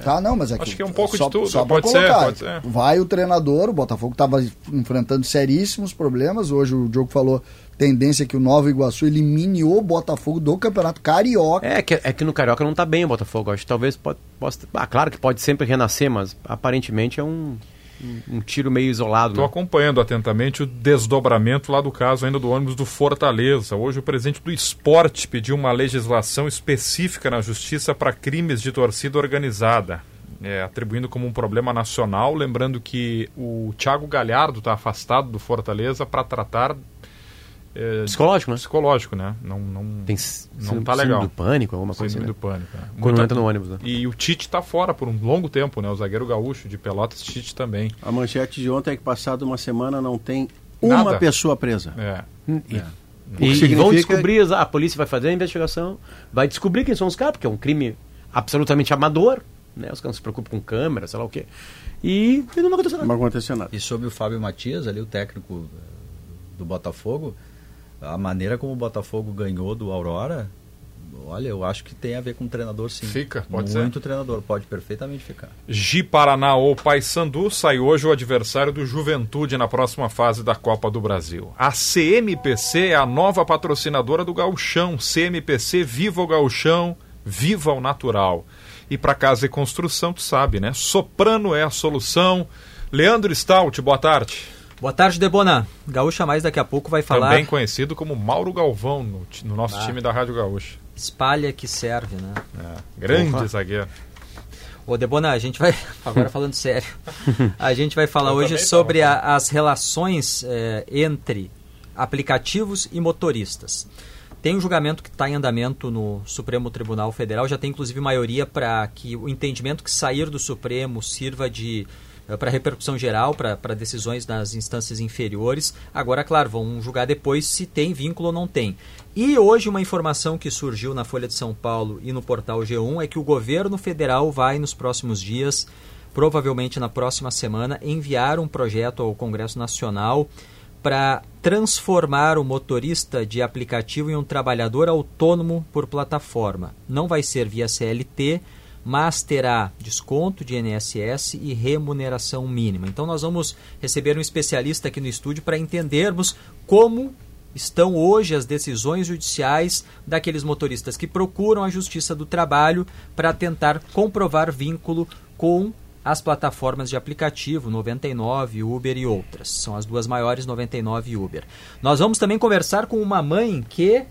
Tá, não, mas é Acho que é um pouco só, de tudo, Só pode ser, pode ser. Vai o treinador, o Botafogo estava enfrentando seríssimos problemas. Hoje o Diogo falou tendência é que o Nova Iguaçu elimine o Botafogo do Campeonato Carioca. É que, é que no Carioca não tá bem o Botafogo. Acho que talvez pode, possa. Ah, claro que pode sempre renascer, mas aparentemente é um, um, tiro meio isolado. Estou Né? acompanhando atentamente o desdobramento lá do caso ainda do ônibus do Fortaleza. Hoje o presidente do esporte pediu uma legislação específica na justiça para crimes de torcida organizada. é, atribuindo como um problema nacional, lembrando que o Thiago Galhardo está afastado do Fortaleza para tratar é, Psicológico, né? psicológico, né? Não, não, Tem não tá legal. do pânico, alguma coisa Síndrome assim. do né? pânico. é. Quando Muita- entra no ônibus, né? E o Tite tá fora por um longo tempo, né? O zagueiro gaúcho de Pelotas, Tite também. A manchete de ontem é que passado uma semana não tem uma Nada. pessoa presa. É. E, que e- e significa- vão descobrir, a polícia vai fazer a investigação, vai descobrir quem são os caras, porque é um crime absolutamente amador, né? Os caras não se preocupam com câmera, sei lá o quê. E, e não vai acontecer nada. Não aconteceu nada. E sobre o Fábio Matias, ali, o técnico eh, do Botafogo, a maneira como o Botafogo ganhou do Aurora, olha, eu acho que tem a ver com o treinador sim. Fica, pode ser. Muito treinador, pode perfeitamente ficar. Gi Paraná ou Paysandu sai hoje o adversário do Juventude na próxima fase da Copa do Brasil. A CMPC é a nova patrocinadora do Gauchão. CMPC Viva o Gauchão, Viva o Natural. E para casa e construção, tu sabe, né? Soprano é a solução. Leandro Stout, boa tarde. Boa tarde, Debona. Gaúcha Mais daqui a pouco vai falar. Também conhecido como Mauro Galvão no, no nosso Ah. time da Rádio Gaúcha. Espalha que serve, né? Grande Porra. zagueiro. Ô, Debona, a gente vai. Agora falando sério. A gente vai falar Eu hoje sobre a- as relações eh, entre aplicativos e motoristas. Tem um julgamento que está em andamento no Supremo Tribunal Federal, já tem inclusive maioria para que o entendimento que sair do Supremo sirva de para repercussão geral, para decisões nas instâncias inferiores. Agora, claro, vão julgar depois se tem vínculo ou não tem. E hoje uma informação que surgiu na Folha de São Paulo e no portal G1 é que o governo federal vai nos próximos dias, provavelmente na próxima semana, enviar um projeto ao Congresso Nacional para transformar o motorista de aplicativo em um trabalhador autônomo por plataforma. Não vai ser via CLT, mas terá desconto de INSS e remuneração mínima. Então nós vamos receber um especialista aqui no estúdio para entendermos como estão hoje as decisões judiciais daqueles motoristas que procuram a Justiça do Trabalho para tentar comprovar vínculo com as plataformas de aplicativo 99, Uber e outras. São as duas maiores, 99 e Uber. Nós vamos também conversar com uma mãe que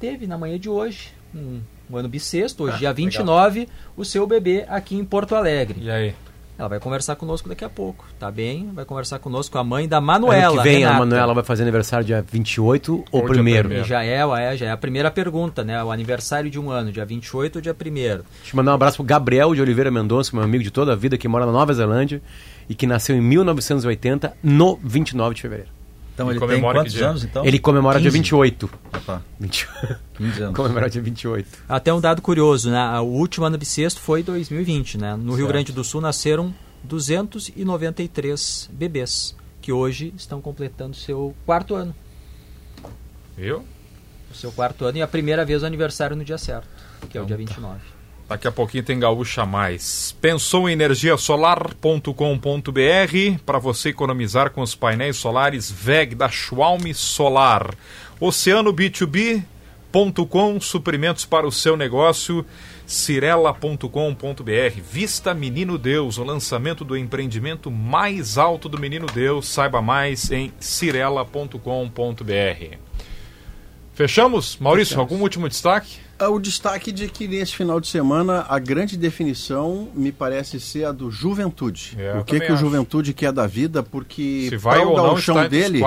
teve na manhã de hoje, um, um ano bissexto, hoje Ah, dia legal. 29, o seu bebê aqui em Porto Alegre. E aí? Ela vai conversar conosco daqui a pouco, tá bem? Vai conversar conosco a mãe da Manuela. ano que vem Renata. a Manuela vai fazer aniversário dia 28 ou, Ou primeiro? primeiro. Já é, é, já é a primeira pergunta, né? O aniversário de um ano, dia 28 ou dia 1 Deixa eu mandar um abraço pro Gabriel de Oliveira Mendonça, meu amigo de toda a vida, que mora na Nova Zelândia e que nasceu em 1980, no 29 de fevereiro. Então E ele tem comemora quantos dia? anos então? Ele comemora dia 15. 28. Opa, 20... 15 anos. comemora dia 28. Até um dado curioso, né? O último ano bissexto foi 2020, né? No Rio Certo. Grande do Sul nasceram 293 bebês, que hoje estão completando seu quarto ano. Viu? O seu quarto ano e a primeira vez o aniversário no dia certo, que é o dia 29. Daqui a pouquinho tem Gaúcha Mais. Pensou em energiasolar.com.br para você economizar com os painéis solares VEG da Schwalm Solar. Oceano B2B.com, suprimentos para o seu negócio. Cirela.com.br. Vista Menino Deus, o lançamento do empreendimento mais alto do Menino Deus. Saiba mais em cirela.com.br. Fechamos? Maurício, algum último destaque? Ah, O destaque de que nesse final de semana a grande definição me parece ser a do Juventude. É, o que, que o. Juventude quer da vida, porque Se vai o ou não entre os dele,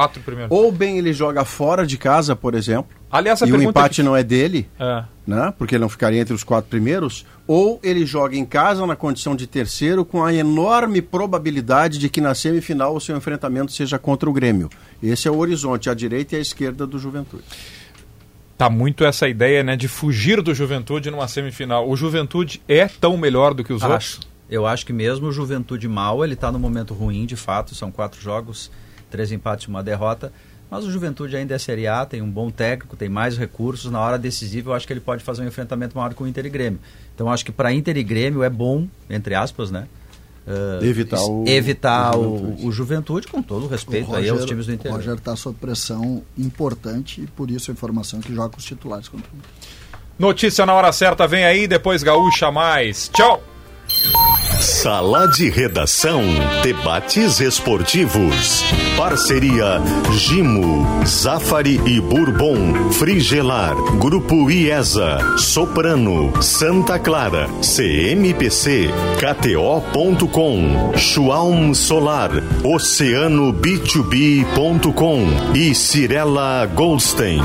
ou bem ele joga fora de casa, por exemplo, Aliás, e o pergunta empate que- não é dele, É. né? porque ele não ficaria entre os quatro primeiros, ou ele joga em casa na condição de terceiro com a enorme probabilidade de que na semifinal o seu enfrentamento seja contra o Grêmio. Esse é o horizonte, a direita e a esquerda do Juventude. Tá muito essa ideia, né, de fugir do Juventude numa semifinal. O Juventude é tão melhor do que os Acho. outros? Eu acho que mesmo o Juventude mal, ele está no momento ruim, de fato. São quatro jogos, três empates e uma derrota. Mas o Juventude ainda é Série A, tem um bom técnico, tem mais recursos. Na hora decisiva, eu acho que ele pode fazer um enfrentamento maior com o Inter e Grêmio. Então, acho que para Inter e Grêmio é bom, entre aspas, né? Eh, Evitar o- evitar o o, Juventude. o Juventude, com todo o respeito aí aos times do O interior. Roger está sob pressão importante e por isso a informação que joga com os titulares contra o. Notícia na hora certa vem aí, depois Gaúcha mais. Tchau! Sala de Redação. Debates esportivos. Parceria Gimo, Zafari e Bourbon. Frigelar. Grupo IESA. Soprano. Santa Clara. CMPC. KTO.com. Schwalm Solar. Oceano B2B.com. E Cirela Goldstein.